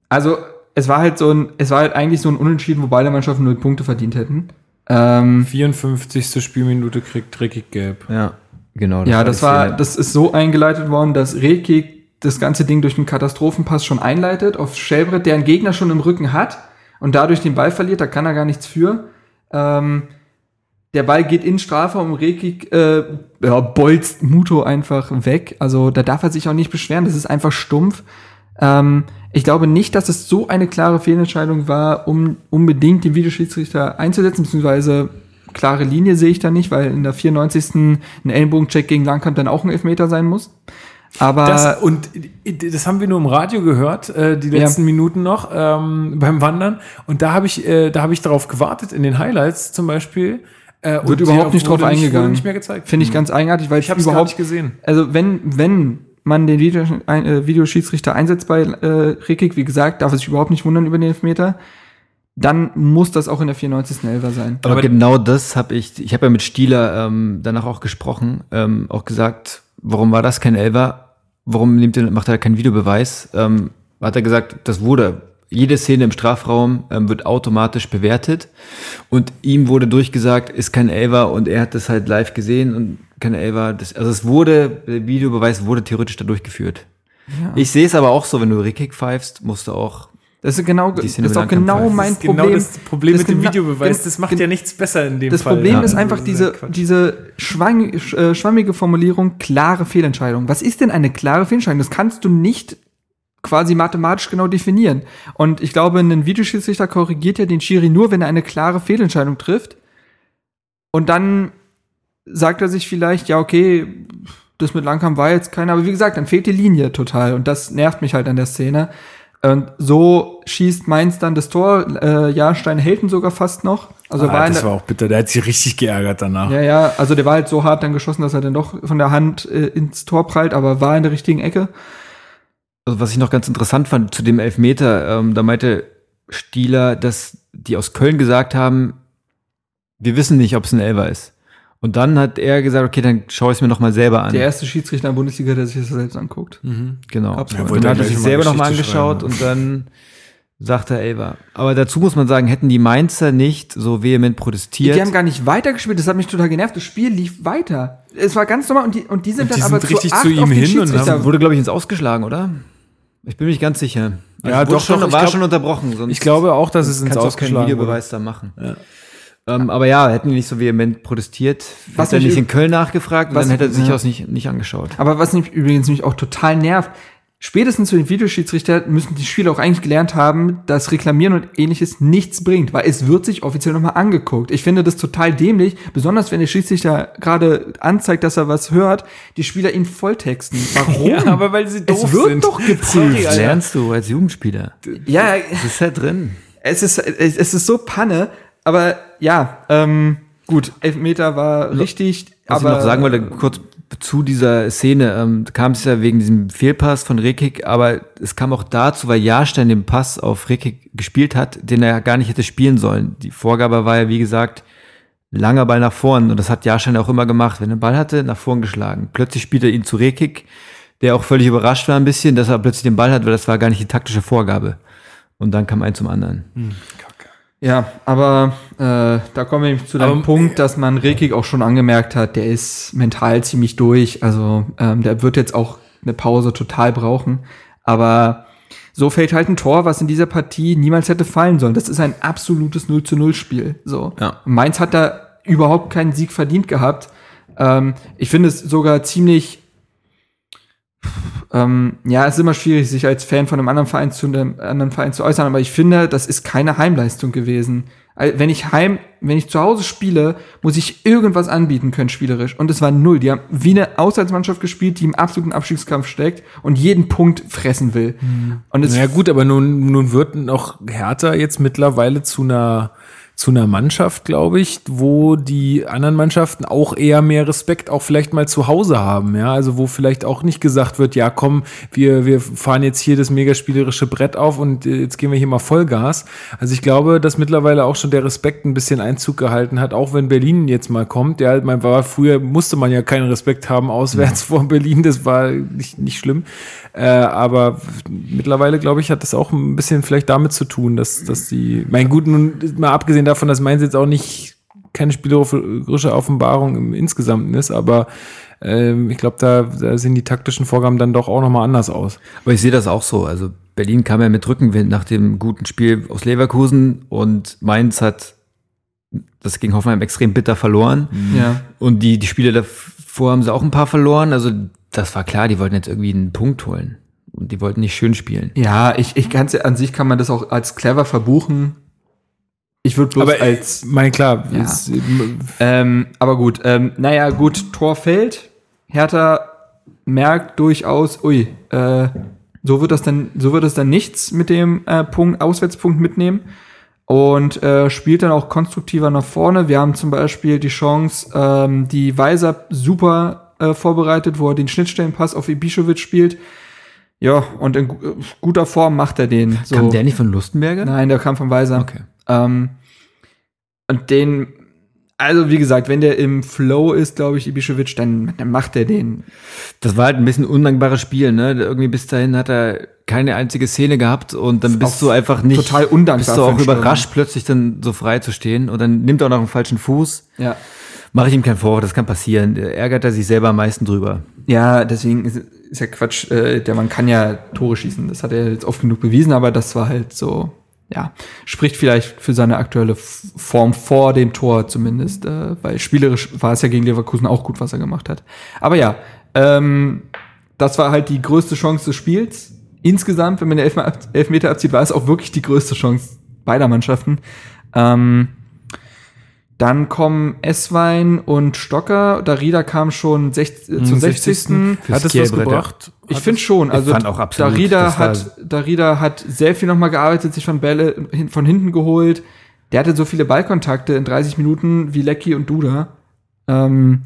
Speaker 3: Also, es war halt so ein, es war halt eigentlich so ein Unentschieden, wo beide Mannschaften null Punkte verdient hätten. Ähm,
Speaker 1: 54. Spielminute kriegt Dreckig gelb.
Speaker 2: ja, genau.
Speaker 3: ja, das war, das ist so eingeleitet worden, dass Rekik das ganze Ding durch einen Katastrophenpass schon einleitet auf Schelbrett, der einen Gegner schon im Rücken hat und dadurch den Ball verliert, da kann er gar nichts für. Ähm, der Ball geht in Strafraum, Rekik äh, ja, bolzt Muto einfach weg. Also da darf er sich auch nicht beschweren, das ist einfach stumpf. Ähm, ich glaube nicht, dass es so eine klare Fehlentscheidung war, um unbedingt den Videoschiedsrichter einzusetzen, beziehungsweise klare Linie sehe ich da nicht, weil in der 94. ein Ellenbogencheck gegen Langkamp dann auch ein Elfmeter sein muss. Aber
Speaker 1: Das, und das haben wir nur im Radio gehört, äh, die letzten
Speaker 3: Ja.
Speaker 1: Minuten noch ähm, beim Wandern. Und da habe ich, äh, da habe ich darauf gewartet, in den Highlights zum Beispiel. Äh, und
Speaker 3: wird überhaupt nicht drauf eingegangen.
Speaker 1: Nicht mehr gezeigt.
Speaker 3: Finde ich ganz eigenartig, weil
Speaker 1: Ich habe
Speaker 3: überhaupt
Speaker 1: nicht gesehen.
Speaker 3: Also wenn, wenn man den Video, äh, Videoschiedsrichter einsetzt bei äh, Rekik, wie gesagt, darf es sich überhaupt nicht wundern über den Elfmeter, dann muss das auch in der 94. Elfer sein.
Speaker 2: Aber,
Speaker 1: Aber-
Speaker 2: genau das habe ich, ich habe ja mit Stieler ähm, danach auch gesprochen, ähm, auch gesagt, warum war das kein Elfer? Warum nimmt er, macht er keinen Videobeweis? Ähm, hat er gesagt, das wurde, jede Szene im Strafraum ähm, wird automatisch bewertet und ihm wurde durchgesagt, ist kein Elfer und er hat das halt live gesehen und kein Elfer. Das, also es wurde, der Videobeweis wurde theoretisch da durchgeführt. Ich sehe es aber auch so, wenn du Rickkick pfeifst, musst du auch
Speaker 3: Das ist genau, das ist
Speaker 2: mit
Speaker 3: auch genau mein
Speaker 1: Das ist
Speaker 3: Problem.
Speaker 1: genau das Problem
Speaker 3: Das
Speaker 1: mit dem Videobeweis. Das macht ja nichts besser in dem
Speaker 3: Das
Speaker 1: Fall.
Speaker 3: Problem
Speaker 1: Ja.
Speaker 3: ist einfach
Speaker 1: Das
Speaker 3: diese,
Speaker 1: Quatsch.
Speaker 3: diese schwang, sch- äh, schwammige Formulierung, klare Fehlentscheidung. Was ist denn eine klare Fehlentscheidung? Das kannst du nicht quasi mathematisch genau definieren. Und ich glaube, ein Videoschiedsrichter korrigiert ja den Schiri nur, wenn er eine klare Fehlentscheidung trifft. Und dann sagt er sich vielleicht, ja, okay, das mit Langkamp war jetzt keiner, aber wie gesagt, dann fehlt die Linie total und das nervt mich halt an der Szene. Und so schießt Mainz dann das Tor, äh, Jahrstein hält ihn sogar fast noch. Also war
Speaker 1: ah,
Speaker 3: in
Speaker 1: das war auch bitter. Der hat sich richtig geärgert danach.
Speaker 3: ja, ja, also der war halt so hart dann geschossen, dass er dann doch von der Hand äh, ins Tor prallt, aber war in der richtigen Ecke.
Speaker 2: Also was ich noch ganz interessant fand zu dem Elfmeter, ähm, da meinte Stieler, dass die aus Köln gesagt haben, wir wissen nicht, ob es ein Elfer ist. Und dann hat er gesagt, okay, dann schaue ich es mir noch mal selber an.
Speaker 3: Der erste Schiedsrichter in der Bundesliga, der sich das selbst anguckt.
Speaker 2: genau.
Speaker 3: Gab's
Speaker 2: Und dann hat
Speaker 1: er
Speaker 2: sich selber noch mal
Speaker 1: Geschichte
Speaker 2: angeschaut
Speaker 1: schreiben,
Speaker 2: und dann sagt er Elfer. Aber dazu muss man sagen, hätten die Mainzer nicht so vehement protestiert.
Speaker 3: Die haben gar nicht weitergespielt, das hat mich total genervt. Das Spiel lief weiter. Es war ganz normal und die, und die sind
Speaker 1: Und
Speaker 3: dann
Speaker 1: die
Speaker 3: aber
Speaker 1: sind richtig
Speaker 3: acht
Speaker 1: zu ihm hin und
Speaker 3: Schiedsrichter.
Speaker 2: wurde, glaube ich, ins Ausgeschlagen, oder? Ich bin mir nicht ganz sicher.
Speaker 1: Ja,
Speaker 2: wurde
Speaker 1: doch,
Speaker 2: schon,
Speaker 1: doch,
Speaker 2: war
Speaker 1: glaub-
Speaker 2: schon unterbrochen. Sonst
Speaker 1: Ich glaube auch, dass es ins
Speaker 2: kannst du auch keinen
Speaker 1: Ausgeschlagen wurde.
Speaker 2: Videobeweis da machen. Ähm, aber ja, hätten die nicht so vehement protestiert,
Speaker 3: Was
Speaker 2: hätte er nicht in Köln nachgefragt und
Speaker 3: was-
Speaker 2: dann hätte er sich
Speaker 3: ja.
Speaker 2: das nicht, nicht angeschaut.
Speaker 3: Aber was mich übrigens mich auch total nervt, spätestens zu den Videoschiedsrichter müssen die Spieler auch eigentlich gelernt haben, dass Reklamieren und ähnliches nichts bringt, weil es wird sich offiziell nochmal angeguckt. Ich finde das total dämlich, besonders wenn der Schiedsrichter gerade anzeigt, dass er was hört, die Spieler ihn volltexten. Warum?
Speaker 1: Ja, aber weil sie doof
Speaker 3: es wird
Speaker 1: sind.
Speaker 3: doch geprüft.
Speaker 2: Das lernst du als Jugendspieler.
Speaker 3: Ja,
Speaker 2: Das ist ja drin.
Speaker 3: es ist, es ist so Panne, aber ja, ähm, gut, Elfmeter war richtig,
Speaker 2: Was
Speaker 3: aber
Speaker 2: ich noch sagen wollte, kurz zu dieser Szene, ähm, kam es ja wegen diesem Fehlpass von Rekik, aber es kam auch dazu, weil Jahrstein den Pass auf Rekik gespielt hat, den er gar nicht hätte spielen sollen. Die Vorgabe war ja, wie gesagt, langer Ball nach vorn und das hat Jahrstein auch immer gemacht. Wenn er einen Ball hatte, nach vorn geschlagen. Plötzlich spielt er ihn zu Rekik, der auch völlig überrascht war ein bisschen, dass er plötzlich den Ball hat, weil das war gar nicht die taktische Vorgabe. Und dann kam ein zum anderen.
Speaker 3: Ja, aber äh, da kommen wir zu dem Punkt, dass man Rekik auch schon angemerkt hat, der ist mental ziemlich durch. Also ähm, der wird jetzt auch eine Pause total brauchen. Aber so fällt halt ein Tor, was in dieser Partie niemals hätte fallen sollen. Das ist ein absolutes 0 zu 0 Spiel. So.
Speaker 2: Ja.
Speaker 3: Mainz hat da überhaupt keinen Sieg verdient gehabt. Ähm, ich finde es sogar ziemlich ähm, ja, es ist immer schwierig, sich als Fan von einem anderen Verein zu einem anderen Verein zu äußern, aber ich finde, das ist keine Heimleistung gewesen. Wenn ich heim, wenn ich zu Hause spiele, muss ich irgendwas anbieten können, spielerisch. Und es war null. Die haben wie eine Auswärtsmannschaft gespielt, die im absoluten Abstiegskampf steckt und jeden Punkt fressen will. Und es
Speaker 1: Ja gut, aber nun, nun wird noch Hertha jetzt mittlerweile zu einer zu einer Mannschaft, glaube ich, wo die anderen Mannschaften auch eher mehr Respekt auch vielleicht mal zu Hause haben, ja, also wo vielleicht auch nicht gesagt wird, ja, komm, wir wir fahren jetzt hier das mega spielerische Brett auf und äh, jetzt gehen wir hier mal Vollgas. Also ich glaube, dass mittlerweile auch schon der Respekt ein bisschen Einzug gehalten hat, auch wenn Berlin jetzt mal kommt. Ja, man war früher musste man ja keinen Respekt haben auswärts vor Berlin, das war nicht nicht schlimm. Äh, aber mittlerweile, glaube ich, hat das auch ein bisschen vielleicht damit zu tun, dass, dass die, mein gut, nun mal abgesehen davon, dass Mainz jetzt auch nicht keine spielerische Offenbarung im Insgesamten ist, aber ähm, ich glaube, da, da sehen die taktischen Vorgaben dann doch auch nochmal anders aus.
Speaker 2: Aber ich sehe das auch so. Also Berlin kam ja mit Rückenwind nach dem guten Spiel aus Leverkusen und Mainz hat das gegen Hoffenheim extrem bitter verloren.
Speaker 3: ja.
Speaker 2: Und die, die Spiele davor haben sie auch ein paar verloren. Also das war klar, die wollten jetzt irgendwie einen Punkt holen. Und die wollten nicht schön spielen.
Speaker 3: Ja, ich, ich kann's ja, an sich kann man das auch als clever verbuchen. Ich würde bloß
Speaker 1: aber
Speaker 3: als
Speaker 1: mein klar,
Speaker 3: Ja.
Speaker 1: ist,
Speaker 3: Ähm, aber gut, ähm, naja, gut, Tor fällt. Hertha merkt durchaus, ui, äh, so wird das dann, so wird es dann nichts mit dem äh, Punkt, Auswärtspunkt mitnehmen. Und äh, spielt dann auch konstruktiver nach vorne. Wir haben zum Beispiel die Chance, ähm, die Weiser super äh, vorbereitet, wo er den Schnittstellenpass auf Ibišović spielt. Ja, und in gu- guter Form macht er den. So.
Speaker 2: Kam der nicht von Lustenberger?
Speaker 3: Nein, der kam von Weiser.
Speaker 2: Okay.
Speaker 3: Ähm, und den, also wie gesagt, wenn der im Flow ist, glaube ich, Ibišević, dann, dann macht er den.
Speaker 2: Das war halt ein bisschen undankbares Spiel, ne? Irgendwie bis dahin hat er keine einzige Szene gehabt und dann bist du einfach nicht
Speaker 3: total undankbar
Speaker 2: Bist du auch überrascht, plötzlich dann so frei zu stehen und dann nimmt er auch noch einen falschen Fuß.
Speaker 3: Ja.
Speaker 2: Mache ich ihm keinen Vorwurf, das kann passieren. Da Ärgert er sich selber am meisten drüber.
Speaker 3: Ja, deswegen ist, ist ja Quatsch. Äh, der Mann kann ja Tore schießen. Das hat er jetzt oft genug bewiesen, aber das war halt so, ja, spricht vielleicht für seine aktuelle Form vor dem Tor zumindest, äh, weil spielerisch war es ja gegen Leverkusen auch gut, was er gemacht hat. Aber ja, ähm, das war halt die größte Chance des Spiels. Insgesamt, wenn man den Elfme- Elfmeter abzieht, war es auch wirklich die größte Chance beider Mannschaften. Ähm, dann kommen Esswein und Stocker. Darida kam schon sech, äh, zum 60.
Speaker 2: Fürs
Speaker 1: hat es was gebracht?
Speaker 3: Ich finde schon. Also
Speaker 2: fand auch absolut,
Speaker 3: Darida hat, Darida hat sehr viel nochmal gearbeitet, sich von Bälle von hinten geholt. Der hatte so viele Ballkontakte in 30 Minuten wie Lecky und Duda. Ähm,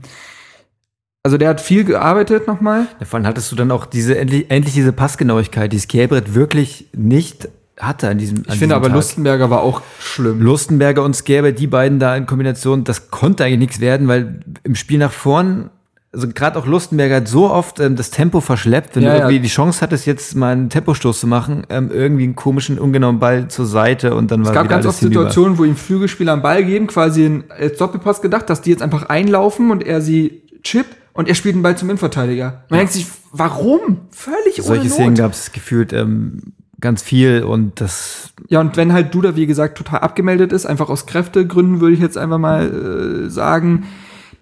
Speaker 3: also der hat viel gearbeitet nochmal.
Speaker 2: Davon hattest du dann auch diese endlich, endlich diese Passgenauigkeit, die Skierbrett wirklich nicht hatte an diesem
Speaker 3: Ich finde aber Lustenberger war auch schlimm.
Speaker 2: Lustenberger und Skärbe, die beiden da in Kombination, das konnte eigentlich nichts werden, weil im Spiel nach vorn, also gerade auch Lustenberger hat so oft ähm, das Tempo verschleppt, wenn
Speaker 3: Ja,
Speaker 2: du
Speaker 3: ja.
Speaker 2: irgendwie die Chance hattest, jetzt mal einen Tempostoß zu machen, ähm, irgendwie einen komischen, ungenauen Ball zur Seite und dann war
Speaker 3: Es gab ganz oft. Situationen, wo ihm Flügelspieler einen Ball geben, quasi als Doppelpass gedacht, dass die jetzt einfach einlaufen und er sie chippt und er spielt den Ball zum Innenverteidiger. Man denkt sich, warum? Völlig ohne
Speaker 2: Solche
Speaker 3: Not.
Speaker 2: Szenen gab es gefühlt ähm, ganz viel und das.
Speaker 3: Ja, und wenn halt Duda, wie gesagt, total abgemeldet ist, einfach aus Kräftegründen, würde ich jetzt einfach mal äh, sagen,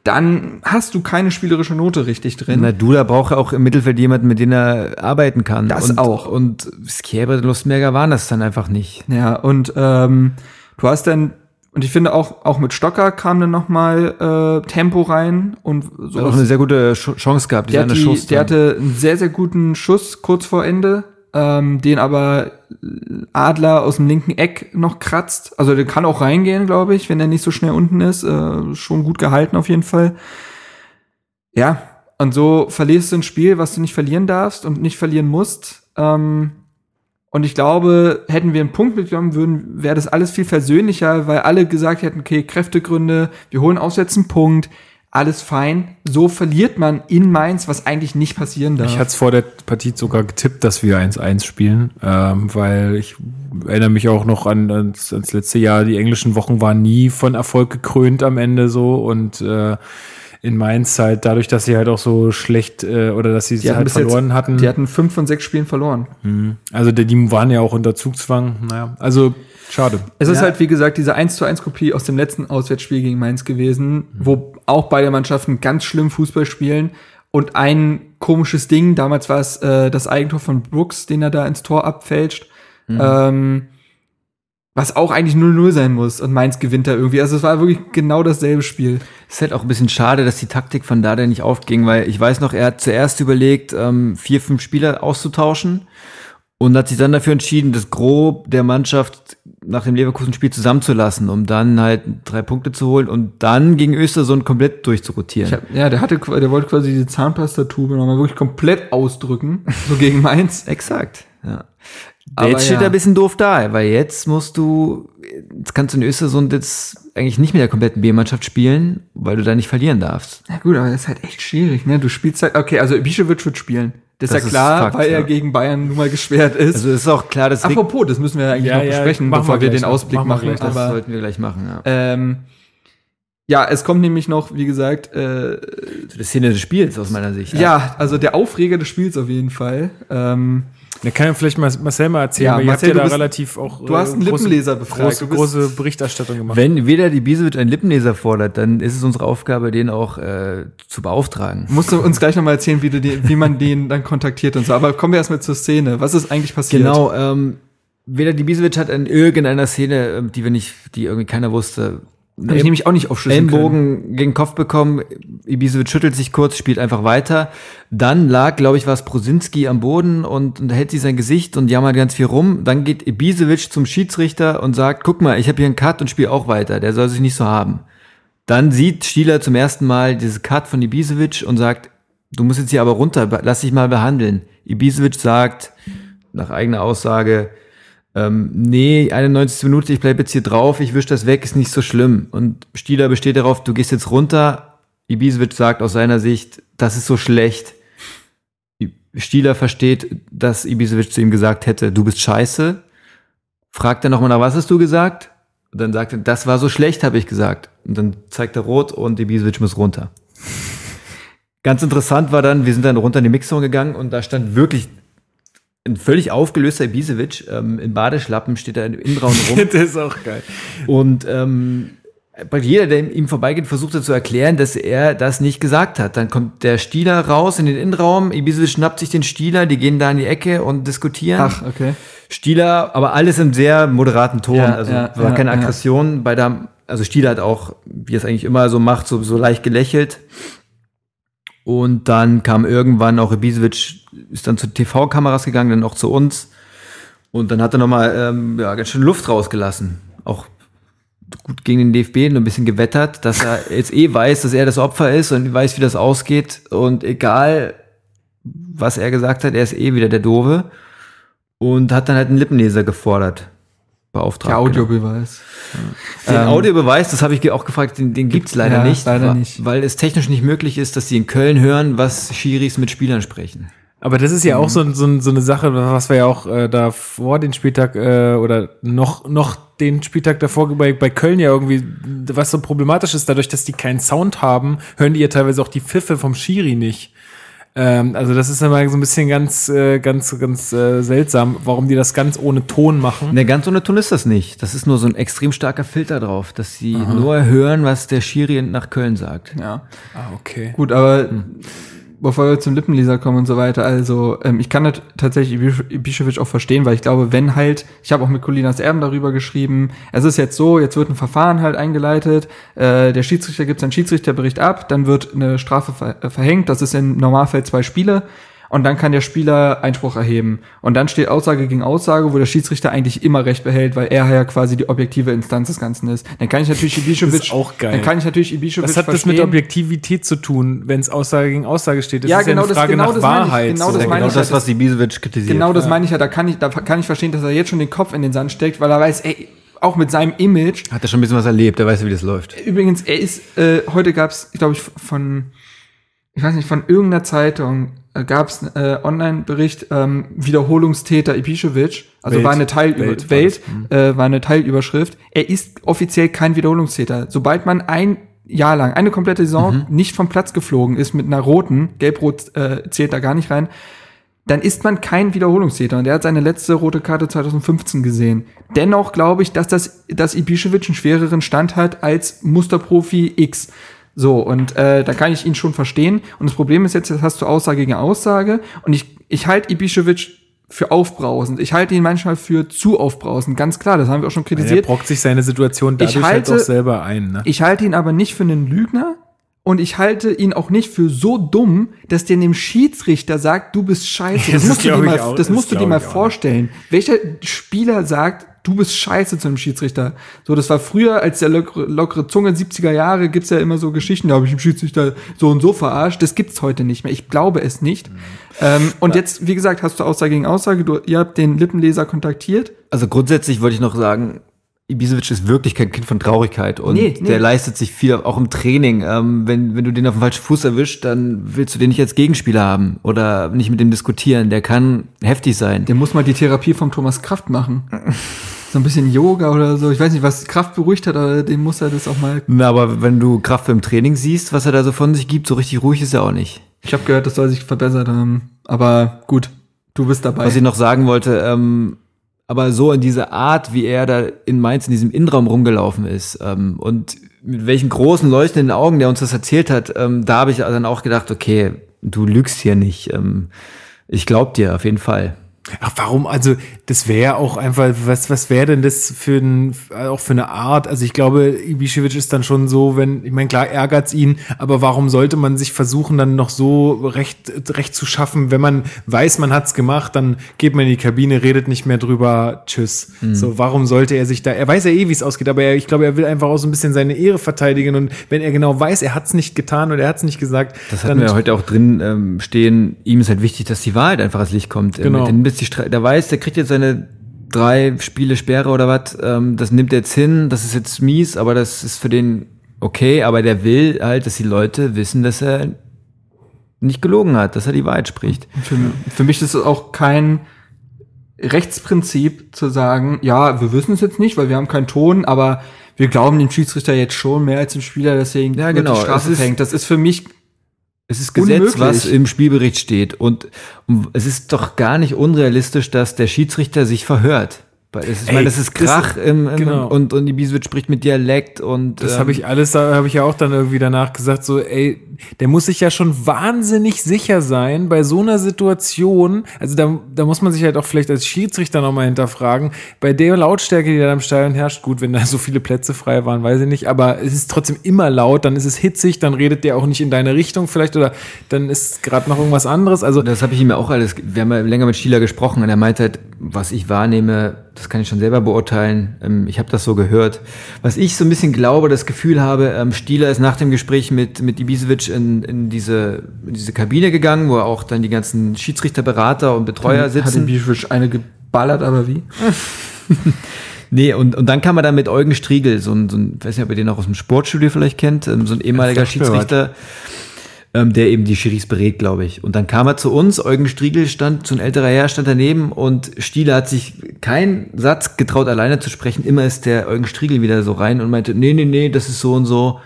Speaker 3: dann hast du keine spielerische Note richtig drin.
Speaker 2: Na, Duda braucht ja auch im Mittelfeld jemanden, mit dem er arbeiten kann.
Speaker 3: Das
Speaker 2: und,
Speaker 3: auch.
Speaker 2: Und Skjebe und Lustmerger waren das dann einfach nicht.
Speaker 3: Ja, und ähm, du hast dann, und ich finde auch, auch mit Stocker kam dann nochmal äh, Tempo rein und
Speaker 2: so. Hat auch eine sehr gute Chance gehabt,
Speaker 3: der, die, Schuss der hatte einen sehr, sehr guten Schuss kurz vor Ende, ähm, den aber Adler aus dem linken Eck noch kratzt. Also der kann auch reingehen, glaube ich, wenn er nicht so schnell unten ist. Äh, schon gut gehalten auf jeden Fall. Ja, und so verlierst du ein Spiel, was du nicht verlieren darfst und nicht verlieren musst. Ähm, und ich glaube, hätten wir einen Punkt mitgenommen würden, wäre das alles viel versöhnlicher, weil alle gesagt hätten, okay, Kräftegründe, wir holen auswärts einen Punkt, alles fein. So verliert man in Mainz, was eigentlich nicht passieren darf.
Speaker 1: Ich hatte vor der Partie sogar getippt, dass wir 1-1 spielen, ähm, weil ich erinnere mich auch noch an ans, ans letzte Jahr. Die englischen Wochen waren nie von Erfolg gekrönt am Ende so und äh, in Mainz halt dadurch, dass sie halt auch so schlecht äh, oder dass sie es halt verloren
Speaker 3: jetzt,
Speaker 1: hatten.
Speaker 3: Die hatten fünf von sechs Spielen verloren.
Speaker 1: Mhm. Also die, die waren ja auch unter Zugzwang. Naja, also schade.
Speaker 3: Es ist halt, wie gesagt, diese 1 zu 1 Kopie aus dem letzten Auswärtsspiel gegen Mainz gewesen, mhm. wo auch beide Mannschaften ganz schlimm Fußball spielen. Und ein komisches Ding, damals war es äh, das Eigentor von Brooks, den er da ins Tor abfälscht. Mhm. Ähm, was auch eigentlich 0-0 sein muss und Mainz gewinnt da irgendwie. Also es war wirklich genau dasselbe Spiel.
Speaker 2: Es ist halt auch ein bisschen schade, dass die Taktik von Dada nicht aufging, weil ich weiß noch, er hat zuerst überlegt, ähm, vier, fünf Spieler auszutauschen und hat sich dann dafür entschieden, das Grob der Mannschaft nach dem Leverkusen-Spiel zusammenzulassen, um dann halt drei Punkte zu holen und dann gegen Östersund komplett durchzurotieren.
Speaker 3: Hab, ja, der hatte, der wollte quasi diese Zahnpastatube nochmal wirklich komplett ausdrücken, so gegen Mainz.
Speaker 2: Exakt, ja. Aber jetzt steht ja. er ein bisschen doof da, weil jetzt musst du, jetzt kannst du in Östersund jetzt eigentlich nicht mit der kompletten B-Mannschaft spielen, weil du da nicht verlieren darfst.
Speaker 3: Ja gut, aber das ist halt echt schwierig, ne? Du spielst halt, okay, also Ibišević wird spielen. Das, das ist ja klar, Fakt, weil er ja. gegen Bayern nun mal geschwert ist.
Speaker 2: Also ist auch klar, dass
Speaker 3: Apropos, das müssen wir ja eigentlich ja, noch besprechen, bevor wir, den Ausblick machen.
Speaker 2: machen. das sollten wir gleich machen, ja.
Speaker 3: Ähm, ja, es kommt nämlich noch, wie gesagt, äh,
Speaker 2: zu der Szene des Spiels aus meiner Sicht.
Speaker 3: Ja, also der Aufreger des Spiels auf jeden Fall. Ähm,
Speaker 1: da kann ja vielleicht Marcel mal erzählen,
Speaker 3: ja,
Speaker 1: weil
Speaker 3: Marcel,
Speaker 1: habt ja da
Speaker 3: bist,
Speaker 1: relativ auch.
Speaker 3: Du hast einen äh, Lippenleser befragt.
Speaker 1: Große, große Berichterstattung gemacht.
Speaker 2: Wenn weder die Biesewitsch einen Lippenleser fordert, dann ist es unsere Aufgabe, den auch äh, zu beauftragen.
Speaker 3: Musst du uns gleich nochmal erzählen, wie, du die, wie man den dann kontaktiert und so. Aber kommen wir erstmal zur Szene. Was ist eigentlich passiert?
Speaker 2: Genau, ähm, Weder die Biesewitsch hat in irgendeiner Szene, ähm, die wir nicht, die irgendwie keiner wusste,
Speaker 3: habe ich nämlich auch nicht aufschlüsseln
Speaker 2: Ellenbogen können. gegen Kopf bekommen. Ibisevic schüttelt sich kurz, spielt einfach weiter. Dann lag, glaube ich, was Prosinski am Boden und, und hält sich sein Gesicht und jammert ganz viel rum. Dann geht Ibisevic zum Schiedsrichter und sagt, guck mal, ich habe hier einen Cut und spiele auch weiter. Der soll sich nicht so haben. Dann sieht Stieler zum ersten Mal dieses Cut von Ibisevic und sagt, du musst jetzt hier aber runter, lass dich mal behandeln. Ibisevic sagt, nach eigener Aussage, ähm, nee, 91. Minute, ich bleib jetzt hier drauf, ich wisch das weg, ist nicht so schlimm. Und Stieler besteht darauf, du gehst jetzt runter. Ibisevic sagt aus seiner Sicht, das ist so schlecht. Stieler versteht, dass Ibisevic zu ihm gesagt hätte, du bist scheiße. Fragt er nochmal nach, was hast du gesagt? Und dann sagt er, das war so schlecht, habe ich gesagt. Und dann zeigt er rot und Ibisevic muss runter. Ganz interessant war dann, wir sind dann runter in die Mixzone gegangen und da stand wirklich ein völlig aufgelöster Ibisevic ähm, in Badeschlappen steht da im Innenraum rum.
Speaker 1: das ist auch geil.
Speaker 2: Und ähm, jeder, der ihm vorbeigeht, versucht er zu erklären, dass er das nicht gesagt hat. Dann kommt der Stieler raus in den Innenraum, Ibisevic schnappt sich den Stieler, die gehen da in die Ecke und diskutieren.
Speaker 3: Ach, okay.
Speaker 2: Stieler, aber alles im sehr moderaten Ton,
Speaker 3: ja,
Speaker 2: also
Speaker 3: ja,
Speaker 2: war
Speaker 3: ja,
Speaker 2: keine Aggression. Bei der, also Stieler hat auch, wie er es eigentlich immer so macht, so, so leicht gelächelt. Und dann kam irgendwann auch Ibisevic, ist dann zu TV-Kameras gegangen, dann auch zu uns. Und dann hat er nochmal ähm, ja, ganz schön Luft rausgelassen. Auch gut gegen den DFB, nur ein bisschen gewettert, dass er jetzt eh weiß, dass er das Opfer ist und weiß, wie das ausgeht. Und egal, was er gesagt hat, er ist eh wieder der Dove. Und hat dann halt einen Lippenleser gefordert beauftragt.
Speaker 3: Der Audiobeweis.
Speaker 2: Genau. Den ähm, Audiobeweis, das habe ich auch gefragt, den, den gibt's leider
Speaker 3: ja,
Speaker 2: nicht,
Speaker 3: leider nicht,
Speaker 2: weil es technisch nicht möglich ist, dass sie in Köln hören, was Schiris mit Spielern sprechen.
Speaker 1: Aber das ist ja mhm. auch so, so, so eine Sache, was wir ja auch äh, da vor den Spieltag äh, oder noch, noch den Spieltag davor bei, bei Köln ja irgendwie, was so problematisch ist, dadurch, dass die keinen Sound haben, hören die ja teilweise auch die Pfiffe vom Schiri nicht. Ähm, also das ist immer so ein bisschen ganz, äh, ganz, ganz äh, seltsam, warum die das ganz ohne Ton machen.
Speaker 2: Ne, ganz ohne Ton ist das nicht. Das ist nur so ein extrem starker Filter drauf, dass sie nur hören, was der Schiri nach Köln sagt.
Speaker 3: Ja.
Speaker 1: Ah, okay.
Speaker 3: Gut, aber bevor wir zum Lippenleser kommen und so weiter, also ähm, ich kann das tatsächlich Ibiš- Ibišević auch verstehen, weil ich glaube, wenn halt, ich habe auch mit Colinas Erben darüber geschrieben, es ist jetzt so, jetzt wird ein Verfahren halt eingeleitet, äh, der Schiedsrichter gibt seinen Schiedsrichterbericht ab, dann wird eine Strafe ver äh, verhängt, das ist im Normalfall zwei Spiele, und dann kann der Spieler Einspruch erheben. Und dann steht Aussage gegen Aussage, wo der Schiedsrichter eigentlich immer recht behält, weil er ja quasi die objektive Instanz des Ganzen ist. Dann kann ich natürlich Ibišević,
Speaker 1: Das ist auch geil.
Speaker 3: dann kann ich natürlich Ibišević
Speaker 1: Was hat das
Speaker 3: verstehen.
Speaker 1: mit Objektivität zu tun, wenn es Aussage gegen Aussage steht? Das
Speaker 3: Ja,
Speaker 1: ist
Speaker 3: genau
Speaker 1: ja eine
Speaker 3: das-
Speaker 1: Frage
Speaker 3: genau
Speaker 1: nach
Speaker 3: das meine ich,
Speaker 1: Wahrheit.
Speaker 3: genau
Speaker 1: so.
Speaker 3: das
Speaker 2: Ja,
Speaker 3: meine
Speaker 2: genau
Speaker 3: ich
Speaker 2: das,
Speaker 3: ja,
Speaker 2: was Ibisevic kritisiert.
Speaker 3: Genau das meine ich ja, da kann ich, da kann ich verstehen, dass er jetzt schon den Kopf in den Sand steckt, weil er weiß, ey, auch mit seinem Image.
Speaker 2: Hat er schon ein bisschen was erlebt, er weiß, wie das läuft.
Speaker 3: Übrigens, er ist, äh, heute gab es, glaube ich, von, ich weiß nicht, von irgendeiner Zeitung gab es äh, Online-Bericht, ähm, Wiederholungstäter Ibišević, also
Speaker 1: Welt.
Speaker 3: war eine Teilüber
Speaker 1: Welt
Speaker 3: Welt,
Speaker 1: war
Speaker 3: äh, war eine Teilüberschrift. Er ist offiziell kein Wiederholungstäter. Sobald man ein Jahr lang, eine komplette Saison nicht vom Platz geflogen ist mit einer roten, gelb-rot äh, zählt da gar nicht rein, dann ist man kein Wiederholungstäter. Und er hat seine letzte rote Karte 2015 gesehen. Dennoch glaube ich, dass das, dass Ibišević einen schwereren Stand hat als Musterprofi X. So, und äh, da kann ich ihn schon verstehen. Und das Problem ist jetzt, jetzt hast du Aussage gegen Aussage. Und ich, ich halte Ibišević für aufbrausend. Ich halte ihn manchmal für zu aufbrausend. Ganz klar, das haben wir auch schon kritisiert.
Speaker 1: brockt sich seine Situation dadurch halt
Speaker 3: halte-
Speaker 1: auch selber ein. Ne?
Speaker 3: Ich halte ihn aber nicht für einen Lügner und ich halte ihn auch nicht für so dumm, dass der dem Schiedsrichter sagt, du bist scheiße.
Speaker 1: Das
Speaker 3: Das, musst du dir
Speaker 1: ich
Speaker 3: mal,
Speaker 1: auch-
Speaker 3: das musst du dir mal
Speaker 1: ich auch
Speaker 3: vorstellen. Welcher Spieler sagt, du bist scheiße zu einem Schiedsrichter? So, das war früher, als der lockere, lockere Zunge 70er Jahre, gibt's ja immer so Geschichten, da habe ich dem Schiedsrichter so und so verarscht. Das gibt's heute nicht mehr. Ich glaube es nicht.
Speaker 1: Mhm.
Speaker 3: Ähm, und jetzt, wie gesagt, hast du Aussage gegen Aussage. Du, ihr habt den Lippenleser kontaktiert.
Speaker 2: Also grundsätzlich wollte ich noch sagen, Ibisevic ist wirklich kein Kind von Traurigkeit und
Speaker 3: Nee, nee.
Speaker 2: der leistet sich viel, auch im Training. Ähm, wenn, wenn du den auf dem falschen Fuß erwischt, dann willst du den nicht als Gegenspieler haben oder nicht mit dem diskutieren. Der kann heftig sein.
Speaker 3: Der muss mal die Therapie vom Thomas Kraft machen. So ein bisschen Yoga oder so. Ich weiß nicht, was Kraft beruhigt hat, aber den muss er das auch mal.
Speaker 2: Na, aber wenn du Kraft im Training siehst, was er da so von sich gibt, so richtig ruhig ist er auch nicht.
Speaker 3: Ich habe gehört, das soll sich verbessert haben. Aber gut, du bist dabei.
Speaker 2: Was ich noch sagen wollte, ähm, aber so in dieser Art, wie er da in Mainz in diesem Innenraum rumgelaufen ist ähm, und mit welchen großen leuchtenden Augen der uns das erzählt hat, ähm, da habe ich dann auch gedacht, okay, du lügst hier nicht. Ähm, ich glaub dir auf jeden Fall.
Speaker 1: Ach, warum? Also, das wäre auch einfach, was, was wäre denn das für ein, auch für eine Art? Also, ich glaube, Ibišević ist dann schon so, wenn, ich meine, klar ärgert's ihn, aber warum sollte man sich versuchen, dann noch so recht, recht zu schaffen, wenn man weiß, man hat's gemacht, dann geht man in die Kabine, redet nicht mehr drüber, tschüss. So, warum sollte er sich da, er weiß ja eh, wie es ausgeht, aber er, ich glaube, er will einfach auch so ein bisschen seine Ehre verteidigen und wenn er genau weiß, er hat's nicht getan oder er hat's nicht gesagt,
Speaker 2: Das hatten wir ja heute auch drin ähm, stehen. Ihm ist halt wichtig, dass die Wahrheit einfach ans Licht kommt. Ähm,
Speaker 1: Genau.
Speaker 2: mit bis die Stre- der weiß, der kriegt jetzt seine drei Spiele Sperre oder was. Ähm, das nimmt er jetzt hin. Das ist jetzt mies, aber das ist für den okay. Aber der will halt, dass die Leute wissen, dass er nicht gelogen hat, dass er die Wahrheit spricht.
Speaker 3: für, für mich ist es auch kein Rechtsprinzip zu sagen, ja, wir wissen es jetzt nicht, weil wir haben keinen Ton, aber wir glauben dem Schiedsrichter jetzt schon mehr als dem Spieler, deswegen
Speaker 2: Ja, genau.
Speaker 3: die Strafe verhängt. Das ist für mich
Speaker 2: Es ist Gesetz,
Speaker 3: Unmöglich.
Speaker 2: was im Spielbericht steht. Und, es ist doch gar nicht unrealistisch, dass der Schiedsrichter sich verhört. Weil es ist, ich
Speaker 1: Ey,
Speaker 2: meine, das ist
Speaker 1: das-
Speaker 2: Krach im, im,
Speaker 1: genau.
Speaker 2: und, und die Bieswitz spricht mit Dialekt und
Speaker 1: Das
Speaker 2: ähm,
Speaker 1: habe ich alles, da habe ich ja auch dann irgendwie danach gesagt, so, ey, der muss sich ja schon wahnsinnig sicher sein bei so einer Situation. Also da, da muss man sich halt auch vielleicht als Schiedsrichter nochmal hinterfragen. Bei der Lautstärke, die da im Stadion herrscht, gut, wenn da so viele Plätze frei waren, weiß ich nicht, aber es ist trotzdem immer laut, dann ist es hitzig, dann redet der auch nicht in deine Richtung vielleicht oder dann ist gerade noch irgendwas anderes. Also
Speaker 2: Das habe ich ihm ja auch alles, wir haben ja länger mit Stieler gesprochen und er meint halt, was ich wahrnehme, das kann ich schon selber beurteilen. Ähm, Ich habe das so gehört. Was ich so ein bisschen glaube, das Gefühl habe, ähm, Stieler ist nach dem Gespräch mit, mit Ibisevic in, in, diese, in diese Kabine gegangen, wo auch dann die ganzen Schiedsrichterberater und Betreuer
Speaker 3: hat den
Speaker 2: sitzen.
Speaker 3: Bischwitsch eine geballert, aber wie?
Speaker 2: Nee, und, und dann kam er dann mit Eugen Striegel, so ein, so ein, weiß nicht, ob ihr den auch aus dem Sportstudio vielleicht kennt, ähm, so ein ehemaliger Schiedsrichter, ähm, der eben die Schiris berät, glaube ich. Und dann kam er zu uns, Eugen Striegel stand, so ein älterer Herr stand daneben und Stiele hat sich keinen Satz getraut, alleine zu sprechen. Immer ist der Eugen Striegel wieder so rein und meinte, nee, nee, nee, das ist so und so.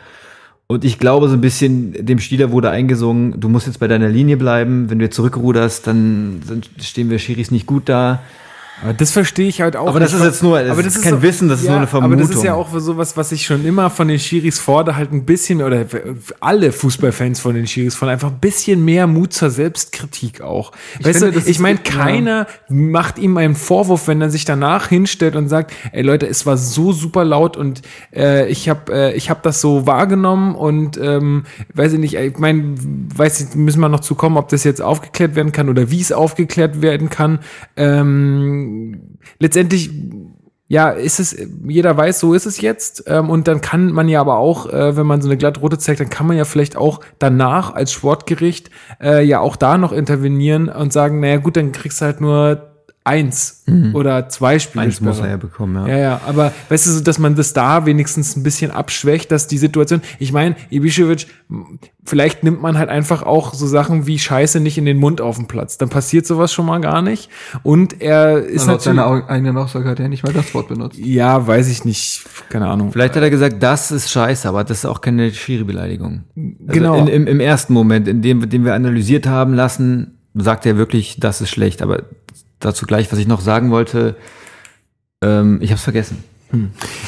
Speaker 2: Und ich glaube, so ein bisschen, dem Stieler wurde eingesungen, du musst jetzt bei deiner Linie bleiben. Wenn du jetzt zurückruderst, dann stehen wir Schiris nicht gut da.
Speaker 1: Aber das verstehe ich halt auch.
Speaker 2: Aber das ist jetzt nur- das
Speaker 1: aber
Speaker 2: ist kein Wissen, das ist nur eine
Speaker 1: Aber das ist
Speaker 2: Vermutung.
Speaker 1: ja auch sowas, was ich schon immer von den Schiris fordere, halt ein bisschen, mehr- oder alle Fußballfans von den Schiris fordern, einfach ein bisschen mehr Mut zur Selbstkritik auch. weißt
Speaker 3: finde,
Speaker 1: du,
Speaker 3: das
Speaker 1: ich
Speaker 3: ist-
Speaker 1: meine,
Speaker 3: ja.
Speaker 1: keiner macht ihm einen Vorwurf, wenn er sich danach hinstellt und sagt, ey Leute, es war so super laut und äh, ich habe äh, ich hab das so wahrgenommen und ähm, weiß ich nicht, ich meine, weiß ich, müssen wir noch zu kommen, ob das jetzt aufgeklärt werden kann oder wie es aufgeklärt werden kann. Ähm, letztendlich ja, ist es, jeder weiß, so ist es jetzt. Ähm, und dann kann man ja aber auch, äh, wenn man so eine glattrote zeigt, dann kann man ja vielleicht auch danach als Sportgericht äh, ja auch da noch intervenieren und sagen, naja gut, dann kriegst du halt nur eins oder zwei Spiele.
Speaker 2: Eins muss er ja bekommen, ja.
Speaker 1: Ja, ja, aber weißt du, so, dass man das da wenigstens ein bisschen abschwächt, dass die Situation, ich meine, Ibišević, vielleicht nimmt man halt einfach auch so Sachen wie Scheiße nicht in den Mund auf dem Platz. Dann passiert sowas schon mal gar nicht. Und er ist
Speaker 3: seiner
Speaker 1: natürlich,
Speaker 3: au- eigenen Aussage hat er nicht mal das Wort benutzt.
Speaker 1: ja, weiß ich nicht, keine Ahnung.
Speaker 2: Vielleicht hat er gesagt, das ist scheiße, aber das ist auch keine Schiri-Beleidigung. Also
Speaker 1: Genau.
Speaker 2: In, im, Im ersten Moment, in dem, den wir analysiert haben lassen, sagt er wirklich, das ist schlecht. Aber dazu gleich, was ich noch sagen wollte, ähm, ich habe es vergessen.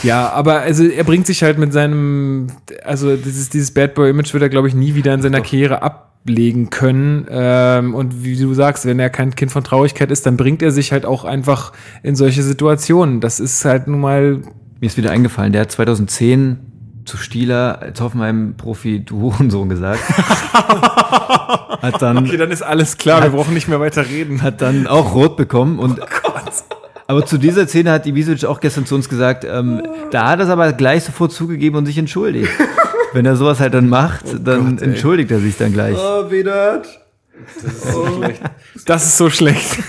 Speaker 1: Ja, aber also er bringt sich halt mit seinem, also dieses, dieses Bad Boy-Image wird er, glaube ich, nie wieder in seiner Karriere ablegen können. Ähm, und wie du sagst, wenn er kein Kind von Traurigkeit ist, dann bringt er sich halt auch einfach in solche Situationen. Das ist halt nun mal
Speaker 2: Mir ist wieder eingefallen, der hat 2010 zu Stieler als Hoffenheim-Profi du Hurensohn gesagt. hat dann
Speaker 1: dann ist alles klar, wir brauchen nicht mehr weiter reden.
Speaker 2: hat dann auch rot bekommen und aber zu dieser Szene hat Ibisevic auch gestern zu uns gesagt, ähm, da hat er es aber gleich sofort zugegeben und sich entschuldigt. Wenn er sowas halt dann macht, dann entschuldigt er sich dann gleich.
Speaker 3: Oh, Vedat.
Speaker 1: Das ist so schlecht.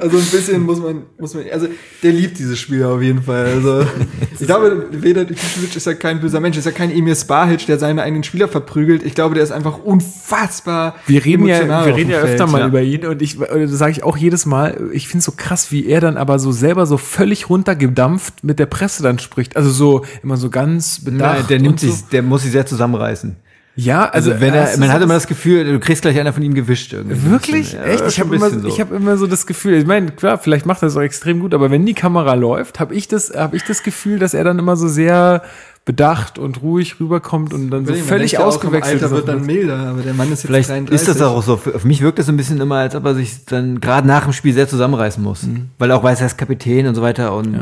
Speaker 3: Also ein bisschen muss man, muss man, also der liebt dieses Spiel auf jeden Fall. Also ich glaube, Vedat Ibišević ist ja kein böser Mensch, ist ja kein Emir Spahic, der seine eigenen Spieler verprügelt. Ich glaube, der ist einfach unfassbar
Speaker 1: Wir reden ja,
Speaker 3: emotional
Speaker 1: wir reden ja öfter
Speaker 3: Feld.
Speaker 1: mal
Speaker 3: Ja.
Speaker 1: über ihn und ich, äh, das sage ich auch jedes Mal, ich finde es so krass, wie er dann aber so selber so völlig runtergedampft mit der Presse dann spricht. Also so immer so ganz bedacht.
Speaker 2: Nein, der nimmt
Speaker 1: so.
Speaker 2: sich, der muss sich sehr zusammenreißen.
Speaker 1: Ja, also,
Speaker 2: Also wenn er, man
Speaker 1: so
Speaker 2: hat immer
Speaker 1: das-
Speaker 2: Gefühl, du kriegst gleich einer von ihm gewischt irgendwie.
Speaker 1: Wirklich?
Speaker 2: Ja,
Speaker 1: Echt? Ich habe immer,
Speaker 2: so.
Speaker 1: ich hab immer so das Gefühl, ich meine, klar, vielleicht macht er es auch extrem gut, aber wenn die Kamera läuft, habe ich das, habe ich das Gefühl, dass er dann immer so sehr bedacht und ruhig rüberkommt und dann so
Speaker 3: Man
Speaker 1: völlig
Speaker 3: denkt ja
Speaker 1: ausgewechselt
Speaker 3: Alter wird dann milder, aber der Mann ist jetzt
Speaker 2: Vielleicht
Speaker 3: 33.
Speaker 2: ist das auch so. Für- Auf mich wirkt das so ein bisschen immer, als ob er sich dann gerade nach dem Spiel sehr zusammenreißen muss. Weil er auch weiß, er ist Kapitän und so weiter. Und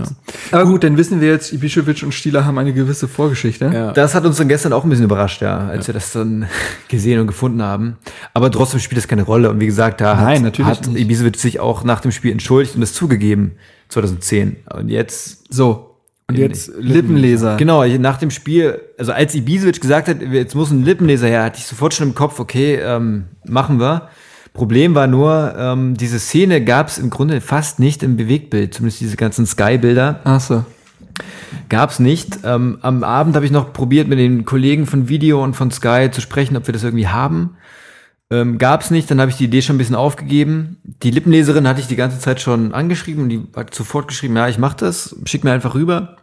Speaker 3: Aber gut, dann wissen wir jetzt, Ibišević und Stieler haben eine gewisse Vorgeschichte.
Speaker 1: Ja.
Speaker 2: das hat uns dann gestern auch ein bisschen überrascht, ja, als wir das dann gesehen und gefunden haben. Aber trotzdem spielt das keine Rolle. Und wie gesagt, da
Speaker 3: Nein,
Speaker 2: hat,
Speaker 3: natürlich
Speaker 2: hat. Ibisevic sich auch nach dem Spiel entschuldigt und es zugegeben, 2010. Und jetzt
Speaker 3: So. Und
Speaker 2: jetzt
Speaker 3: Lippenleser.
Speaker 2: Genau, ich- nach dem Spiel, also als Ibisevic gesagt hat, jetzt muss ein Lippenleser her, hatte ich sofort schon im Kopf, okay, ähm, machen wir. Problem war nur, ähm, diese Szene gab es im Grunde fast nicht im Bewegtbild, zumindest diese ganzen Sky-Bilder
Speaker 3: Ach so.
Speaker 2: gab es nicht. Ähm, am Abend habe ich noch probiert, mit den Kollegen von Video und von Sky zu sprechen, ob wir das irgendwie haben. Ähm, gab es nicht, dann habe ich die Idee schon ein bisschen aufgegeben. Die Lippenleserin hatte ich die ganze Zeit schon angeschrieben und die hat sofort geschrieben, ja, ich mache das, schick mir einfach rüber.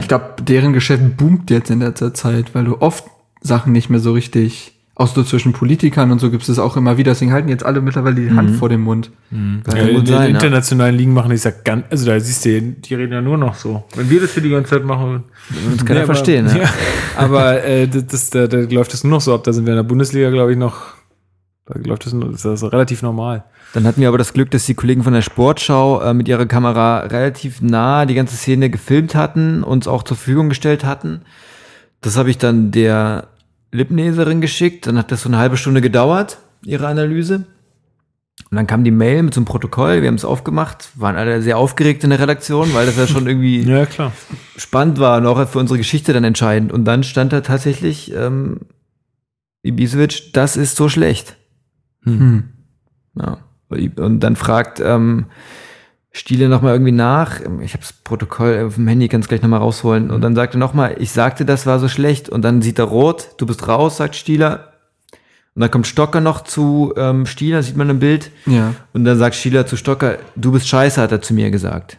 Speaker 3: Ich glaube, deren Geschäft boomt jetzt in letzter Zeit, weil du oft Sachen nicht mehr so richtig, auch so zwischen Politikern und so gibt es auch immer wieder. Deswegen halten jetzt alle mittlerweile die Hand vor dem Mund.
Speaker 1: Ja,
Speaker 2: Kann
Speaker 1: in den
Speaker 2: sein, ja.
Speaker 1: internationalen Ligen machen die es ja ganz, also da siehst du, die reden ja nur noch so. Wenn wir das hier die ganze Zeit machen,
Speaker 2: Das kann
Speaker 1: Nee,
Speaker 2: er verstehen.
Speaker 1: aber,
Speaker 2: Ja.
Speaker 1: ja. aber äh, das, das, da, da läuft das nur noch so ab. Da sind wir in der Bundesliga, glaube ich, noch. Da läuft das, das ist relativ normal.
Speaker 2: Dann hatten wir aber das Glück, dass die Kollegen von der Sportschau äh, mit ihrer Kamera relativ nah die ganze Szene gefilmt hatten, uns auch zur Verfügung gestellt hatten. Das habe ich dann der Lippenleserin geschickt. Dann hat das so eine halbe Stunde gedauert, ihre Analyse. Und dann kam die Mail mit so einem Protokoll. Wir haben es aufgemacht, waren alle sehr aufgeregt in der Redaktion, weil das ja schon irgendwie
Speaker 1: Ja,
Speaker 2: spannend war und auch für unsere Geschichte dann entscheidend. Und dann stand da tatsächlich ähm, Ibisevic, das ist so schlecht.
Speaker 3: Hm.
Speaker 2: Ja. Und dann fragt ähm, Stiele nochmal irgendwie nach. Ich habe das Protokoll auf dem Handy, kann es gleich nochmal rausholen. Und dann sagt er nochmal, ich sagte, das war so schlecht. Und dann sieht er rot, du bist raus, sagt Stieler. Und dann kommt Stocker noch zu ähm, Stieler, sieht man im Bild.
Speaker 3: Ja.
Speaker 2: Und dann sagt Stieler zu Stocker, du bist scheiße, hat er zu mir gesagt.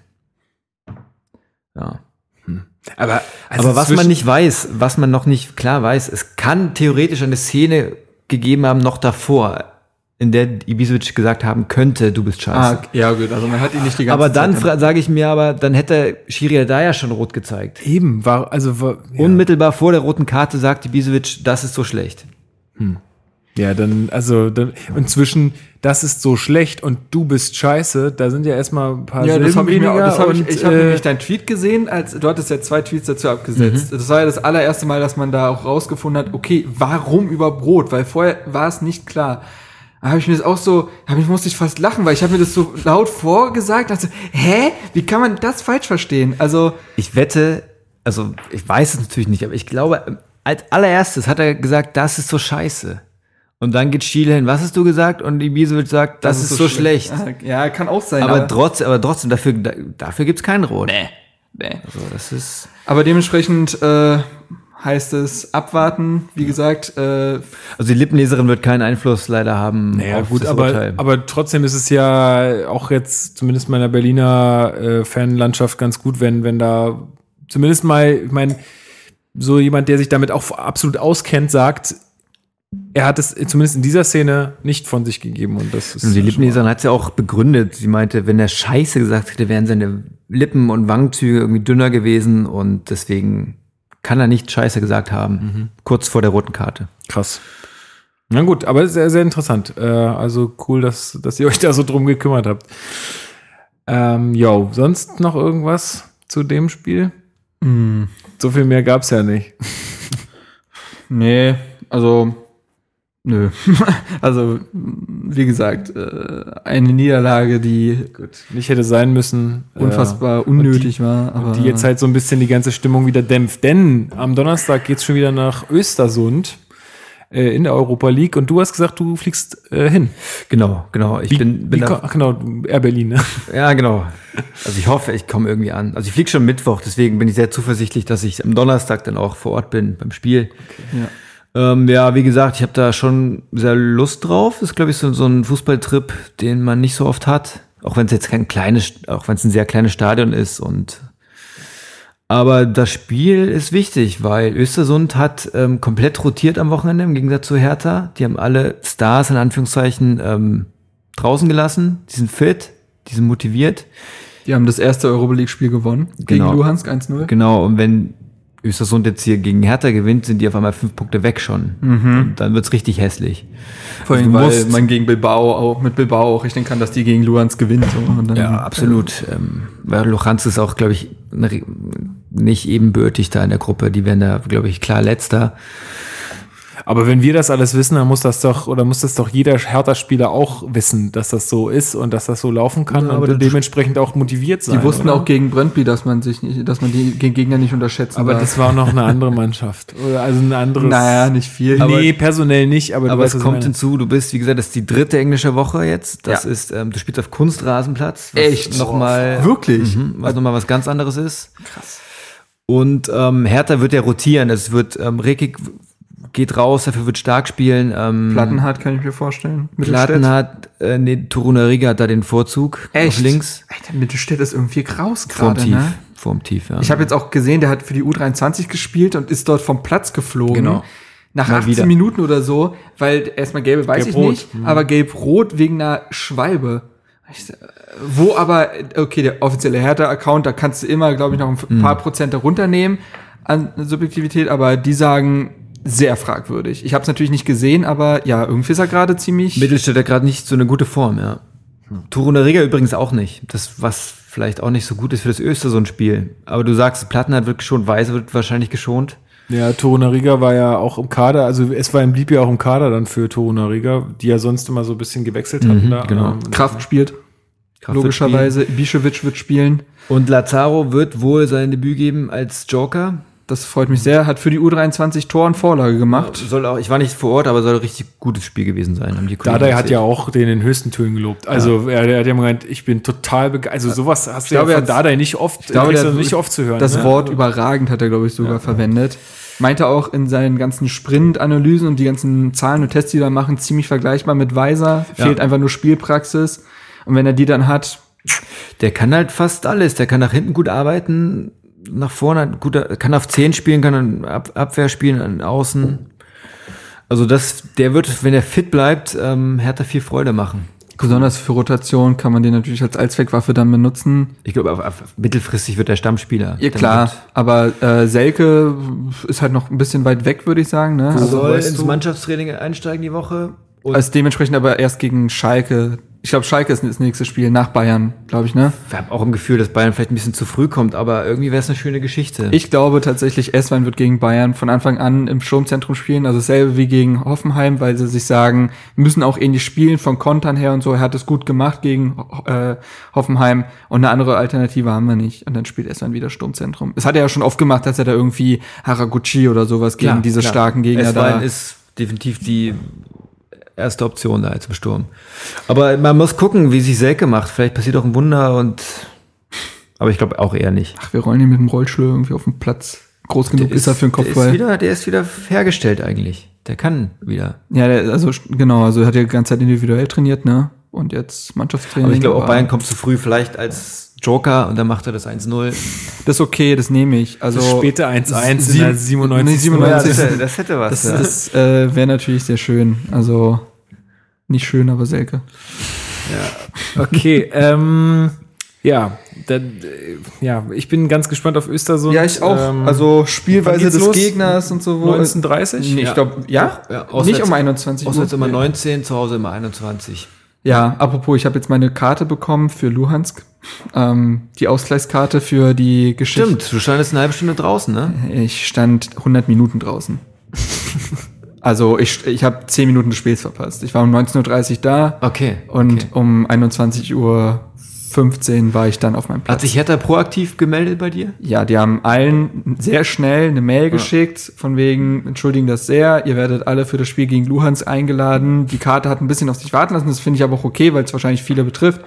Speaker 2: Ja.
Speaker 1: Aber, also
Speaker 2: Aber was man nicht weiß, was man noch nicht klar weiß, es kann theoretisch eine Szene gegeben haben, noch davor, in der Ibisevic gesagt haben könnte, du bist scheiße.
Speaker 3: Ah, ja gut, also man hat ihn nicht die ganze
Speaker 2: aber dann
Speaker 3: Zeit
Speaker 2: sage ich mir aber, dann hätte Schiri da ja schon rot gezeigt.
Speaker 1: Eben, war, also, war, ja.
Speaker 2: Unmittelbar vor der roten Karte sagt Ibisevic, das ist so schlecht.
Speaker 1: Ja, dann, also, dann, und zwischen, das ist so schlecht und du bist scheiße, da sind ja erstmal ein paar
Speaker 3: Ja, das habe ich mir auch, das hab ich,
Speaker 1: und,
Speaker 3: ich habe
Speaker 1: äh,
Speaker 3: nämlich deinen Tweet gesehen, als du hattest ja zwei Tweets dazu abgesetzt. Das war ja das allererste Mal, dass man da auch rausgefunden hat, okay, warum über Brot? Weil vorher war es nicht klar. Habe ich mir das auch so, ich musste ich fast lachen, weil ich habe mir das so laut vorgesagt, dachte, hä, wie kann man das falsch verstehen? Also
Speaker 2: Ich wette, also ich weiß es natürlich nicht, aber ich glaube, als allererstes hat er gesagt, das ist so scheiße. Und dann geht Schiele hin, was hast du gesagt? Und Ibisevic sagt, das, ist, so schlecht.
Speaker 3: Ja, kann auch sein.
Speaker 2: Aber, trotz, aber trotzdem, dafür, da- dafür gibt's keinen Rot.
Speaker 3: nee, nee.
Speaker 2: Also das ist.
Speaker 3: Aber dementsprechend äh, heißt es abwarten. Wie gesagt, äh,
Speaker 2: Also die Lippenleserin wird keinen Einfluss leider haben
Speaker 1: Naja,
Speaker 2: auf
Speaker 1: gut,
Speaker 2: das
Speaker 1: aber,
Speaker 2: Urteil.
Speaker 1: aber trotzdem ist es ja auch jetzt zumindest meiner Berliner äh, Fanlandschaft ganz gut, wenn, wenn da zumindest mal, ich meine, so jemand, der sich damit auch absolut auskennt, sagt, er hat es zumindest in dieser Szene nicht von sich gegeben und das ist
Speaker 2: Und die Lippenleserin hat es ja auch begründet. Sie meinte, wenn er Scheiße gesagt hätte, wären seine Lippen und Wangenzüge irgendwie dünner gewesen und deswegen kann er nicht Scheiße gesagt haben. Kurz vor der roten Karte.
Speaker 1: krass. Na gut, aber sehr, sehr interessant. Äh, also cool, dass, dass ihr euch da so drum gekümmert habt. Ähm, yo, sonst noch irgendwas zu dem Spiel? So viel mehr gab's ja nicht.
Speaker 3: Nee, also nö. also wie gesagt, äh, eine Niederlage, die
Speaker 1: Gut, nicht hätte sein müssen.
Speaker 3: unfassbar
Speaker 1: Äh,
Speaker 3: unnötig war. Aber
Speaker 1: Die, die jetzt halt so ein bisschen die ganze Stimmung wieder dämpft. Denn am Donnerstag geht's schon wieder nach Östersund äh, in der Europa League und du hast gesagt, du fliegst äh, hin.
Speaker 2: Genau, genau. Ich
Speaker 1: Wie,
Speaker 2: bin, bin
Speaker 1: wie,
Speaker 2: da,
Speaker 1: ach genau, Air Berlin, ne?
Speaker 2: ja genau. Also ich hoffe, ich komme irgendwie an. Also ich fliege schon Mittwoch, deswegen bin ich sehr zuversichtlich, dass ich am Donnerstag dann auch vor Ort bin beim Spiel.
Speaker 3: ja.
Speaker 2: Ähm, ja, wie gesagt, ich habe da schon sehr Lust drauf. Das ist, glaube ich, so, so ein Fußballtrip, den man nicht so oft hat. Auch wenn es jetzt kein kleines, auch wenn es ein sehr kleines Stadion ist und aber das Spiel ist wichtig, weil Östersund hat ähm, komplett rotiert am Wochenende im Gegensatz zu Hertha. Die haben alle Stars in Anführungszeichen ähm, draußen gelassen. Die sind fit, die sind motiviert.
Speaker 3: Die haben das erste Europa League-Spiel gewonnen
Speaker 2: Genau.
Speaker 3: gegen Luhansk 1-0.
Speaker 2: Genau, und wenn Östersund jetzt hier gegen Hertha gewinnt, sind die auf einmal fünf Punkte weg schon. Und dann wird's richtig hässlich.
Speaker 3: Vor allem,
Speaker 2: Du
Speaker 3: weil man gegen Bilbao auch mit Bilbao auch rechnen kann, dass die gegen Luhansk gewinnt. Dann,
Speaker 2: Ja, absolut. Ähm, weil Luchans ist auch, glaube ich, Re- nicht ebenbürtig da in der Gruppe. Die werden da, glaube ich, klar letzter.
Speaker 1: Aber wenn wir das alles wissen, dann muss das doch, oder muss das doch jeder Hertha-Spieler auch wissen, dass das so ist und dass das so laufen kann
Speaker 2: Ja, aber
Speaker 1: und dementsprechend auch motiviert sein.
Speaker 3: Die wussten
Speaker 1: oder?
Speaker 3: auch gegen Brøndby, dass man sich nicht, dass man die Gegner nicht unterschätzen
Speaker 1: Aber
Speaker 3: darf.
Speaker 1: das war noch eine andere Mannschaft. Oder also ein anderes.
Speaker 3: naja, nicht viel.
Speaker 1: nee, personell nicht, aber,
Speaker 2: Aber
Speaker 1: weißt,
Speaker 2: es kommt
Speaker 1: meine.
Speaker 2: hinzu, du bist, wie gesagt, das ist die dritte englische Woche jetzt. Das
Speaker 3: Ja.
Speaker 2: ist, ähm, du spielst auf Kunstrasenplatz.
Speaker 3: Echt?
Speaker 2: Nochmal,
Speaker 3: Wirklich?
Speaker 2: Mhm, was nochmal was ganz anderes ist. Krass. Und ähm, Hertha wird ja rotieren. Es wird, ähm, Rekik geht raus, dafür wird stark spielen. Ähm,
Speaker 3: Plattenhardt kann ich mir vorstellen.
Speaker 2: Platten hat, äh, nee, Toruna Riga hat da den Vorzug.
Speaker 3: Echt?
Speaker 2: Auf links.
Speaker 3: Alter, Mittelstädt ist irgendwie raus
Speaker 2: Vorm
Speaker 3: gerade,
Speaker 2: Tief.
Speaker 3: ne?
Speaker 2: Vorm Tief, ja.
Speaker 3: Ich habe jetzt auch gesehen, der hat für die U23 gespielt und ist dort vom Platz geflogen.
Speaker 2: Genau.
Speaker 3: Nach
Speaker 2: Mal
Speaker 3: 18
Speaker 2: wieder.
Speaker 3: Minuten oder so, weil erstmal gelbe weiß ich
Speaker 1: Gelb-Rot.
Speaker 3: nicht, aber gelb-rot wegen einer Schwalbe. Wo aber, okay, der offizielle Hertha-Account, da kannst du immer, glaube ich, noch ein
Speaker 2: Mhm.
Speaker 3: paar Prozent runternehmen an Subjektivität, aber die sagen, sehr fragwürdig. Ich habe es natürlich nicht gesehen, aber ja, irgendwie ist er gerade ziemlich.
Speaker 2: Mittelstädt hat gerade nicht so eine gute Form, ja. Toruna Riga übrigens auch nicht. Das, was vielleicht auch nicht so gut ist für das Östersund-Spiel. Aber du sagst, Plattenhardt wird geschont, Weise wird wahrscheinlich geschont.
Speaker 1: Ja, Toruna Riga war ja auch im Kader, also es war im blieb ja auch im Kader dann für Toruna Riga, die ja sonst immer so ein bisschen gewechselt hatten. da.
Speaker 2: genau.
Speaker 1: Ähm,
Speaker 3: Kraft spielt.
Speaker 2: Kraft
Speaker 3: logischerweise. Bischewitsch wird spielen.
Speaker 2: Und Lazaro wird wohl sein Debüt geben als Joker.
Speaker 3: Das freut mich sehr. Hat für die U23 Tor und Vorlage gemacht.
Speaker 2: Soll auch, ich war nicht vor Ort, aber soll ein richtig gutes Spiel gewesen sein. Haben
Speaker 1: Dardai hat ja auch den in den höchsten Tönen gelobt. Also er, er hat ja gemeint, ich bin total begeistert. Also sowas hast du
Speaker 3: glaube,
Speaker 1: ja
Speaker 3: er
Speaker 1: von Dardai nicht oft,
Speaker 3: Ich glaube, der
Speaker 1: nicht oft zu hören.
Speaker 3: Das
Speaker 1: ne?
Speaker 3: Wort überragend hat er, glaube ich, sogar verwendet. Meinte auch in seinen ganzen Sprint-Analysen und die ganzen Zahlen und Tests, die da machen, ziemlich vergleichbar mit Weiser. Fehlt einfach nur Spielpraxis. Und wenn er die dann hat,
Speaker 2: Der kann halt fast alles. Der kann nach hinten gut arbeiten. Nach vorne, gut, er kann auf 10 spielen, kann Ab Abwehr spielen, an Außen. Also das, der wird, wenn er fit bleibt, ähm, Hertha viel Freude machen.
Speaker 3: Besonders für Rotation kann man den natürlich als Allzweckwaffe dann benutzen.
Speaker 2: Ich glaube, mittelfristig wird er Stammspieler.
Speaker 3: Ja klar,
Speaker 2: wird-
Speaker 3: aber äh, Selke ist halt noch ein bisschen weit weg, würde ich sagen. Ne?
Speaker 2: Also soll ins
Speaker 3: du,
Speaker 2: Mannschaftstraining einsteigen die Woche. Und
Speaker 3: also dementsprechend aber erst gegen Schalke. Ich glaube, Schalke ist das nächste Spiel nach Bayern, glaube ich, ne?
Speaker 2: ich habe auch im Gefühl, dass Bayern vielleicht ein bisschen zu früh kommt, aber irgendwie wäre es eine schöne Geschichte.
Speaker 3: Ich glaube tatsächlich, Esswein wird gegen Bayern von Anfang an im Sturmzentrum spielen, also dasselbe wie gegen Hoffenheim, weil sie sich sagen, wir müssen auch ähnlich spielen von Kontern her und so. Er hat es gut gemacht gegen äh, Hoffenheim und eine andere Alternative haben wir nicht. Und dann spielt Esswein wieder Sturmzentrum. Es hat er ja schon oft gemacht, dass er da irgendwie Haraguchi oder sowas gegen
Speaker 2: Klar,
Speaker 3: diese
Speaker 2: klar.
Speaker 3: starken Gegner da.
Speaker 2: S-Wein ist definitiv die erste Option da jetzt im Sturm. Aber man muss gucken, wie sich Selke macht. Vielleicht passiert auch ein Wunder und aber ich glaube auch eher nicht.
Speaker 3: Ach, wir rollen ihn mit dem Rollstuhl irgendwie auf den Platz. Groß genug ist, er für den
Speaker 2: der ist
Speaker 3: Kopfball.
Speaker 2: wieder, der ist wieder hergestellt eigentlich. Der kann wieder.
Speaker 3: Ja, der, also genau, also er hat ja die ganze Zeit individuell trainiert, ne? Und jetzt Mannschaftstraining.
Speaker 2: Aber ich glaube auch Bayern kommt zu früh vielleicht als Joker und dann macht er das 1-0.
Speaker 3: Das ist okay, das nehme ich. Also
Speaker 1: Das späte 1-1 in der 97.
Speaker 3: Nee, 97.
Speaker 2: das, hätte, das hätte was.
Speaker 3: Das,
Speaker 2: ja.
Speaker 3: das äh, wäre natürlich sehr schön. Also nicht schön, aber Selke.
Speaker 1: Okay, ähm, ja, dann, äh, ja, ich bin ganz gespannt auf Östersund. Ähm,
Speaker 3: also Spielweise des
Speaker 1: los?
Speaker 3: Gegners und so. wo-
Speaker 1: 1930?
Speaker 3: Nee, ich glaube, ja.
Speaker 2: Ja,
Speaker 3: nicht um 21 Uhr.
Speaker 2: Auswärts immer 19, zu Hause immer 21.
Speaker 3: Ja, apropos, ich habe jetzt meine Karte bekommen für Luhansk. Ähm, die Ausgleichskarte für die Geschichte.
Speaker 2: Stimmt, du standest eine halbe Stunde draußen, ne?
Speaker 3: Ich stand 100 Minuten draußen. also ich, ich habe 10 Minuten Spiels verpasst. Ich war um 19.30 Uhr da
Speaker 2: Okay.
Speaker 3: und
Speaker 2: okay.
Speaker 3: um 21.15 Uhr war ich dann auf meinem Platz.
Speaker 2: Hat sich Hertha proaktiv gemeldet bei dir?
Speaker 3: Ja, die haben allen sehr schnell eine Mail geschickt, von wegen, entschuldigen das sehr, ihr werdet alle für das Spiel gegen Luhans eingeladen. Die Karte hat ein bisschen auf sich warten lassen, das finde ich aber auch okay, weil es wahrscheinlich viele betrifft.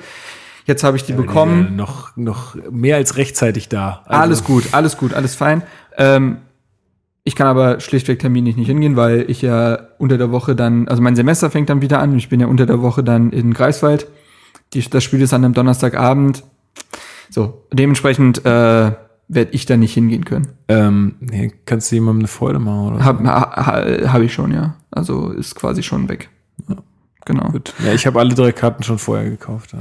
Speaker 3: Jetzt habe ich die bekommen.
Speaker 1: Äh, noch, noch mehr als rechtzeitig da. Also,
Speaker 3: Alles gut, alles gut, alles fein. Ähm, ich kann aber schlichtweg terminlich nicht hingehen, weil ich ja unter der Woche dann, also mein Semester fängt dann wieder an und ich bin ja unter der Woche dann in Greifswald. Die, das Spiel ist dann am Donnerstagabend. So, dementsprechend äh, werde ich da nicht hingehen können.
Speaker 1: Ähm, nee, kannst du jemandem eine Freude machen oder?
Speaker 3: Hab, ha, ha, hab ich schon, ja. Also ist quasi schon weg. Genau.
Speaker 1: Gut. Ja, ich habe alle drei Karten schon vorher gekauft. Ja.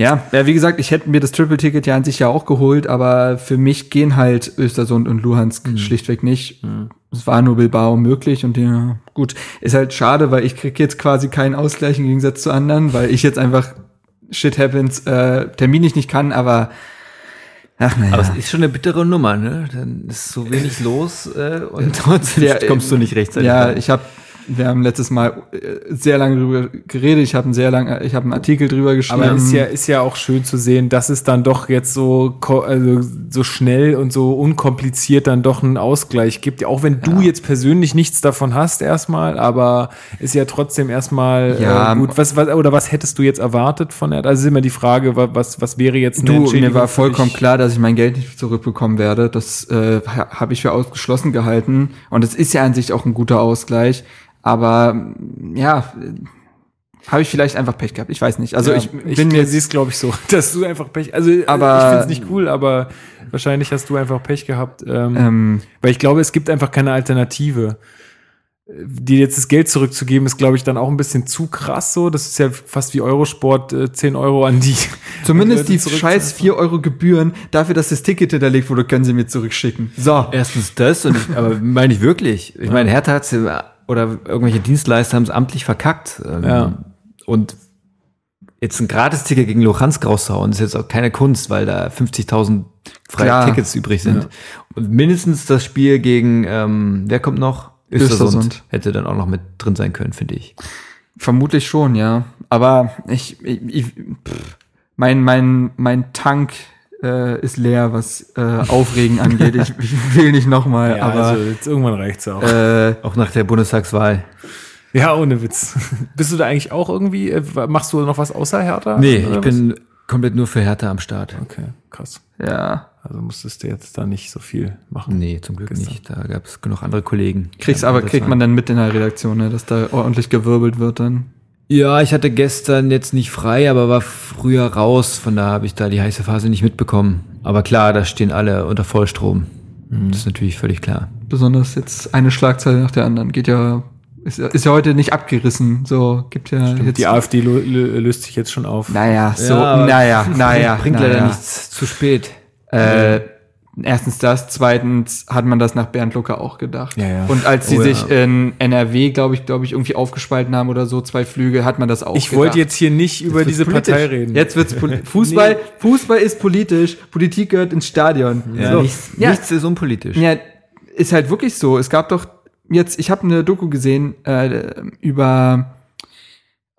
Speaker 3: Ja, ja, wie gesagt, ich hätte mir das Triple-Ticket ja an sich ja auch geholt, aber für mich gehen halt Östersund und Luhansk schlichtweg nicht. Es war nur Bilbao möglich und ja, gut. Ist halt schade, weil ich krieg jetzt quasi keinen Ausgleich im Gegensatz zu anderen, weil ich jetzt einfach shit happens, äh, terminlich nicht kann, aber ach naja.
Speaker 2: Aber es ist schon eine bittere Nummer, ne? Dann ist so wenig los äh, und trotzdem
Speaker 3: Ja,
Speaker 2: kommst du nicht rechtzeitig.
Speaker 3: Ja, ich habe wir haben letztes Mal äh, sehr lange drüber geredet. Ich habe einen sehr lang, ich habe einen Artikel drüber geschrieben.
Speaker 1: Aber ist ja, ist ja auch schön zu sehen, dass es dann doch jetzt so, also so schnell und so unkompliziert dann doch einen Ausgleich gibt. Auch wenn du jetzt persönlich nichts davon hast erstmal, aber ist ja trotzdem erstmal
Speaker 3: Ja,
Speaker 1: äh, gut. Was, was, oder was hättest du jetzt erwartet von der? Also ist immer die Frage, wa- was, was wäre jetzt eine
Speaker 3: Du, mir war vollkommen klar, dass ich mein Geld nicht zurückbekommen werde. Das äh, ha- habe ich für ausgeschlossen gehalten. Und es ist ja an sich auch ein guter Ausgleich. Aber ja, habe ich vielleicht einfach Pech gehabt. Ich weiß nicht. Also
Speaker 1: ja,
Speaker 3: ich
Speaker 1: ich
Speaker 3: bin mir
Speaker 1: siehst, glaube ich, so, dass du einfach Pech. Also
Speaker 3: Aber-
Speaker 1: ich finde es nicht cool, aber wahrscheinlich hast du einfach Pech gehabt. Ähm,
Speaker 3: ähm,
Speaker 1: Weil ich glaube, es gibt einfach keine Alternative. Die jetzt das Geld zurückzugeben, ist, glaube ich, dann auch ein bisschen zu krass so. Das ist ja fast wie Eurosport, äh, 10 Euro an die.
Speaker 3: zumindest die scheiß 4 Euro Gebühren dafür, dass das Ticket hinterlegt wurde, können sie mir zurückschicken. So.
Speaker 2: Erstens das, und ich, aber meine ich wirklich. Ich meine, Hertha hat's ja- oder irgendwelche Dienstleister haben es amtlich verkackt. Ähm,
Speaker 1: Ja.
Speaker 2: Und jetzt ein Gratisticket gegen Luhansk rauszuhauen, ist jetzt auch keine Kunst, weil da 50.000 freie
Speaker 3: Klar.
Speaker 2: Tickets übrig sind. Und mindestens das Spiel gegen, ähm, wer kommt noch? Östersund.
Speaker 3: Östersund.
Speaker 2: Hätte dann auch noch mit drin sein können, finde ich.
Speaker 3: Vermutlich schon, ja. Aber ich, ich, ich pff, mein, mein, mein Tank äh, ist leer, was äh, Aufregen angeht. Ich, ich will nicht nochmal,
Speaker 1: Ja,
Speaker 3: aber
Speaker 1: also jetzt irgendwann reicht's auch.
Speaker 3: äh,
Speaker 2: Auch nach der Bundestagswahl.
Speaker 1: ja, ohne Witz. Bist du da eigentlich auch irgendwie, äh, machst du noch was außer Hertha?
Speaker 2: Nee, ich bin komplett nur für Hertha am Start.
Speaker 1: was? Okay, krass.
Speaker 3: ja,
Speaker 1: Also musstest du jetzt da nicht so viel machen.
Speaker 2: Nee, zum Glück
Speaker 1: Gestern.
Speaker 2: nicht. Da gab es genug andere Kollegen.
Speaker 3: kriegst
Speaker 2: Ja,
Speaker 3: aber kriegt man dann mit in der Redaktion, ne, dass da ordentlich gewirbelt wird dann.
Speaker 2: Ja, ich hatte gestern jetzt nicht frei, aber war früher raus. Von da habe ich da die heiße Phase nicht mitbekommen. Aber klar, da stehen alle unter Vollstrom. Das ist natürlich völlig klar.
Speaker 3: Besonders jetzt eine Schlagzeile nach der anderen. Geht ja, ist, ja- ist ja heute nicht abgerissen. So, gibt ja jetzt.
Speaker 1: Die AfD lö lö löst sich jetzt schon auf.
Speaker 3: naja, so,
Speaker 2: aber
Speaker 3: naja, naja.
Speaker 2: Bringt
Speaker 3: naja.
Speaker 2: leider nichts zu spät.
Speaker 3: Äh, erstens das, zweitens hat man das nach Bernd Lucke auch gedacht.
Speaker 1: Ja, ja.
Speaker 3: Und als sie
Speaker 2: Oh, ja.
Speaker 3: sich in NRW, glaube ich, glaube ich, irgendwie aufgespalten haben oder so, zwei Flüge, hat man das auch
Speaker 1: Ich wollte jetzt hier nicht über diese
Speaker 2: politisch.
Speaker 1: Partei reden.
Speaker 3: Jetzt wird's Fußball, Fußball ist politisch, Politik gehört ins Stadion.
Speaker 2: Ja,
Speaker 3: So.
Speaker 2: nichts,
Speaker 3: Ja.
Speaker 2: nichts ist unpolitisch.
Speaker 3: Ja, ist halt wirklich so. Es gab doch jetzt, ich habe eine Doku gesehen äh, über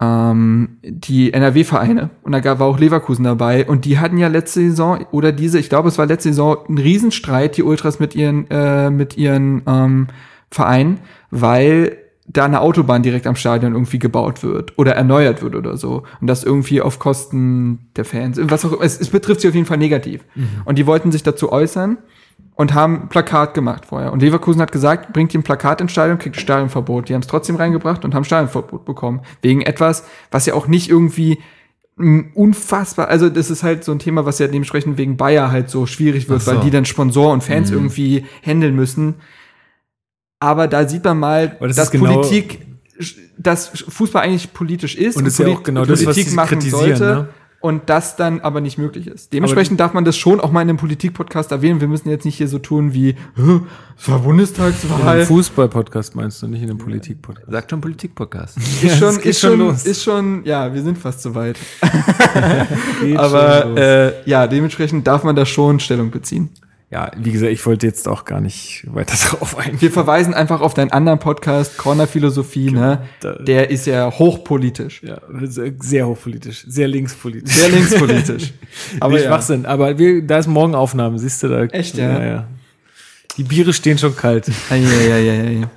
Speaker 3: ähm, die NRW-Vereine und da gab, war auch Leverkusen dabei. Und die hatten ja letzte Saison oder diese, ich glaube, es war letzte Saison ein Riesenstreit, die Ultras mit ihren äh, mit ihren ähm, Vereinen, weil da eine Autobahn direkt am Stadion irgendwie gebaut wird oder erneuert wird oder so. Und das irgendwie auf Kosten der Fans, was auch es, es betrifft sie auf jeden Fall negativ. Und die wollten sich dazu äußern und haben ein Plakat gemacht vorher. Und Leverkusen hat gesagt, bringt ihr ein Plakat ins Stadion, kriegt Stadionverbot. Die haben es trotzdem reingebracht und haben Stadionverbot bekommen. Wegen etwas, was ja auch nicht irgendwie mm, unfassbar, also das ist halt so ein Thema, was ja dementsprechend wegen Bayer halt so schwierig wird,
Speaker 2: so.
Speaker 3: weil die dann Sponsor und Fans irgendwie handeln müssen. Aber da sieht man mal,
Speaker 1: das
Speaker 3: dass
Speaker 1: genau-
Speaker 3: Politik, dass Fußball eigentlich politisch ist
Speaker 1: Und das ist ja auch genau das, was sie kritisieren, ne?
Speaker 3: Und das dann aber nicht möglich ist. Dementsprechend darf man das schon auch mal in einem Politik-Podcast erwähnen. Wir müssen jetzt nicht hier so tun wie, "Hä, es war
Speaker 1: In
Speaker 3: Bundestagswahl.
Speaker 1: einem Fußball-Podcast meinst du, nicht in einem Politik-Podcast.
Speaker 2: Sagt schon Politik-Podcast.
Speaker 3: Ist schon,
Speaker 1: es geht
Speaker 3: ist
Speaker 1: schon
Speaker 3: schon,
Speaker 1: los.
Speaker 3: ist schon, ja, wir sind fast so weit.
Speaker 1: Schon
Speaker 3: Aber äh, ja, dementsprechend darf man da schon Stellung beziehen.
Speaker 1: Ja, wie gesagt, ich wollte jetzt auch gar nicht weiter darauf eingehen.
Speaker 3: Wir verweisen einfach auf deinen anderen Podcast, Corner Philosophie, ne?
Speaker 1: Da-
Speaker 3: Der ist ja hochpolitisch.
Speaker 1: Ja, sehr- hochpolitisch, sehr linkspolitisch.
Speaker 3: Sehr linkspolitisch.
Speaker 1: Aber nicht
Speaker 3: ja.
Speaker 1: Schwachsinn. Aber wir, da ist morgen Aufnahme, siehst du da.
Speaker 3: Echt, ja?
Speaker 1: ja, ja. Die Biere stehen schon kalt.
Speaker 3: Ja, ja, ja, ja, ja.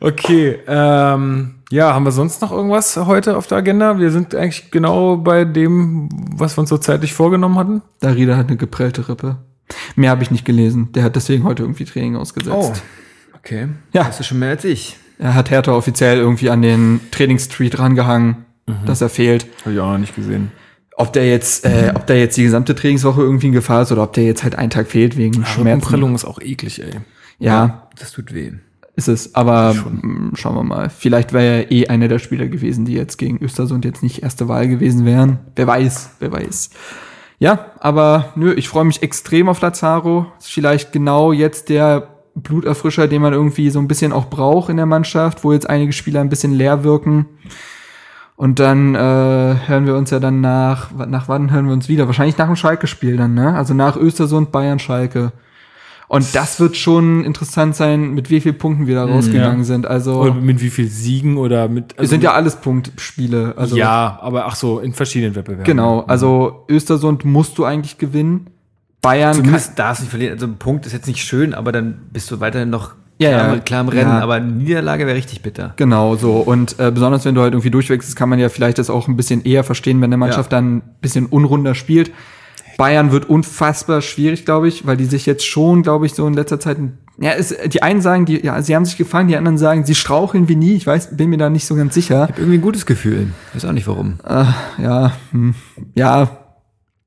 Speaker 1: Okay, ähm, ja, haben wir sonst noch irgendwas heute auf der Agenda? Wir sind eigentlich genau bei dem, was wir uns so zeitlich vorgenommen hatten.
Speaker 3: Darida hat eine geprellte Rippe. Mehr habe ich nicht gelesen. Der hat deswegen heute irgendwie Training ausgesetzt.
Speaker 2: okay.
Speaker 3: Ja.
Speaker 2: Das ist schon mehr als ich.
Speaker 3: Er hat Hertha offiziell irgendwie an den Trainingstreet rangehangen, dass er fehlt.
Speaker 1: Habe ich auch noch nicht gesehen.
Speaker 3: Ob der jetzt, äh, ob der jetzt die gesamte Trainingswoche irgendwie in Gefahr ist oder ob der jetzt halt einen Tag fehlt wegen Schmerzen.
Speaker 1: Rückenprellung ist auch eklig, ey.
Speaker 3: Ja,
Speaker 2: Das tut weh.
Speaker 3: ist es. Aber mh, schauen wir mal. Vielleicht wäre er eh einer der Spieler gewesen, die jetzt gegen Östersund jetzt nicht erste Wahl gewesen wären. Wer weiß, wer weiß. Ja, aber nö, ich freue mich extrem auf Lazaro. Ist vielleicht genau jetzt der Bluterfrischer, den man irgendwie so ein bisschen auch braucht in der Mannschaft, wo jetzt einige Spieler ein bisschen leer wirken. Und dann äh, hören wir uns ja dann nach, nach wann hören wir uns wieder? Wahrscheinlich nach dem Schalke-Spiel dann, ne? Also nach Östersund, Bayern, Schalke. Und das wird schon interessant sein, mit wie vielen Punkten wir da rausgegangen
Speaker 1: ja.
Speaker 3: sind. Also
Speaker 1: Oder mit wie viel Siegen oder mit.
Speaker 3: es sind ja alles Punktspiele. Also
Speaker 1: ja, aber ach so, in verschiedenen Wettbewerben.
Speaker 3: genau. Also Östersund musst du eigentlich gewinnen. Bayern kann,
Speaker 2: Zumindest darfst du nicht verlieren. Also ein Punkt ist jetzt nicht schön, aber dann bist du weiterhin noch
Speaker 3: Ja,
Speaker 2: klar,
Speaker 3: ja.
Speaker 2: klar im Rennen.
Speaker 3: Ja.
Speaker 2: Aber eine Niederlage wäre richtig bitter.
Speaker 3: Genau, so. Und äh, besonders wenn du halt irgendwie durchwechselst, kann man ja vielleicht das auch ein bisschen eher verstehen, wenn eine Mannschaft
Speaker 2: Ja.
Speaker 3: dann ein bisschen unrunder spielt. Bayern wird unfassbar schwierig, glaube ich, weil die sich jetzt schon, glaube ich, so in letzter Zeit. Ja, es, die einen sagen, die, ja, sie haben sich gefangen, die anderen sagen, sie straucheln wie nie. Ich weiß, bin mir da nicht so ganz sicher.
Speaker 2: Ich habe irgendwie ein gutes Gefühl. Weiß auch nicht warum.
Speaker 3: Ja, hm, ja,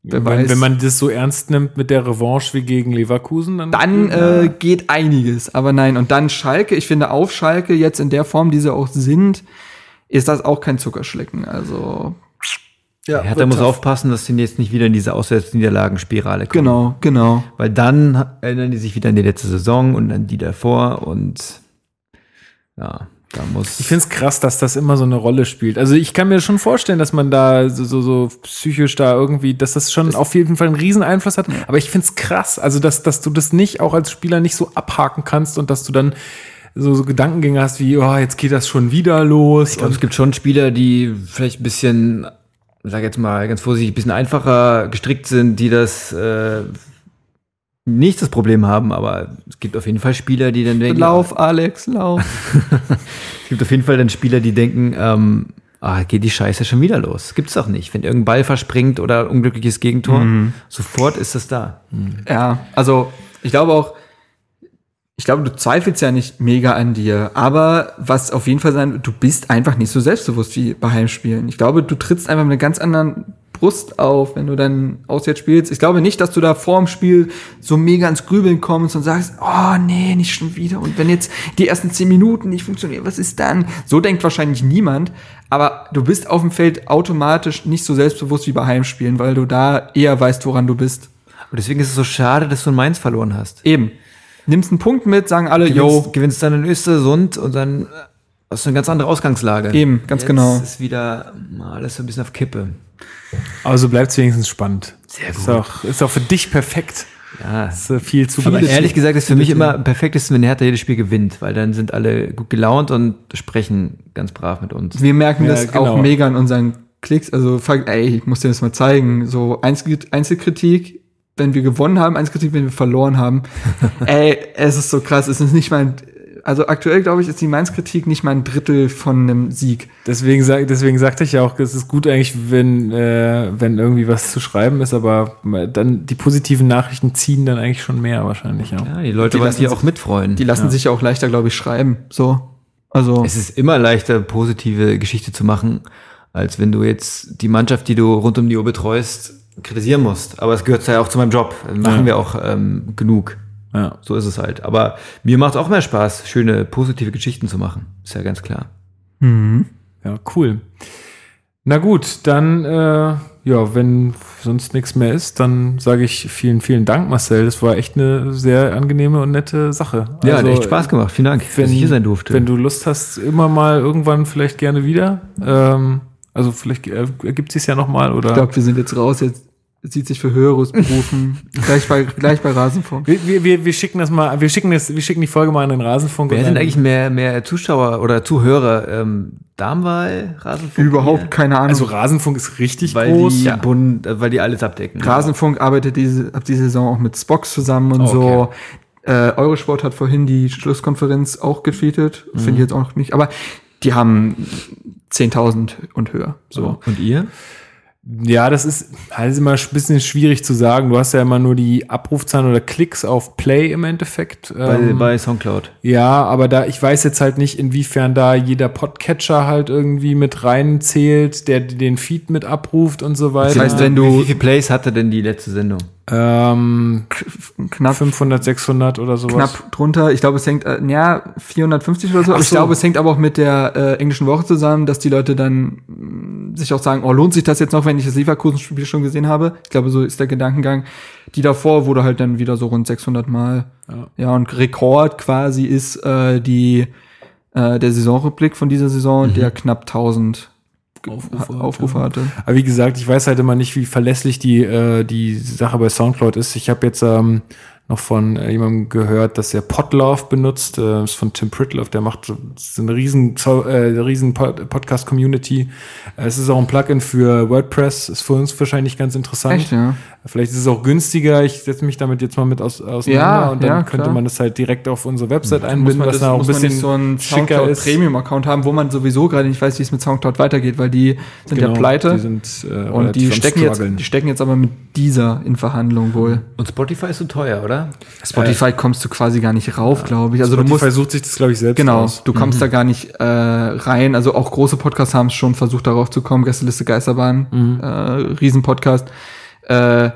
Speaker 3: wer
Speaker 1: Wenn,
Speaker 3: weiß.
Speaker 1: wenn man das so ernst nimmt mit der Revanche wie gegen Leverkusen, dann.
Speaker 3: dann äh, geht einiges. Aber nein, und dann Schalke, ich finde auf Schalke jetzt in der Form, die sie auch sind, ist das auch kein Zuckerschlecken. Also
Speaker 1: ja,
Speaker 2: Hertha
Speaker 1: wird
Speaker 2: muss
Speaker 1: tough.
Speaker 2: aufpassen, dass sie jetzt nicht wieder in diese Auswärtsniederlagenspirale kommen.
Speaker 3: genau, genau.
Speaker 2: Weil dann erinnern die sich wieder an die letzte Saison und an die davor und ja, da muss.
Speaker 1: Ich finde es krass, dass das immer so eine Rolle spielt. Also ich kann mir schon vorstellen, dass man da so, so, so psychisch da irgendwie, dass das schon auf jeden Fall einen riesen Einfluss hat. Aber ich finde es krass, also dass, dass du das nicht auch als Spieler nicht so abhaken kannst und dass du dann so, so Gedankengänge hast wie, oh, jetzt geht das schon wieder los.
Speaker 2: Ich glaube, es gibt schon Spieler, die vielleicht ein bisschen, sag jetzt mal ganz vorsichtig, ein bisschen einfacher gestrickt sind, die das äh, nicht das Problem haben, aber es gibt auf jeden Fall Spieler, die dann denken,
Speaker 3: Lauf, Alex, lauf.
Speaker 2: es gibt auf jeden Fall dann Spieler, die denken, ähm, ah, geht die Scheiße schon wieder los. Gibt's doch nicht. Wenn irgendein Ball verspringt oder unglückliches Gegentor, sofort ist das da.
Speaker 3: ja, also ich glaube auch, ich glaube, du zweifelst ja nicht mega an dir, aber was auf jeden Fall sein, du bist einfach nicht so selbstbewusst wie bei Heimspielen. Ich glaube, du trittst einfach mit einer ganz anderen Frust auf, wenn du dann auswärts spielst. Ich glaube nicht, dass du da vorm Spiel so mega ins Grübeln kommst und sagst, oh nee, nicht schon wieder. Und wenn jetzt die ersten zehn Minuten nicht funktionieren, was ist dann? So denkt wahrscheinlich niemand. Aber du bist auf dem Feld automatisch nicht so selbstbewusst wie bei Heimspielen, weil du da eher weißt, woran du bist.
Speaker 2: Und deswegen ist es so schade, dass du in Mainz verloren hast.
Speaker 3: Eben. Nimmst einen Punkt mit, sagen alle, yo,
Speaker 2: Gewinnst, gewinnst dann in Östersund und dann hast du eine ganz andere Ausgangslage.
Speaker 3: Eben, ganz
Speaker 2: Jetzt
Speaker 3: genau.
Speaker 2: ist wieder mal alles so ein bisschen auf Kippe.
Speaker 1: Aber so bleibt es wenigstens spannend.
Speaker 2: Sehr
Speaker 1: Ist auch, ist auch für dich perfekt.
Speaker 2: Ja.
Speaker 1: Ist äh, viel zu
Speaker 2: Aber
Speaker 1: viel.
Speaker 2: ehrlich gesagt ist für mich immer am perfektesten, wenn Hertha jedes Spiel gewinnt, weil dann sind alle gut gelaunt und sprechen ganz brav mit uns.
Speaker 3: Wir merken
Speaker 1: Ja,
Speaker 3: das
Speaker 1: genau.
Speaker 3: auch mega in unseren Klicks. Also, ey, ich muss dir das mal zeigen. So Einzel Einzelkritik, wenn wir gewonnen haben, Einzelkritik, wenn wir verloren haben. ey, es ist so krass. Es ist nicht mal, ein, also aktuell glaube ich, ist die Mainz-Kritik nicht mal ein Drittel von einem Sieg.
Speaker 1: Deswegen, sag, deswegen sagte ich ja auch, es ist gut eigentlich, wenn, äh, wenn irgendwie was zu schreiben ist, aber dann die positiven Nachrichten ziehen dann eigentlich schon mehr wahrscheinlich. Ja.
Speaker 2: Ja, die Leute
Speaker 3: Die
Speaker 2: wollen
Speaker 3: lassen
Speaker 2: sich
Speaker 3: sich-
Speaker 2: auch mitfreuen.
Speaker 3: Die lassen sich ja auch leichter, glaube ich, schreiben. So. Also,
Speaker 2: Es ist immer leichter, positive Geschichte zu machen, als wenn du jetzt die Mannschaft, die du rund um die Uhr betreust, kritisieren musst. Aber es gehört ja auch zu meinem Job. Machen
Speaker 1: Ja.
Speaker 2: wir auch ähm, genug.
Speaker 1: Ja.
Speaker 2: So ist es halt. Aber mir macht auch mehr Spaß, schöne, positive Geschichten zu machen. Ist ja ganz klar.
Speaker 3: mhm.
Speaker 1: ja, cool. Na gut, dann, äh, ja, wenn sonst nichts mehr ist, dann sage ich vielen, vielen Dank, Marcel. Das war echt eine sehr angenehme und nette Sache.
Speaker 2: Ja,
Speaker 1: Also,
Speaker 2: hat echt Spaß gemacht. Vielen Dank,
Speaker 1: wenn,
Speaker 2: dass ich hier sein durfte.
Speaker 1: Wenn du Lust hast, immer mal irgendwann vielleicht gerne wieder. Ähm, also vielleicht äh, ergibt sich ja noch mal oder.
Speaker 3: ich glaube, wir sind jetzt raus. Jetzt sieht sich für Höheres berufen. gleich bei, gleich bei Rasenfunk.
Speaker 1: wir, wir, wir, wir schicken das mal, wir schicken das, wir schicken die Folge mal an den Rasenfunk.
Speaker 2: Wer sind eigentlich mehr, mehr Zuschauer oder Zuhörer? Ähm, Darmwahl, Rasenfunk?
Speaker 3: Überhaupt
Speaker 2: Hier?
Speaker 3: keine Ahnung.
Speaker 1: Also Rasenfunk ist richtig
Speaker 2: weil
Speaker 1: groß.
Speaker 2: die,
Speaker 3: Ja.
Speaker 2: Bund, äh, weil die alles abdecken.
Speaker 3: Rasenfunk arbeitet diese, ab dieser Saison auch mit Spox zusammen und
Speaker 2: Oh,
Speaker 3: so. Äh, Eurosport hat vorhin die Schlusskonferenz auch getweetet. Finde ich jetzt auch nicht. Aber die haben 10.000 und höher. So.
Speaker 2: Und ihr?
Speaker 1: Ja, das ist halt immer ein bisschen schwierig zu sagen. Du hast ja immer nur die Abrufzahlen oder Klicks auf Play im Endeffekt.
Speaker 2: Bei,
Speaker 1: Ähm,
Speaker 2: bei Soundcloud.
Speaker 1: ja, aber da, ich weiß jetzt halt nicht, inwiefern da jeder Podcatcher halt irgendwie mit reinzählt, der den Feed mit abruft und so weiter.
Speaker 3: Das heißt, wenn du-
Speaker 2: Wie, wie viele Plays hatte denn die letzte Sendung?
Speaker 1: Ähm,
Speaker 3: Knapp,
Speaker 1: 500, 600 oder sowas.
Speaker 3: knapp drunter. Ich glaube, es hängt, äh, ja, 450 oder so.
Speaker 1: Ach
Speaker 3: Aber ich
Speaker 1: so.
Speaker 3: glaube, es hängt aber auch mit der äh, englischen Woche zusammen, dass die Leute dann mh, sich auch sagen, oh, lohnt sich das jetzt noch, wenn ich das Leverkusen-Spiel schon gesehen habe? Ich glaube, so ist der Gedankengang. Die davor wurde halt dann wieder so rund 600 Mal.
Speaker 1: Ja.
Speaker 3: Ja, und Rekord quasi ist äh, die äh, der Saisonrückblick von dieser Saison, der knapp 1000
Speaker 1: Aufrufe
Speaker 3: Aufrufe,
Speaker 1: hat,
Speaker 3: Aufrufe hatte.
Speaker 1: Aber wie gesagt, ich weiß halt immer nicht, wie verlässlich die, äh, die Sache bei Soundcloud ist. Ich habe jetzt ähm, noch von äh, jemandem gehört, dass er Podlove benutzt. Äh, das ist von Tim Pritloff, der macht so das eine riesen, äh, riesen Pod Podcast-Community. Äh, es ist auch ein Plugin für WordPress, ist für uns wahrscheinlich ganz interessant.
Speaker 3: Echt, ja.
Speaker 1: Vielleicht ist es auch günstiger. Ich setze mich damit jetzt mal mit aus, auseinander
Speaker 3: Ja,
Speaker 1: und dann
Speaker 3: ja,
Speaker 1: könnte man das halt direkt auf unsere Website
Speaker 3: Muss
Speaker 1: einbinden,
Speaker 3: man,
Speaker 1: was
Speaker 3: das,
Speaker 1: dann auch ein
Speaker 3: muss man
Speaker 1: bisschen
Speaker 3: nicht so einen
Speaker 1: schicker ist.
Speaker 3: Premium-Account haben, wo man sowieso gerade nicht weiß, wie es mit Soundcloud weitergeht, weil die sind
Speaker 1: Genau,
Speaker 3: ja pleite.
Speaker 1: Die sind, äh,
Speaker 3: und die stecken, jetzt, die stecken jetzt aber mit dieser in Verhandlung wohl.
Speaker 2: Und Spotify ist so teuer, oder?
Speaker 3: Spotify kommst du quasi gar nicht rauf, glaube ich. Also du
Speaker 1: Spotify
Speaker 3: musst
Speaker 1: sucht sich das, glaube ich, selbst
Speaker 3: Genau,
Speaker 1: aus.
Speaker 3: du kommst da gar nicht äh, rein. Also auch große Podcasts haben es schon versucht, darauf zu kommen. Gästeliste Geisterbahn, äh, Riesenpodcast. Äh,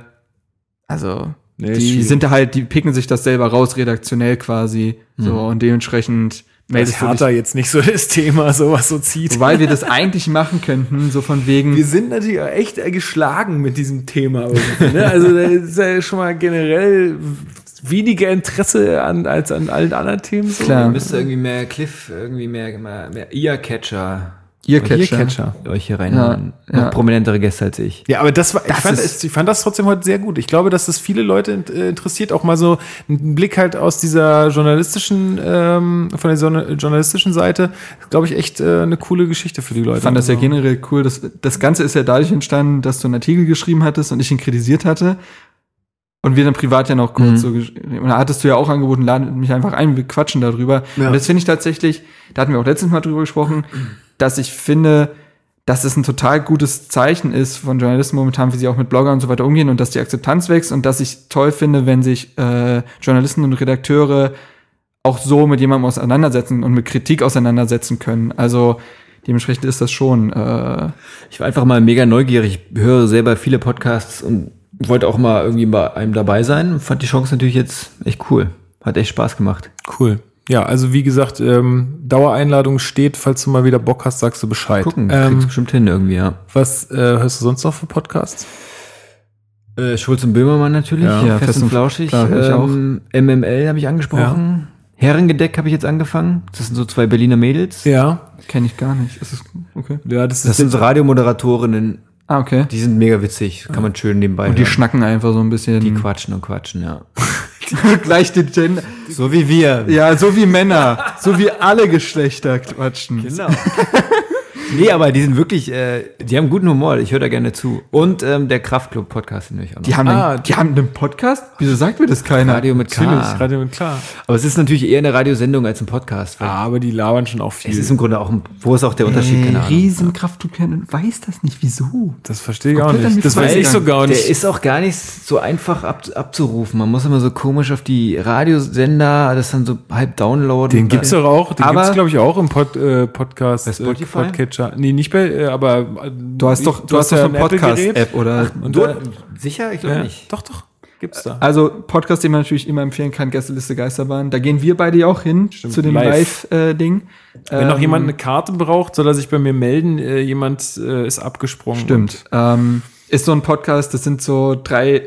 Speaker 3: also
Speaker 1: Nee,
Speaker 3: die sind da halt, die picken sich das selber raus, redaktionell quasi. So und dementsprechend meldest
Speaker 1: ist
Speaker 3: du dich.
Speaker 1: Jetzt nicht so das Thema, sowas so zieht.
Speaker 3: Weil wir das eigentlich machen könnten, so von wegen.
Speaker 1: Wir sind natürlich auch echt äh, geschlagen mit diesem Thema. Irgendwie, ne? Also da ist ja schon mal generell weniger Interesse an, als an allen anderen Themen. So.
Speaker 3: Klar.
Speaker 2: Ihr müsst irgendwie mehr Cliff, irgendwie mehr, mehr, mehr Earcatcher
Speaker 3: Earcatcher.
Speaker 1: Earcatcher.
Speaker 2: euch hier reinhauen.
Speaker 3: Ja,
Speaker 2: Noch
Speaker 3: ja.
Speaker 2: prominentere Gäste als ich.
Speaker 1: Ja, aber das war, ich,
Speaker 3: Das
Speaker 1: fand,
Speaker 3: ist-
Speaker 1: ich fand das trotzdem heute sehr gut. Ich glaube, dass das viele Leute äh, interessiert, auch mal so einen Blick halt aus dieser journalistischen, ähm, von der Journa- journalistischen Seite, glaube ich, echt äh, eine coole Geschichte für die Leute.
Speaker 3: Ich fand das ja
Speaker 1: Also-
Speaker 3: generell cool. Das, das Ganze ist ja dadurch entstanden, dass du einen Artikel geschrieben hattest und ich ihn kritisiert hatte. Und wir dann privat ja noch kurz
Speaker 2: Mhm.
Speaker 3: so geschrieben. Und da hattest du ja auch angeboten, lade mich einfach ein, wir quatschen darüber.
Speaker 1: Ja.
Speaker 3: Und das finde ich tatsächlich, da hatten wir auch letztens mal drüber gesprochen, dass ich finde, dass es ein total gutes Zeichen ist von Journalisten momentan, wie sie auch mit Bloggern und so weiter umgehen und dass die Akzeptanz wächst und dass ich toll finde, wenn sich äh, Journalisten und Redakteure auch so mit jemandem auseinandersetzen und mit Kritik auseinandersetzen können. Also Dementsprechend ist das schon. Äh,
Speaker 2: Ich war einfach mal mega neugierig. Ich höre selber viele Podcasts und wollte auch mal irgendwie bei einem dabei sein. Fand die Chance natürlich jetzt echt cool. Hat echt Spaß gemacht.
Speaker 1: Cool. Ja, also wie gesagt, ähm, Dauereinladung steht, falls du mal wieder Bock hast, sagst du Bescheid.
Speaker 2: Gucken, kriegst
Speaker 1: Ähm,
Speaker 2: bestimmt hin irgendwie, ja.
Speaker 1: was äh, hörst du sonst noch für Podcasts?
Speaker 2: Äh, Schulz und Böhmermann natürlich,
Speaker 1: Ja.
Speaker 3: Ja,
Speaker 2: fest,
Speaker 3: fest
Speaker 2: und flauschig.
Speaker 3: klar,
Speaker 2: ähm, MML habe ich angesprochen. Herrengedeck habe ich jetzt angefangen. Das sind so zwei Berliner Mädels.
Speaker 1: Ja.
Speaker 3: Kenne ich gar nicht. Ist es, okay.
Speaker 1: Ja, das ist
Speaker 2: Das sind so Radiomoderatorinnen.
Speaker 3: Ah, okay.
Speaker 2: Die sind mega witzig. Kann man schön nebenbei
Speaker 3: Und die
Speaker 2: hören.
Speaker 3: schnacken einfach so ein bisschen.
Speaker 2: Die quatschen und quatschen, ja.
Speaker 3: gleich den Gender.
Speaker 2: So wie wir.
Speaker 3: Ja, so wie Männer. so wie alle Geschlechter quatschen.
Speaker 2: Genau. nee, aber die sind wirklich, äh, die haben guten Humor. Ich höre da gerne zu. Und ähm, der Kraftclub-Podcast den höre ich auch noch.
Speaker 3: Die haben,
Speaker 1: Ah,
Speaker 3: einen, die haben einen Podcast? Wieso sagt mir das keiner?
Speaker 2: Radio mit K.
Speaker 1: natürlich, Radio mit klar.
Speaker 2: Aber es ist natürlich eher eine Radiosendung als ein Podcast. weil
Speaker 1: Ah, aber die labern schon auch viel.
Speaker 2: Es ist im Grunde auch, ein, wo ist auch der Unterschied? Keine Ahnung.
Speaker 3: Riesenkraftclub und weiß das nicht. Wieso?
Speaker 1: das verstehe ich auch nicht. Das weiß ich sogar
Speaker 2: Der
Speaker 1: nicht.
Speaker 2: ist auch gar nicht so einfach ab, abzurufen. Man muss immer so komisch auf die Radiosender, das dann so halb downloaden.
Speaker 1: Den gibt's doch auch. Den
Speaker 3: Aber-
Speaker 1: gibt's glaube ich auch im Pod, äh, Podcast.
Speaker 2: Bei Spotify?
Speaker 1: Äh, Podcatcher. Nee, nicht bei, äh, aber äh,
Speaker 3: Du hast doch, du, hast doch so eine. Podcast-App oder.
Speaker 1: Und
Speaker 2: Du,
Speaker 1: da,
Speaker 2: sicher? Ich glaube
Speaker 1: ja,
Speaker 2: nicht.
Speaker 1: doch, doch. Gibt's da.
Speaker 3: Also Podcast, den man natürlich immer empfehlen kann, Gästeliste Geisterbahn. Da gehen wir beide ja auch hin zu dem
Speaker 1: live.
Speaker 3: Live-Ding.
Speaker 1: Wenn noch
Speaker 3: Ähm,
Speaker 1: jemand eine Karte braucht, soll er sich bei mir melden. Äh, jemand äh, ist abgesprungen.
Speaker 3: Stimmt. Ähm, ist so ein Podcast, das sind so drei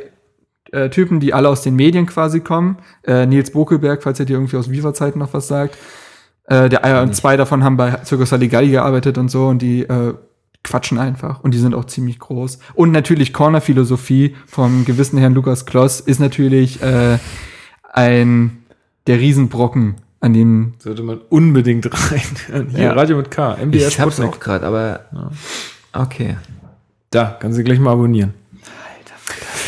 Speaker 3: äh, Typen, die alle aus den Medien quasi kommen. Äh, Nils Bokelberg, falls er dir irgendwie aus Viva-Zeiten noch was sagt. Äh, der, äh, und zwei davon haben bei Circus Saligalli gearbeitet und so und die äh, quatschen einfach und die sind auch ziemlich groß. Und natürlich Corner Philosophie vom gewissen Herrn Lukas Kloss ist natürlich äh, ein der Riesenbrocken, an dem
Speaker 1: Sollte man unbedingt rein. Hier,
Speaker 3: Ja.
Speaker 1: Radio mit K. MDR
Speaker 2: Ich hab's
Speaker 1: Sputnik.
Speaker 2: auch gerade, aber okay.
Speaker 1: Da, kannst du gleich mal abonnieren.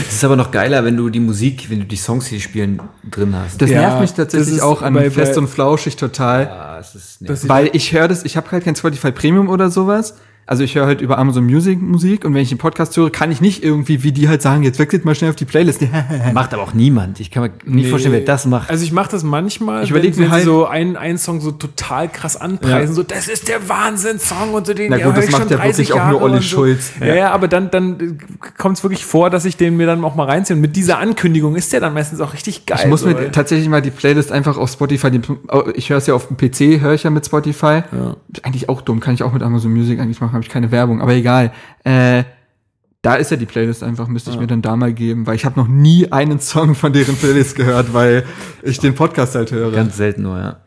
Speaker 2: Es ist aber noch geiler, wenn du die Musik, wenn du die Songs, die die spielen, drin hast.
Speaker 3: das
Speaker 1: Ja,
Speaker 3: nervt mich tatsächlich auch an
Speaker 1: bei-
Speaker 3: Fest
Speaker 1: bei-
Speaker 3: und Flauschig total.
Speaker 2: ja, es ist
Speaker 1: Das
Speaker 3: Weil ich höre das, ich habe halt kein Spotify Premium oder sowas. Also ich höre halt über Amazon Music Musik und wenn ich den Podcast höre, kann ich nicht irgendwie, wie die halt sagen, jetzt wechselt mal schnell auf die Playlist.
Speaker 2: macht aber auch niemand. Ich kann mir nicht
Speaker 1: Nee.
Speaker 2: vorstellen, wer das macht.
Speaker 1: Also ich mache das manchmal,
Speaker 3: Ich überleg
Speaker 1: wenn,
Speaker 3: mir halt-
Speaker 1: so einen, einen Song so total krass anpreisen,
Speaker 3: Ja.
Speaker 1: so das ist der Wahnsinn-Song und so den
Speaker 3: Na
Speaker 1: ja,
Speaker 3: gut, das
Speaker 1: ich
Speaker 3: macht
Speaker 1: schon
Speaker 3: ja
Speaker 1: 30
Speaker 3: wirklich auch
Speaker 1: Jahre
Speaker 3: nur Olli
Speaker 1: so.
Speaker 3: Schulz.
Speaker 1: Ja, ja, aber dann, dann kommt es wirklich vor, dass ich den mir dann auch mal reinziehe. Und mit dieser Ankündigung ist der dann meistens auch richtig geil.
Speaker 3: Ich muss
Speaker 1: so,
Speaker 3: mir
Speaker 1: weil-
Speaker 3: tatsächlich mal die Playlist einfach auf Spotify, die, ich höre es ja auf dem PC, höre ich ja mit Spotify.
Speaker 1: Ja.
Speaker 3: Eigentlich auch dumm, kann ich auch mit Amazon Music eigentlich machen, habe ich keine Werbung, aber egal. Äh, da ist ja die Playlist einfach, müsste ich mir dann da mal geben, weil ich habe noch nie einen Song von deren Playlist gehört, weil ich den Podcast halt höre.
Speaker 2: Ganz selten nur, ja.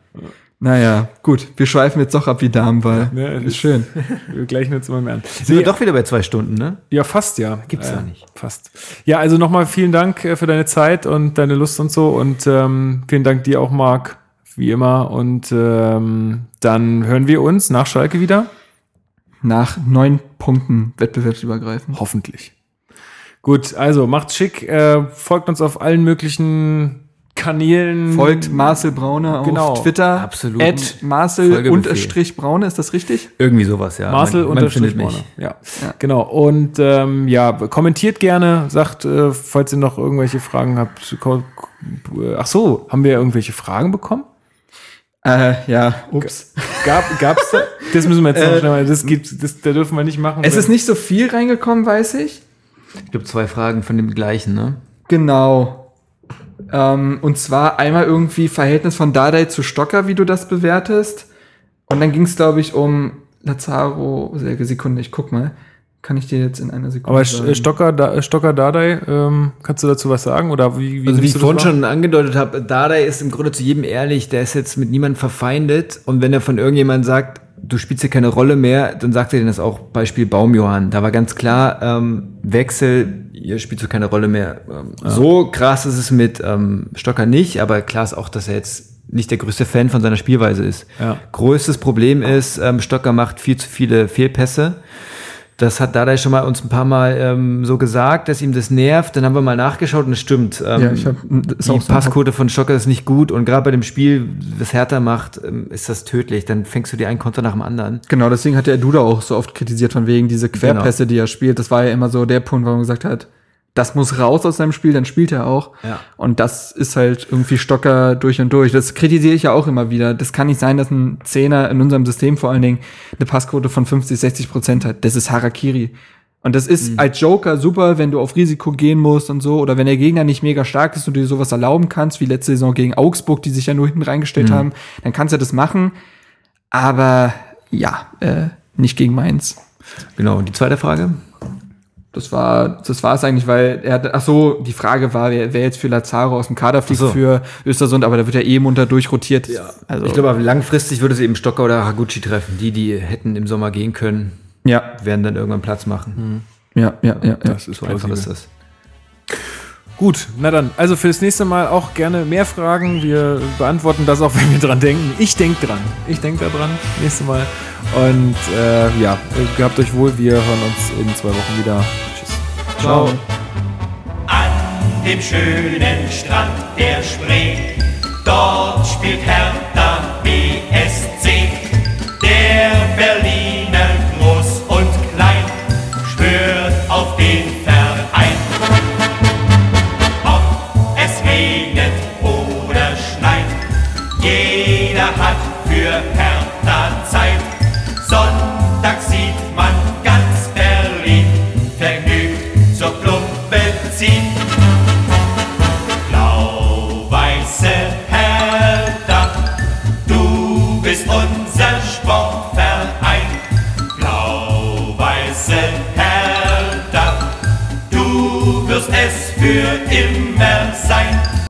Speaker 3: naja, gut, wir schweifen jetzt doch ab wie Damen, weil
Speaker 1: Ja,
Speaker 3: ist schön.
Speaker 1: Wir gleichen jetzt immer mehr an.
Speaker 2: Sind wir doch wieder bei zwei Stunden, ne?
Speaker 1: Ja, fast ja.
Speaker 2: Gibt's
Speaker 1: äh,
Speaker 2: ja nicht.
Speaker 1: Fast. Ja, also nochmal vielen Dank äh, für deine Zeit und deine Lust und so. Und ähm, vielen Dank dir auch, Marc, wie immer. Und ähm, dann hören wir uns nach Schalke wieder.
Speaker 3: Nach neun Punkten wettbewerbsübergreifend.
Speaker 1: Hoffentlich. Gut, also macht's schick. Äh, folgt uns auf allen möglichen Kanälen.
Speaker 3: Folgt Marcel Braune auf
Speaker 1: Genau,
Speaker 3: Twitter.
Speaker 2: absolut.
Speaker 3: At Marcel unterstrich Braune, ist das richtig?
Speaker 2: Irgendwie sowas, ja.
Speaker 1: Marcel
Speaker 2: Man- man
Speaker 1: unterstrich
Speaker 2: findet
Speaker 1: Borne. Ja. genau. Und ähm, ja, kommentiert gerne, sagt, äh, falls ihr noch irgendwelche Fragen habt. äh, Ach so, haben wir irgendwelche Fragen bekommen?
Speaker 3: Äh, ja, ups.
Speaker 1: Gab, gab's da? Das müssen wir jetzt noch schnell mal. Das gibt, das, da dürfen wir nicht machen.
Speaker 3: Es ist nicht so viel reingekommen, weiß ich.
Speaker 2: Ich glaube, zwei Fragen von dem gleichen, ne?
Speaker 3: Genau. Ähm, und zwar einmal irgendwie Verhältnis von Dardai zu Stocker, wie du das bewertest. Und dann ging es, glaube ich, um Lazaro. Sehr Sekunde, ich guck mal. Kann ich dir jetzt in einer Sekunde
Speaker 1: Aber
Speaker 3: sagen.
Speaker 1: Stocker, da, Stocker Dardai, ähm, kannst du dazu was sagen? Oder wie, wie
Speaker 2: Also wie ich vorhin schon angedeutet habe, Dardai ist im Grunde zu jedem ehrlich, der ist jetzt mit niemandem verfeindet und wenn er von irgendjemandem sagt, du spielst hier keine Rolle mehr, dann sagt er denen das auch, Beispiel Baumjohann. Da war ganz klar, ähm, Wechsel, ihr spielt so keine Rolle mehr. Ähm, So krass ist es mit ähm, Stocker nicht, aber klar ist auch, dass er jetzt nicht der größte Fan von seiner Spielweise ist.
Speaker 1: Ja.
Speaker 2: Größtes Problem ist, ähm, Stocker macht viel zu viele Fehlpässe. Das hat Dardai schon mal uns ein paar Mal ähm, so gesagt, dass ihm das nervt. Dann haben wir mal nachgeschaut und es stimmt. Ähm,
Speaker 3: Ja, ich hab- das ist
Speaker 2: die. Passquote von Stocker ist nicht gut und gerade bei dem Spiel, das Hertha macht, ähm, ist das tödlich. Dann fängst du dir einen Konter nach dem anderen.
Speaker 3: Genau, deswegen hat der Duda auch so oft kritisiert, von wegen diese Querpässe, die er spielt. Das war ja immer so der Punkt, wo man gesagt hat, das muss raus aus seinem Spiel, dann spielt er auch.
Speaker 2: Ja.
Speaker 3: Und das ist halt irgendwie Stocker durch und durch. Das kritisiere ich ja auch immer wieder. Das kann nicht sein, dass ein Zehner in unserem System vor allen Dingen eine Passquote von 50, 60 Prozent hat. Das ist Harakiri. Und das ist
Speaker 2: Mhm.
Speaker 3: als Joker super, wenn du auf Risiko gehen musst und so. Oder wenn der Gegner nicht mega stark ist und du dir sowas erlauben kannst, wie letzte Saison gegen Augsburg, die sich ja nur hinten
Speaker 2: Mhm.
Speaker 3: reingestellt haben, dann kannst du das machen. Aber ja, äh, nicht gegen Mainz.
Speaker 2: Genau. Und die zweite Frage?
Speaker 3: Das war, das war es eigentlich, weil er hat, ach so, die Frage war, wer, wer jetzt für Lazaro aus dem Kader fliegt
Speaker 2: so.
Speaker 3: für Östersund, aber da wird er eh munter durchrotiert. Ja. Also,
Speaker 2: Ich glaube, langfristig würde es eben Stocker oder Haraguchi treffen. Die, die hätten im Sommer gehen können,
Speaker 3: ja,
Speaker 2: werden dann irgendwann Platz machen.
Speaker 3: ja, ja, ja, ja.
Speaker 1: Das ist
Speaker 2: So einfach ist das.
Speaker 1: Gut, na dann, also für das nächste Mal auch gerne mehr Fragen. Wir beantworten das auch, wenn wir dran denken. Ich denke dran. Ich denke da dran, nächste Mal. Und äh, ja, gehabt euch wohl. Wir hören uns in zwei Wochen wieder. Tschüss.
Speaker 3: Ciao.
Speaker 4: An dem schönen Strand der Spree, dort spielt Hertha für immer sein.